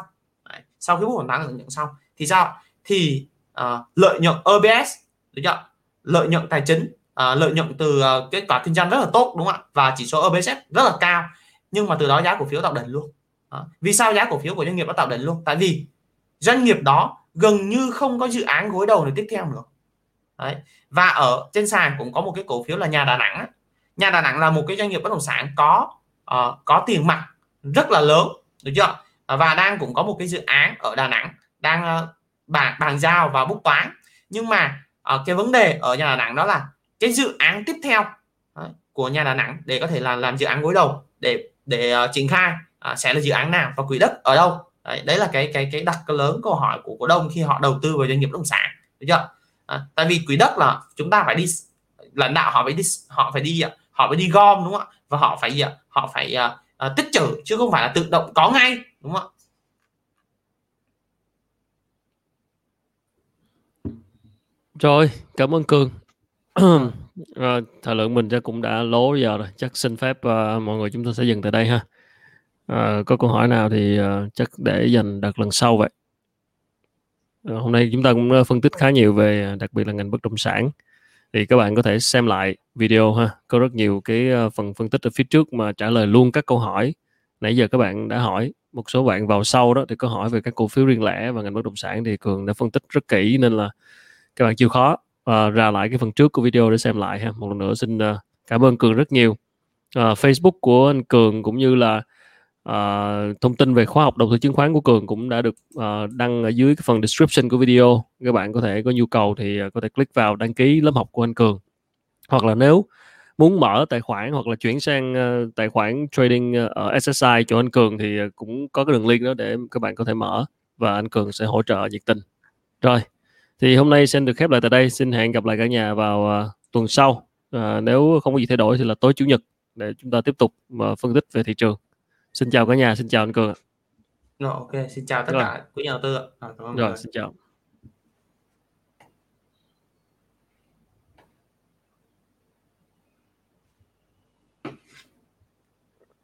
đấy, sau khi bút hoạt toán lợi nhuận xong thì sao? Thì uh, lợi nhuận OBS được chưa? Lợi nhuận tài chính uh, lợi nhuận từ uh, kết quả kinh doanh rất là tốt đúng không ạ? Và chỉ số OBS rất là cao. Nhưng mà từ đó giá cổ phiếu tạo đỉnh luôn. Đó. vì sao giá cổ phiếu của doanh nghiệp nó tạo đỉnh luôn? Tại vì doanh nghiệp đó gần như không có dự án gối đầu này tiếp theo nữa Đấy. và ở trên sàn cũng có một cái cổ phiếu là nhà Đà Nẵng nhà Đà Nẵng là một cái doanh nghiệp bất động sản có uh, có tiền mặt rất là lớn được chưa? Và đang cũng có một cái dự án ở Đà Nẵng đang uh, bàn bàn giao và bút toán. Nhưng mà uh, cái vấn đề ở nhà Đà Nẵng đó là cái dự án tiếp theo uh, của nhà Đà Nẵng để có thể là làm dự án gối đầu để để uh, triển khai uh, sẽ là dự án nào và quỹ đất ở đâu? Đấy, đấy là cái cái cái đặt lớn câu hỏi của cổ đông khi họ đầu tư vào doanh nghiệp bất động sản được chưa? À, tại vì quỹ đất là chúng ta phải đi lãnh đạo họ phải đi họ phải đi họ phải đi gom đúng không ạ? Và họ phải à, họ phải uh, uh, tích trữ chứ không phải là tự động có ngay đúng không ạ? Rồi cảm ơn cường. Rồi, thời lượng mình cũng đã lố giờ rồi. Chắc xin phép uh, mọi người chúng ta sẽ dừng tại đây ha. Uh, có câu hỏi nào thì uh, chắc để dành đặt lần sau vậy. Uh, hôm nay chúng ta cũng phân tích khá nhiều về đặc biệt là ngành bất động sản thì các bạn có thể xem lại video ha. Có rất nhiều cái ờ, phần phân tích ở phía trước mà trả lời luôn các câu hỏi. Nãy giờ các bạn đã hỏi một số bạn vào sau đó thì có hỏi về các cổ phiếu riêng lẻ và ngành bất động sản thì cường đã phân tích rất kỹ nên là các bạn chịu khó uh, ra lại cái phần trước của video để xem lại ha. Một lần nữa xin uh, cảm ơn cường rất nhiều. Uh, Facebook của anh cường cũng như là uh, thông tin về khóa học đầu tư chứng khoán của cường cũng đã được uh, đăng ở dưới cái phần description của video. Các bạn có thể có nhu cầu thì ờ, có thể click vào đăng ký lớp học của anh cường. Hoặc là nếu muốn mở tài khoản hoặc là chuyển sang uh, tài khoản trading ở SSI cho anh cường thì cũng có cái đường link đó để các bạn có thể mở và anh cường sẽ hỗ trợ nhiệt tình. Rồi thì hôm nay xin được khép lại tại đây. Xin hẹn gặp lại cả nhà vào uh, tuần sau. Uh, nếu không có gì thay đổi thì là tối chủ nhật để chúng ta tiếp tục uh, phân tích về thị trường xin chào cả nhà xin chào anh cường rồi ok xin chào tất rồi. cả quý nhà đầu tư ạ. Rồi xin chào